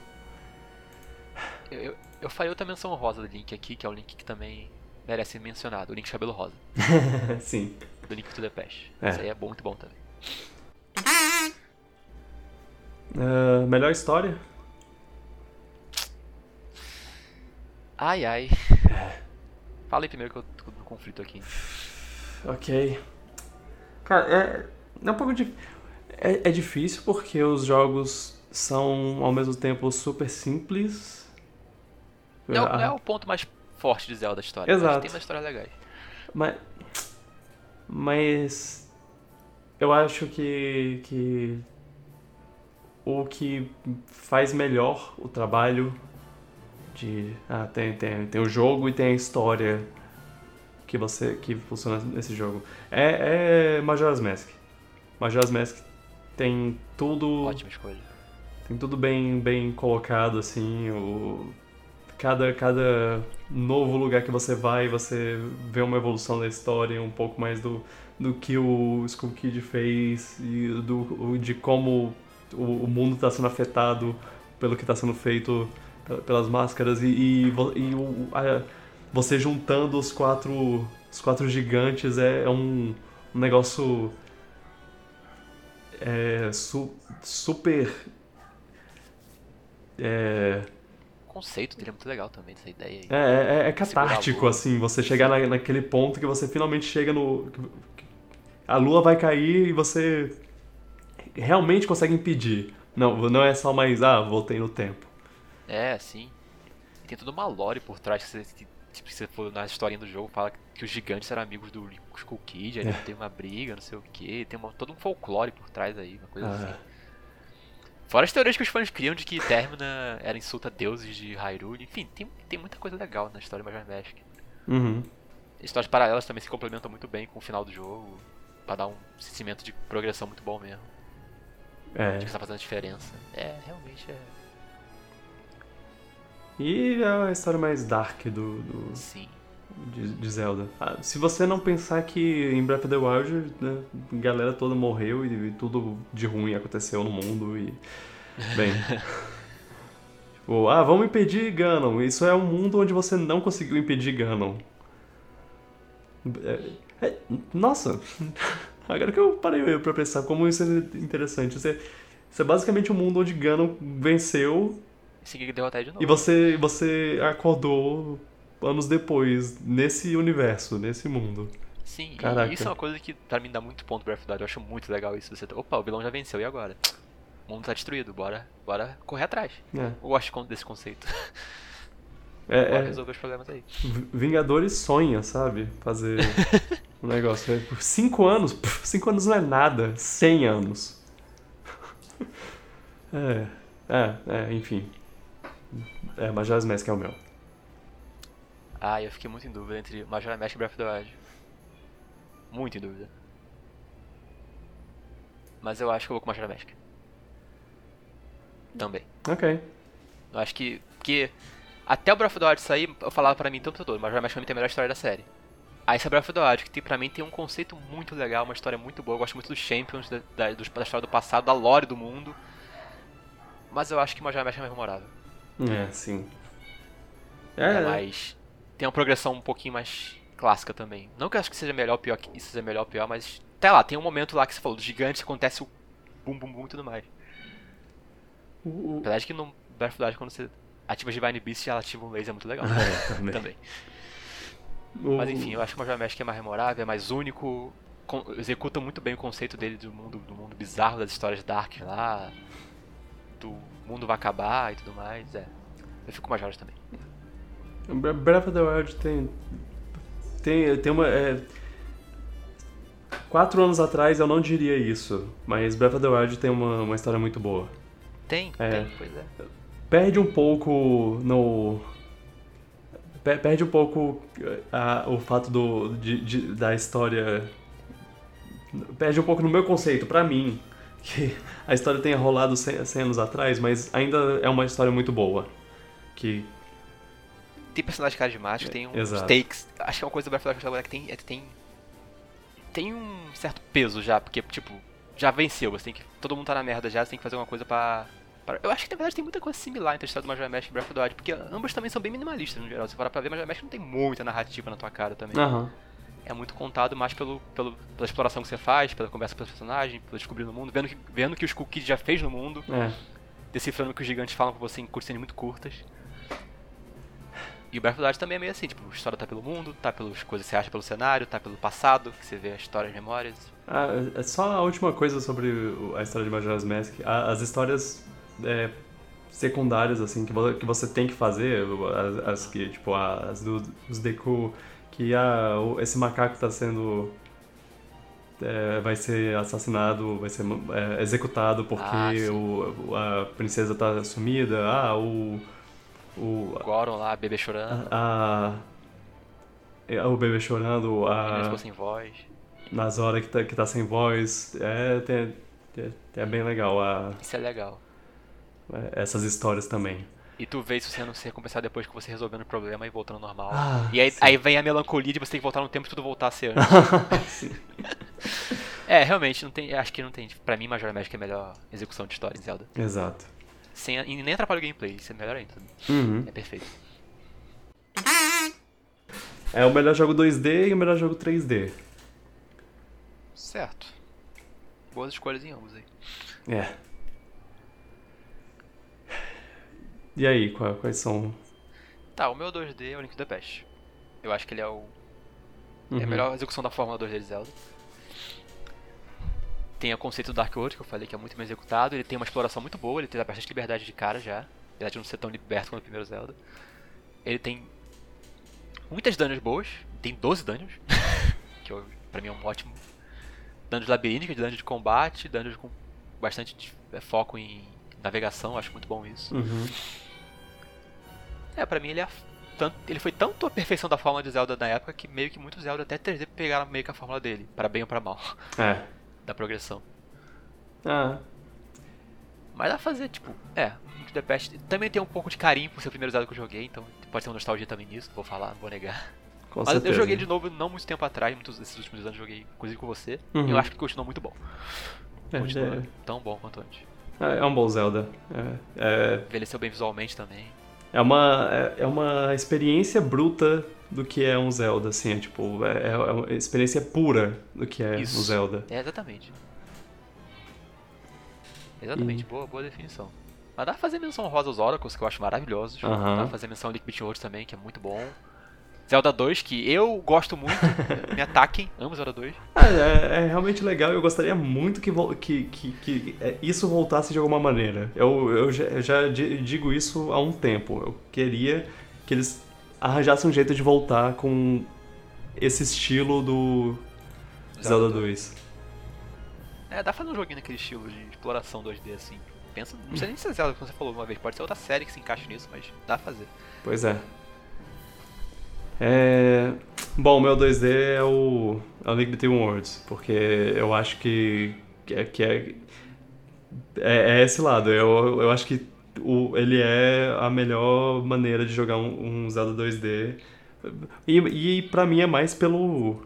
S2: Eu, eu, eu falei outra menção rosa do Link aqui, que é um Link que também merece ser mencionado. O Link cabelo rosa.
S1: Sim.
S2: Do Link to the Past.
S1: É.
S2: Isso aí é bom, muito bom também.
S1: Ah, melhor história?
S2: Ai, ai. Fala aí primeiro que eu tô no conflito aqui.
S1: Ok. Cara, é, é um pouco de. É, é difícil porque os jogos são ao mesmo tempo super simples.
S2: Não, não é
S1: Ah,
S2: o ponto mais forte de Zelda da história.
S1: Exato.
S2: Mas tem umas histórias legais.
S1: Mas. Mas. Eu acho que. que o que faz melhor o trabalho de. Ah, tem, tem, tem o jogo e tem a história que você que funciona nesse jogo. É, é Majora's Mask. Majora's Mask tem tudo.
S2: Ótima escolha.
S1: Tem tudo bem, bem colocado, assim, o... Cada, cada novo lugar que você vai, você vê uma evolução da história, um pouco mais do, do que o Skull Kid fez e do, de como o, o mundo está sendo afetado pelo que está sendo feito pelas máscaras e, e, e o- a- você juntando os quatro, os quatro gigantes é, é um, um negócio é, su- super é,
S2: O conceito dele é muito legal também, essa ideia aí.
S1: é, é, é
S2: a
S1: catártico, assim, você chegar na, naquele ponto que você finalmente chega no. A lua vai cair e você realmente consegue impedir. Não, não é só mais, ah, voltei no tempo.
S2: É, sim. E tem toda uma lore por trás que você, que, tipo, se você for na historinha do jogo, fala que os gigantes eram amigos do Skull Kid, aí
S1: É.
S2: tem uma briga, não sei o que, tem uma, todo um folclore por trás aí, uma coisa
S1: Ah.
S2: assim. Fora as teorias que os fãs criam de que Termina era insulta deuses de Hyrule, enfim, tem, tem muita coisa legal na história de Majora's Mask.
S1: Uhum.
S2: Histórias paralelas também se complementam muito bem com o final do jogo, pra dar um sentimento de progressão muito bom mesmo,
S1: É.
S2: de que tá fazendo diferença. É, realmente é.
S1: E é a história mais dark do, do-
S2: Sim.
S1: de, de Zelda. Ah, se você não pensar que em Breath of the Wild, né, a galera toda morreu e, e tudo de ruim aconteceu no mundo e. Bem. tipo, ah, vamos impedir Ganon. Isso é um mundo onde você não conseguiu impedir Ganon. É- é- nossa! Agora que eu parei pra pensar como isso é interessante. Isso é, isso é basicamente um mundo onde Ganon venceu
S2: Consegui derrotar ele de novo.
S1: e você, você acordou anos depois, nesse universo, nesse mundo.
S2: Sim, e
S1: Caraca.
S2: isso é uma coisa que pra mim dá muito ponto the Wild. Eu acho muito legal isso. Você, opa, o vilão já venceu, e agora? O mundo tá destruído, bora, bora correr atrás.
S1: É,
S2: Eu gosto desse conceito.
S1: é,
S2: Bora
S1: é,
S2: resolver os problemas aí.
S1: Vingadores sonha, sabe? Fazer um negócio. É, por cinco anos? Cinco anos não é nada. Cem anos. É, é, é, enfim. É, Majora's Mask é o meu.
S2: Ah, eu fiquei muito em dúvida entre Majora's Mask e Breath of the Wild. Muito em dúvida. Mas eu acho que eu vou com Majora's Mask. Também.
S1: Ok.
S2: Eu acho que. Porque até o Breath of the Wild sair, eu falava pra mim o tempo todo, Majora's Mask pra mim tem a melhor história da série. Aí esse é Breath of the Wild, que tem, pra mim tem um conceito muito legal, uma história muito boa. Eu gosto muito dos Champions, da, da, da história do passado, da lore do mundo. Mas eu acho que Majora's Mask é mais memorável.
S1: É, sim.
S2: É,
S1: É,
S2: mais tem uma progressão um pouquinho mais clássica também. Não que eu acho que seja melhor ou pior, que isso seja melhor ou pior, mas até lá, tem um momento lá que você falou, dos gigantes acontece o bum bum bum e tudo mais.
S1: O-
S2: Apesar de que no Breath of quando você ativa Divine Beast, ela ativa um laser muito legal.
S1: É, também.
S2: também.
S1: o-
S2: Mas enfim, eu acho que o Majora Mask é mais memorável, é mais único, con- executa muito bem o conceito dele do mundo, do mundo bizarro das histórias Dark lá, do mundo vai acabar e tudo mais, é. Eu fico com o Majoras também.
S1: Bre- Breath of the Wild tem. Tem, tem uma. é, quatro anos atrás eu não diria isso, mas Breath of the Wild tem uma, uma história muito boa.
S2: Tem,
S1: É.
S2: tem, pois é.
S1: Perde um pouco no. pe- Perde um pouco a- o fato do, de- de- da história. Perde um pouco no meu conceito, pra mim, que a história tenha rolado 100, 100 anos atrás, mas ainda é uma história muito boa. Que
S2: Tem personagem carismático, tem um
S1: Exato.
S2: stakes. Acho que é uma coisa do Breath of the Wild que tem, é tem. Tem um certo peso já, porque, tipo, já venceu. Você tem que. Todo mundo tá na merda já, você tem que fazer alguma coisa pra. pra- Eu acho que na verdade tem muita coisa similar entre a história do Majora Mask e Breath of the Wild, porque ambas também são bem minimalistas no geral. Se parar pra ver, Majora Mask não tem muita narrativa na tua cara também.
S1: Aham.
S2: É muito contado mais pelo, pelo, pela exploração que você faz, pela conversa com os personagens, pelo descobrir no mundo, vendo que, vendo que os Skull Kid já fez no mundo,
S1: É.
S2: decifrando o que os gigantes falam pra você em cutscenes muito curtas. E o Breath of também é meio assim, tipo, a história tá pelo mundo, tá pelas coisas que você acha pelo cenário, tá pelo passado, que você vê a história, as memórias.
S1: Ah, é só a última coisa sobre o- a história de Majora's Mask. As histórias é, secundárias, assim, que você tem que fazer, as, as que, tipo, as do, os Deku, que a, o- esse macaco tá sendo... é, vai ser assassinado, vai ser é, executado porque
S2: Ah,
S1: o, a princesa tá sumida. Ah, o... o
S2: Goron lá, bebê chorando,
S1: a, é, o bebê chorando,
S2: a
S1: a,
S2: ficou sem voz.
S1: nas horas que tá, que tá sem voz. É, é, é bem legal a,
S2: Isso é legal.
S1: é, essas histórias também.
S2: E tu vê isso sendo se recompensado depois que você resolvendo o problema e voltando ao normal.
S1: Ah,
S2: e aí,
S1: sim.
S2: aí vem a melancolia de você ter que voltar no tempo e tudo voltar a ser antes. É, realmente, não tem, acho que não tem. Pra mim, Majora Magic é a melhor execução de história em Zelda.
S1: Exato.
S2: Sem, e nem atrapalha o gameplay, isso é melhor ainda.
S1: Uhum.
S2: É perfeito.
S1: É o melhor jogo 2D e o melhor jogo 3D.
S2: Certo. Boas escolhas em ambos aí.
S1: É. E aí, qua- quais são?
S2: Tá, o meu 2D é o Link to the Past. Eu acho que ele é o É
S1: Uhum.
S2: a melhor execução da Fórmula 2D de Zelda. Tem o conceito do Dark World, que eu falei que é muito bem executado. Ele tem uma exploração muito boa, ele tem bastante liberdade de cara já. Apesar de não ser tão liberto quanto o primeiro Zelda. Ele tem muitas dungeons boas. Tem 12 dungeons. que eu, pra mim é um ótimo. Dungeons labirínticas, dungeons de combate, dungeons com bastante é, foco em navegação. Acho muito bom isso.
S1: Uhum.
S2: É, pra mim ele é. Tanto, ele foi tanto a perfeição da fórmula de Zelda na época que meio que muitos Zelda até 3D pegaram meio que a fórmula dele, para bem ou para mal,
S1: É.
S2: da progressão.
S1: Ah,
S2: Mas dá pra fazer, tipo, é, Link to the Past também tem um pouco de carinho por ser o primeiro Zelda que eu joguei, então pode ter uma nostalgia também nisso, não vou falar, não vou negar.
S1: com
S2: Mas
S1: certeza.
S2: eu joguei de novo não muito tempo atrás, muitos desses últimos anos eu joguei, inclusive com você,
S1: Uhum.
S2: e eu acho que continua muito bom.
S1: É,
S2: Continua
S1: é,
S2: tão bom quanto antes.
S1: é, é um bom Zelda. É, é,
S2: Envelheceu bem visualmente também.
S1: É uma, é, é uma experiência bruta do que é um Zelda, assim, é tipo, é, é uma experiência pura do que é
S2: Isso.
S1: um Zelda.
S2: É, exatamente. Exatamente, boa, boa definição. Mas dá pra fazer menção rosa aos Oracles, que eu acho maravilhosos.
S1: Aham.
S2: Dá pra fazer menção ao Between Worlds também, que é muito bom. Zelda 2, que eu gosto muito, me ataquem, amo Zelda 2.
S1: Ah, é, é realmente legal eu gostaria muito que, que, que, que é, isso voltasse de alguma maneira. Eu, eu já, eu já di- digo isso há um tempo. Eu queria que eles arranjassem um jeito de voltar com esse estilo do Zelda 2.
S2: É, dá pra fazer um joguinho naquele estilo de exploração 2D assim. Pensa, não precisa nem ser Zelda, como você falou uma vez, pode ser outra série que se encaixe nisso, mas dá pra fazer.
S1: Pois é. É... Bom, o meu 2D é o, é Link Between Worlds, porque eu acho que, que, é, que é, é, é esse lado. Eu, eu acho que o, ele é a melhor maneira de jogar um, um Zelda 2D. E, e pra mim é mais pelo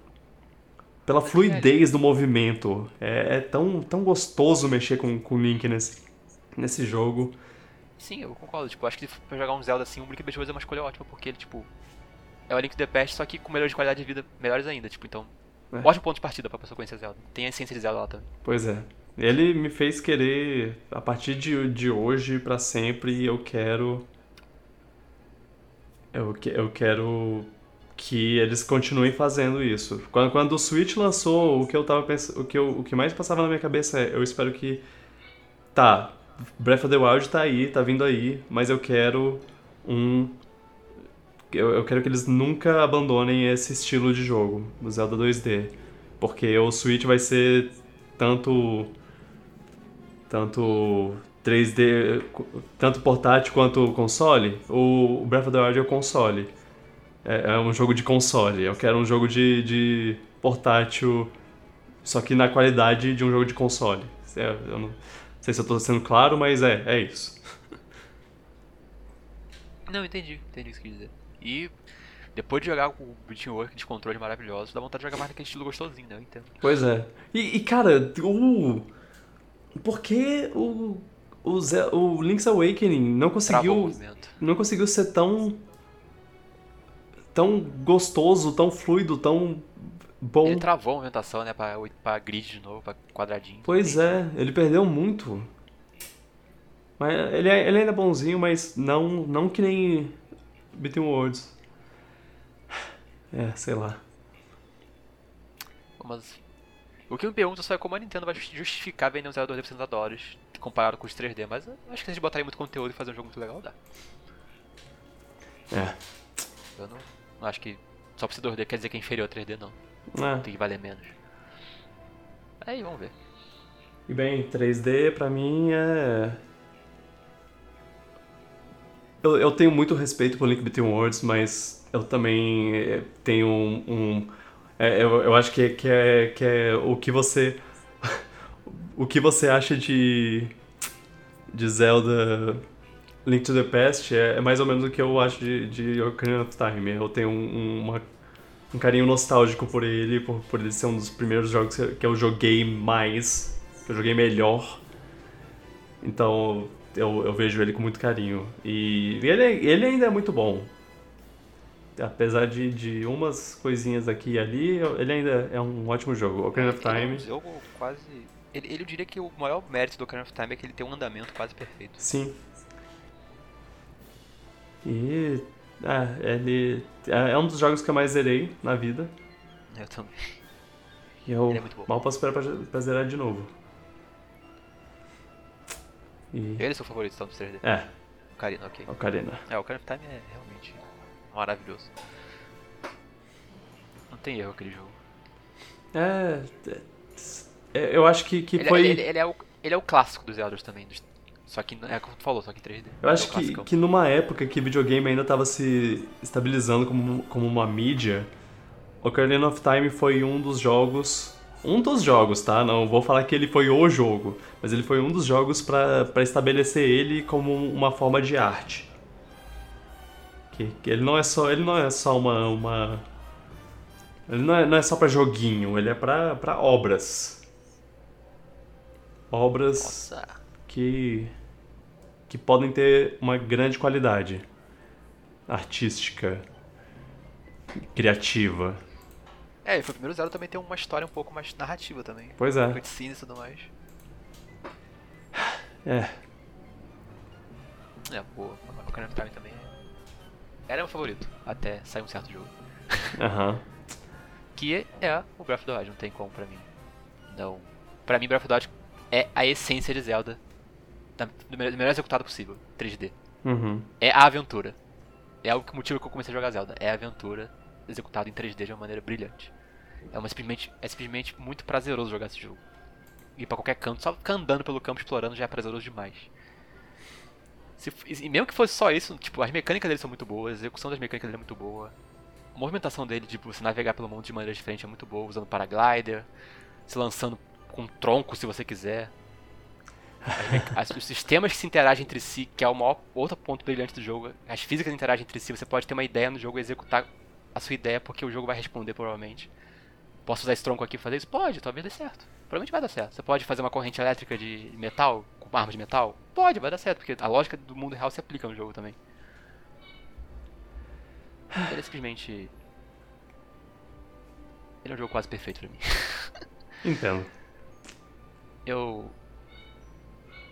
S1: pela fluidez do movimento. É, é tão, tão gostoso mexer com, com o Link nesse, nesse jogo.
S2: Sim, eu concordo, tipo, acho que pra jogar um Zelda assim, o Link Between é uma escolha ótima, porque ele, tipo, é o Link to the Past, só que com melhores de qualidade de vida melhores ainda, tipo, então.
S1: É.
S2: Ótimo ponto de partida pra pessoa conhecer Zelda. Tem a essência de Zelda lá também.
S1: Pois é. Ele me fez querer, a partir de, de hoje pra sempre, eu quero. Eu, que- eu quero que eles continuem fazendo isso. Quando, quando o Switch lançou, o que eu tava pensando. O que, eu- o que mais passava na minha cabeça é, eu espero que. Tá, Breath of the Wild tá aí, tá vindo aí, mas eu quero um. Eu, eu quero que eles nunca abandonem esse estilo de jogo, o Zelda 2D. Porque o Switch vai ser tanto. Tanto 3D. Tanto portátil quanto console. O Breath of the Wild é o console. É, é um jogo de console. Eu quero um jogo de, de portátil. Só que na qualidade de um jogo de console. É, Eu não sei se eu tô sendo claro, mas é, é isso.
S2: Não, entendi, entendi o que você quis dizer. E depois de jogar com o Breaching Work de controle maravilhoso, dá vontade de jogar mais naquele estilo gostosinho, né? Eu entendo.
S1: Pois é. E, e, cara, o. Por que o. O, Ze- o Link's Awakening não conseguiu.
S2: movimento.
S1: Não conseguiu ser tão. Tão gostoso, tão fluido, tão bom.
S2: Ele travou a movimentação, né? Pra, pra grid de novo, pra quadradinho.
S1: Pois é, ele perdeu muito. Mas ele, é- ele ainda é bonzinho, mas não, não que nem Between Worlds. É, sei lá.
S2: Mas o que eu me pergunto só é como a Nintendo vai justificar vender um Zelda 2D por 60 dólares comparado com os 3D, mas eu acho que se eles botarem muito conteúdo e fazer um jogo muito legal, dá.
S1: É.
S2: Eu não, não acho que só por ser 2D quer dizer que é inferior a 3D, não.
S1: É.
S2: Tem que valer menos. Aí, vamos ver.
S1: E bem, 3D pra mim é. Eu, eu tenho muito respeito por Link Between Worlds, mas eu também eh, tenho um. um- é, eu, eu acho que, que, é, que é o que você. o que você acha de. de Zelda Link to the Past é, é mais ou menos o que eu acho de, de Ocarina of Time. Eu tenho um, um- uma- um carinho nostálgico por ele, por, por ele ser um dos primeiros jogos que eu joguei mais, que eu joguei melhor. Então eu, eu vejo ele com muito carinho. E ele, ele ainda é muito bom. Apesar de, de umas coisinhas aqui e ali, ele ainda é um ótimo jogo. Ocarina of
S2: Ele é um
S1: Time,
S2: jogo quase. Ele, ele eu diria que o maior mérito do Ocarina of Time é que ele tem um andamento quase perfeito.
S1: sim. E. É, ele. É é um dos jogos que eu mais zerei na vida.
S2: Eu também.
S1: E eu
S2: é
S1: mal posso esperar pra, pra zerar de novo. E.
S2: Ele é seu favorito, então, dos 3D.
S1: É,
S2: Ocarina, ok.
S1: Ocarina.
S2: É, o Ocarina of Time é realmente maravilhoso. Não tem erro aquele jogo.
S1: É. é, Eu acho que, que
S2: Ele,
S1: foi.
S2: ele- ele é o, ele é o clássico dos Zeldas também. dos- Só que, é como tu falou, só que em 3D.
S1: Eu acho
S2: é
S1: que, que numa época que videogame ainda estava se estabilizando como, como uma mídia, Ocarina of Time foi um dos jogos. Um dos jogos, tá? Não vou falar que ele foi o jogo, mas ele foi um dos jogos para estabelecer ele como uma forma de arte. Que, que ele não é só ele não é só uma, uma ele não é, não é só para joguinho, ele é para obras. Obras
S2: Nossa.
S1: que que podem ter uma grande qualidade artística, criativa.
S2: É, e foi o primeiro Zelda também tem uma história um pouco mais narrativa também.
S1: Pois é.
S2: Cutscenes e tudo mais.
S1: É,
S2: É, pô, o Ocarina of Time também é... Era meu favorito, até sair um certo jogo.
S1: aham.
S2: Que é o Breath of the Wild, não tem como pra mim. Não. Pra mim, Breath of the Wild é a essência de Zelda. da- Do melhor, do melhor executado possível, 3D.
S1: Uhum.
S2: É a aventura. É o motivo que eu comecei a jogar Zelda. É a aventura executada em 3D de uma maneira brilhante. É, uma, simplesmente, é simplesmente muito prazeroso jogar esse jogo. Ir pra qualquer canto, só ficar andando pelo campo explorando já é prazeroso demais. Se e mesmo que fosse só isso, tipo, as mecânicas dele são muito boas, a execução das mecânicas dele é muito boa. A movimentação dele, tipo, você navegar pelo mundo de maneira diferente é muito boa, usando paraglider, se lançando com tronco se você quiser. As- os sistemas que se interagem entre si, que é o maior outro ponto brilhante do jogo, as físicas interagem entre si, você pode ter uma ideia no jogo e executar a sua ideia porque o jogo vai responder provavelmente. Posso usar esse tronco aqui e fazer isso? Pode, talvez dê certo. Provavelmente vai dar certo. Você pode fazer uma corrente elétrica de metal, com arma de metal? Pode, vai dar certo, porque a lógica do mundo real se aplica no jogo também. Ele é simplesmente. Ele é um jogo quase perfeito pra mim.
S1: Entendo.
S2: Eu.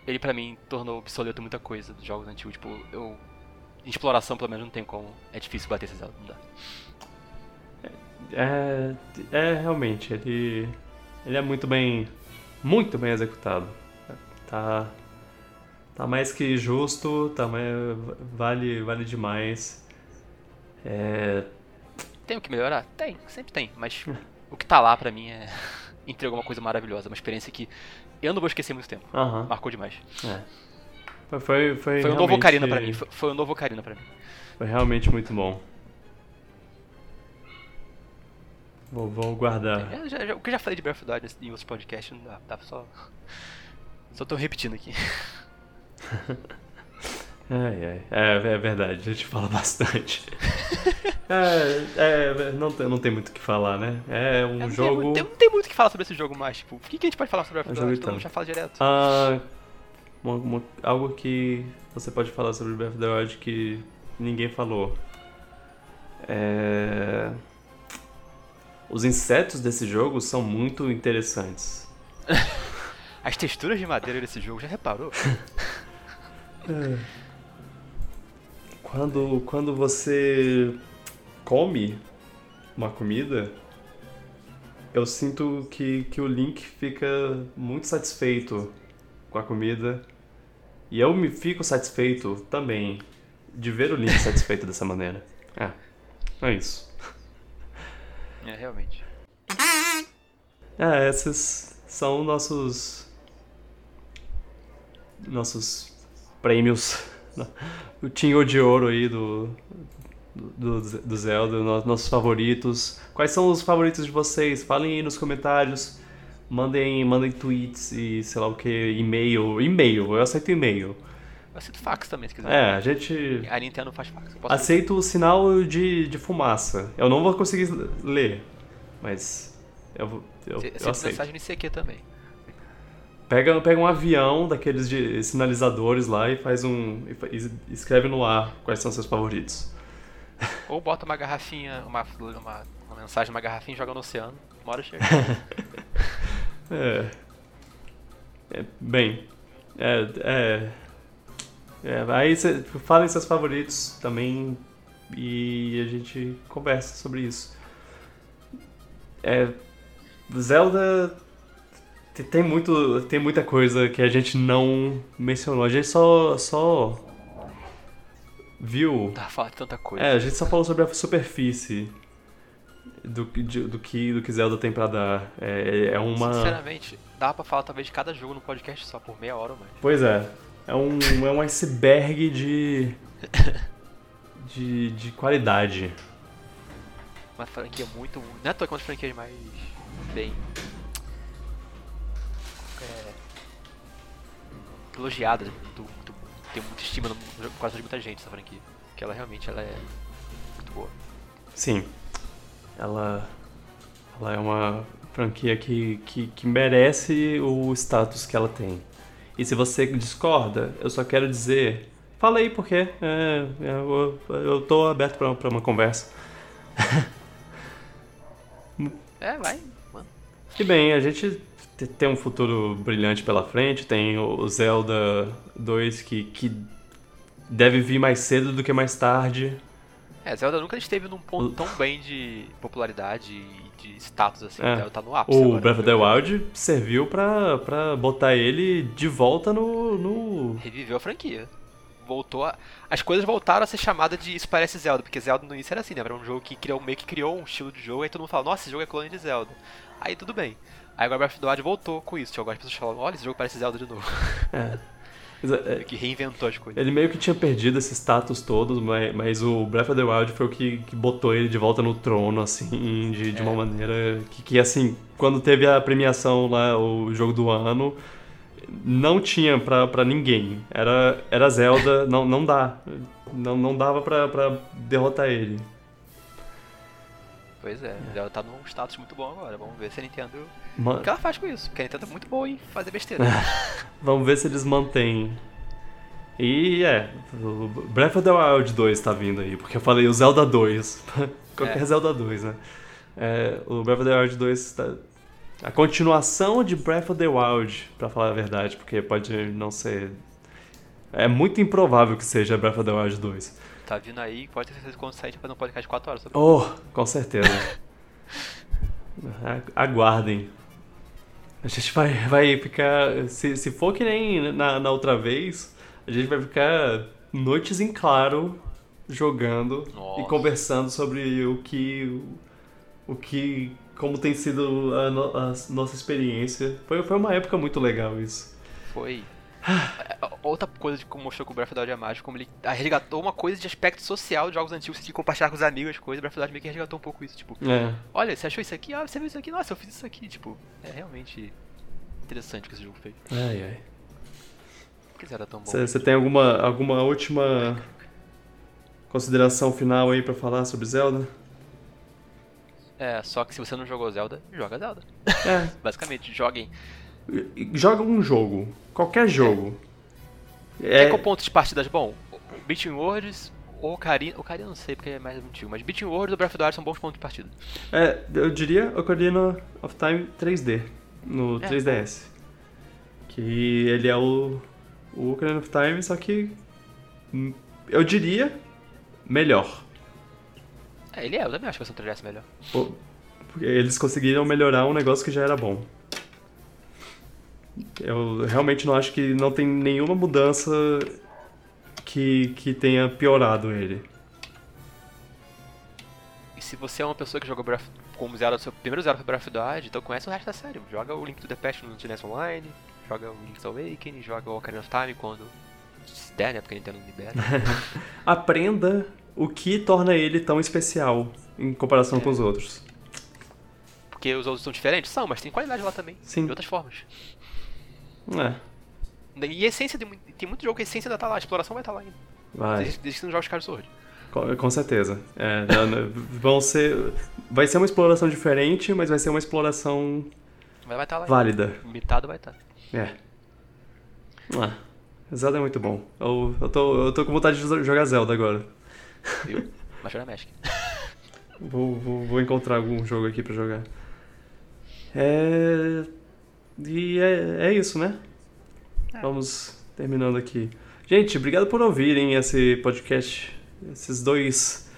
S2: Ele pra mim tornou obsoleto muita coisa dos jogos antigos. Tipo, eu. Em exploração, pelo menos, não tem como. É difícil bater esses não dá.
S1: É, é realmente, ele, ele é muito bem, muito bem executado. Tá, tá mais que justo, tá mais, vale, vale demais. É,
S2: Tem o que melhorar? Tem, sempre tem. Mas o que tá lá pra mim é. Entregou uma coisa maravilhosa, uma experiência que eu não vou esquecer muito tempo.
S1: aham,
S2: Marcou demais.
S1: é. Foi, foi, foi,
S2: Foi um novo Ocarina pra mim. Foi, foi um novo Ocarina pra mim.
S1: Foi realmente muito bom. Vou, vou guardar.
S2: É, já- já- o que eu já falei de Breath of the Wild em outros podcasts, não dá. Dá só. Só tô repetindo aqui.
S1: Ai, ai. É, é verdade, a gente fala bastante. é, é, não, tem, não tem muito o que falar, né? É um
S2: não,
S1: jogo.
S2: tem, não tem muito o que falar sobre esse jogo mais. Tipo, o que, que a gente pode falar sobre Breath of the Wild?
S1: jogo
S2: Todo mundo
S1: tanto.
S2: já fala direto.
S1: Ah, uma- uma- algo que você pode falar sobre Breath of the Wild que ninguém falou. É... Os insetos desse jogo são muito interessantes.
S2: As texturas de madeira desse jogo, já reparou?
S1: Quando, quando você come uma comida, eu sinto que, que o Link fica muito satisfeito com a comida. E eu me fico satisfeito também de ver o Link satisfeito dessa maneira. É, é isso.
S2: É, realmente.
S1: É, esses são nossos. Nossos prêmios. O Tinho de Ouro aí do, do, do Zelda, no- nossos favoritos. Quais são os favoritos de vocês? Falem aí nos comentários. Mandem, mandem tweets e sei lá o que, e-mail. E-mail, eu aceito e-mail.
S2: Eu aceito fax também, se quiser.
S1: É, a gente.
S2: A Nintendo faz fax.
S1: Aceito o sinal de, de fumaça. Eu não vou conseguir ler, mas eu, vou- eu,
S2: Você
S1: eu aceito.
S2: mensagem no ICQ também.
S1: Pega, pega um avião daqueles de sinalizadores lá e faz um. e e escreve no ar quais são seus favoritos.
S2: Ou bota uma garrafinha, uma, uma, uma mensagem numa garrafinha e joga no oceano. Uma hora chega.
S1: É. É, bem. É. é, é, aí cê, falem seus favoritos também e a gente conversa sobre isso. É, Zelda te- tem muito tem muita coisa que a gente não mencionou. A gente só só viu
S2: Tá falando tanta coisa.
S1: é, a gente só falou sobre a superfície do, que- de- do, que, do que Zelda tem pra dar. É, é uma.
S2: Sinceramente, dá pra falar talvez de cada jogo no podcast só por meia hora ou mais.
S1: Pois é. É um, é um iceberg de. de, de qualidade.
S2: Uma franquia muito. Não é à toa que é uma das franquias mais. bem. É, elogiadas do, do, tem muita estima no, no coração de muita gente essa franquia. Porque ela realmente ela é muito boa.
S1: Sim. Ela. Ela é uma franquia que, que, que merece o status que ela tem. E se você discorda, eu só quero dizer. Fala aí porque é, é, eu, eu tô aberto pra, pra uma conversa.
S2: É, vai, mano.
S1: E bem, a gente te- tem um futuro brilhante pela frente, tem o Zelda 2 que, que deve vir mais cedo do que mais tarde.
S2: É, Zelda nunca esteve num ponto tão bem de popularidade e de status assim.
S1: É.
S2: Zelda tá no ápice.
S1: O
S2: agora,
S1: Breath of the
S2: viu?
S1: Wild serviu pra, pra botar ele de volta no. no...
S2: Reviveu a franquia. Voltou a... As coisas voltaram a ser chamadas de Isso Parece Zelda, porque Zelda no início era assim, né? Era um jogo que criou, meio que criou um estilo de jogo, aí todo mundo fala, nossa, esse jogo é clone de Zelda. Aí tudo bem. Aí agora Breath of the Wild voltou com isso. Tinha algumas pessoas falando, olha, esse jogo parece Zelda de novo.
S1: É. É,
S2: que reinventou as coisas.
S1: Ele meio que tinha perdido esse status todo, mas, mas o Breath of the Wild foi o que, que botou ele de volta no trono, assim, de, de uma
S2: É.
S1: maneira que, que, assim, quando teve a premiação lá, o jogo do ano, não tinha pra, pra ninguém. Era, era Zelda, não, não dá. Não, não dava pra, pra derrotar ele.
S2: Pois é, Zelda tá num status muito bom agora. Vamos ver se a Nintendo.
S1: Ma-
S2: O que ela faz com isso? Porque a Nintendo é muito boa em fazer besteira.
S1: Vamos ver se eles mantêm E é, o Breath of the Wild 2 tá vindo aí, porque eu falei o Zelda 2. Qualquer
S2: É.
S1: Zelda 2, né? É, o Breath of the Wild 2 tá. A continuação de Breath of the Wild, pra falar a verdade, porque pode não ser. É muito improvável que seja Breath of the Wild 2.
S2: Tá vindo aí, pode ter certeza que quando sair a gente vai fazer um podcast de 4 horas sobre
S1: Oh, com certeza. Aguardem. A gente vai, vai ficar. Se, se for que nem na, na outra vez, a gente vai ficar noites em claro jogando
S2: Nossa.
S1: e conversando sobre o que. O que. Como tem sido a, no- a nossa experiência. Foi, foi uma época muito legal isso.
S2: Foi. É, Outra coisa que mostrou que o Breath of the Wild é mágico, como ele resgatou uma coisa de aspecto social de jogos antigos, de compartilhar com os amigos as coisas, o Breath of the Wild meio que resgatou um pouco isso, tipo,
S1: É.
S2: olha, você achou isso aqui? Ah, você viu isso aqui? Nossa, eu fiz isso aqui, tipo, é realmente interessante o que esse jogo fez.
S1: Ai, ai.
S2: Por que era tão bom?
S1: Você tem alguma, alguma última consideração final aí pra falar sobre Zelda?
S2: É, só que se você não jogou Zelda, joga Zelda.
S1: É,
S2: Basicamente, joguem.
S1: Joga um jogo, qualquer jogo.
S2: É.
S1: É,
S2: qual ponto de partidas bom? O Beating Worlds ou Ocarina... Ocarina não sei porque é mais antigo, mas Beating Worlds ou Breath of the Wild são bons pontos de partida.
S1: é, eu diria Ocarina of Time 3D, no
S2: É.
S1: 3DS. Que ele é o, o Ocarina of Time, só que hum, eu diria melhor.
S2: É, ele é, eu também acho que vai ser um 3DS melhor.
S1: Porque Eles conseguiram melhorar um negócio que já era bom. Eu realmente não acho que não tem nenhuma mudança que, que tenha piorado ele.
S2: E se você é uma pessoa que jogou Breath, como Zelda, seu primeiro Zelda foi Breath of the Wild, então conhece o resto da série. Joga o Link to the Past no NES Online, joga o Link's Awakening, joga o Ocarina of Time quando se der, né, porque a Nintendo não libera.
S1: Aprenda o que torna ele tão especial em comparação
S2: É.
S1: com os outros.
S2: porque os outros são diferentes? São, mas tem qualidade lá também,
S1: Sim.
S2: de outras formas.
S1: É,
S2: E a essência, de, tem muito jogo que a essência ainda tá lá, a exploração vai estar lá ainda.
S1: vai.
S2: Desde, desde que você não joga Skyward Sword.
S1: Com, com certeza. É, não, vão ser, vai ser uma exploração diferente, mas vai ser uma exploração
S2: Mas vai estar lá
S1: válida.
S2: ainda. Limitado vai estar.
S1: É. Ah, Zelda é muito bom. Eu, eu, tô, eu tô com vontade de jogar Zelda agora.
S2: Viu? Majora Magic.
S1: Vou, vou, vou encontrar algum jogo aqui pra jogar. É. E é, é isso, né?
S2: É.
S1: Vamos terminando aqui. Gente, obrigado por ouvirem esse podcast. Esses dois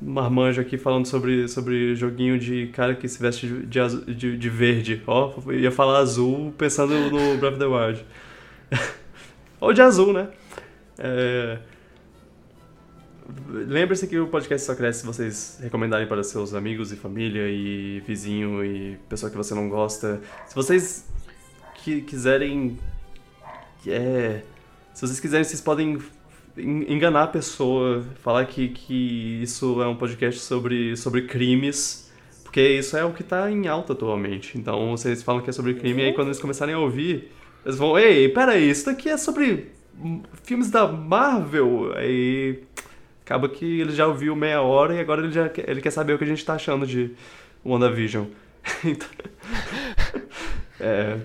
S1: marmanjos aqui falando sobre, sobre joguinho de cara que se veste de, de, azu- de, de verde. Ó, eu ia falar azul pensando no Breath of the Wild. Ou de azul, né? É... Lembre-se que o podcast só cresce se vocês recomendarem para seus amigos e família e vizinho e pessoa que você não gosta. Se vocês que quiserem. É, se vocês quiserem, vocês podem en- enganar a pessoa, falar que, que isso é um podcast sobre, sobre crimes, porque isso é o que tá em alta atualmente. Então vocês falam que é sobre crime, e aí quando eles começarem a ouvir, eles vão: Ei, peraí, isso daqui é sobre filmes da Marvel. Aí acaba que ele já ouviu meia hora e agora ele já quer, ele quer saber o que a gente tá achando de WandaVision. então, é,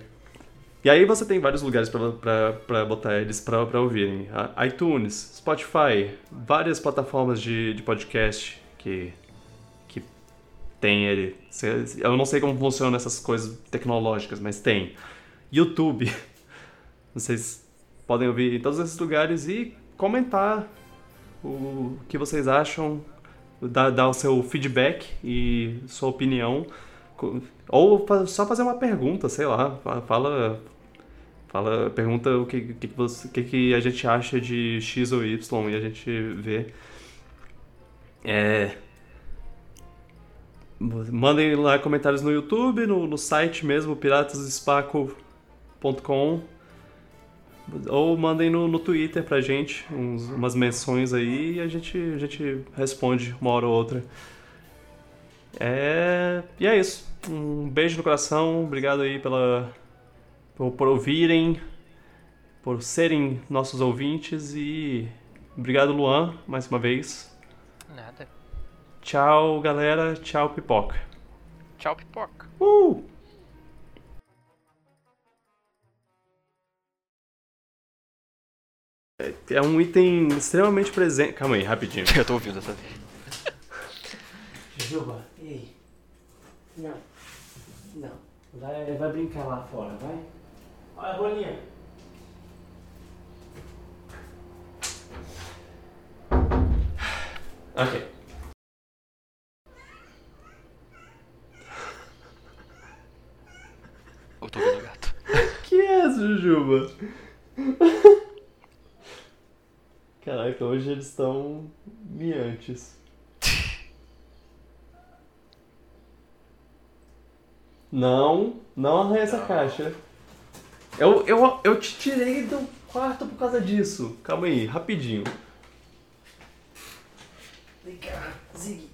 S1: e aí você tem vários lugares pra botar eles pra ouvirem. A- iTunes, Spotify, várias plataformas de, de podcast que, que tem ele. Eu não sei como funcionam essas coisas tecnológicas, mas tem. YouTube. Vocês podem ouvir em todos esses lugares e comentar o que vocês acham, dar, o seu feedback e sua opinião. Ou só fazer uma pergunta, sei lá. fa- Fala. Fala, pergunta o que, que, você- que, que a gente acha de X ou Y e a gente vê. É. Mandem lá comentários no YouTube, no, no site mesmo, piratasespaco.com. Ou mandem no, no Twitter pra gente uns- umas menções aí e a gente, a gente responde uma hora ou outra. É, e é isso. Um beijo no coração. Obrigado aí pela, por, por ouvirem, por serem nossos ouvintes e obrigado, Luan, mais uma vez.
S2: Nada.
S1: Tchau, galera. Tchau, pipoca.
S2: Tchau, pipoca.
S1: Uh! É um item extremamente presente. Calma aí, rapidinho.
S2: Eu tô ouvindo essa vez.
S1: Juba, ei. Não. Não. Vai, vai brincar lá fora, vai. Olha a bolinha. Ok.
S2: Eu tô ouvindo o gato.
S1: Que é, Jujuba? Caraca, hoje eles estão miantes. Não, não arranha essa caixa. Eu, eu, eu te tirei do quarto por causa disso. Calma aí, rapidinho. Vem cá, Zig.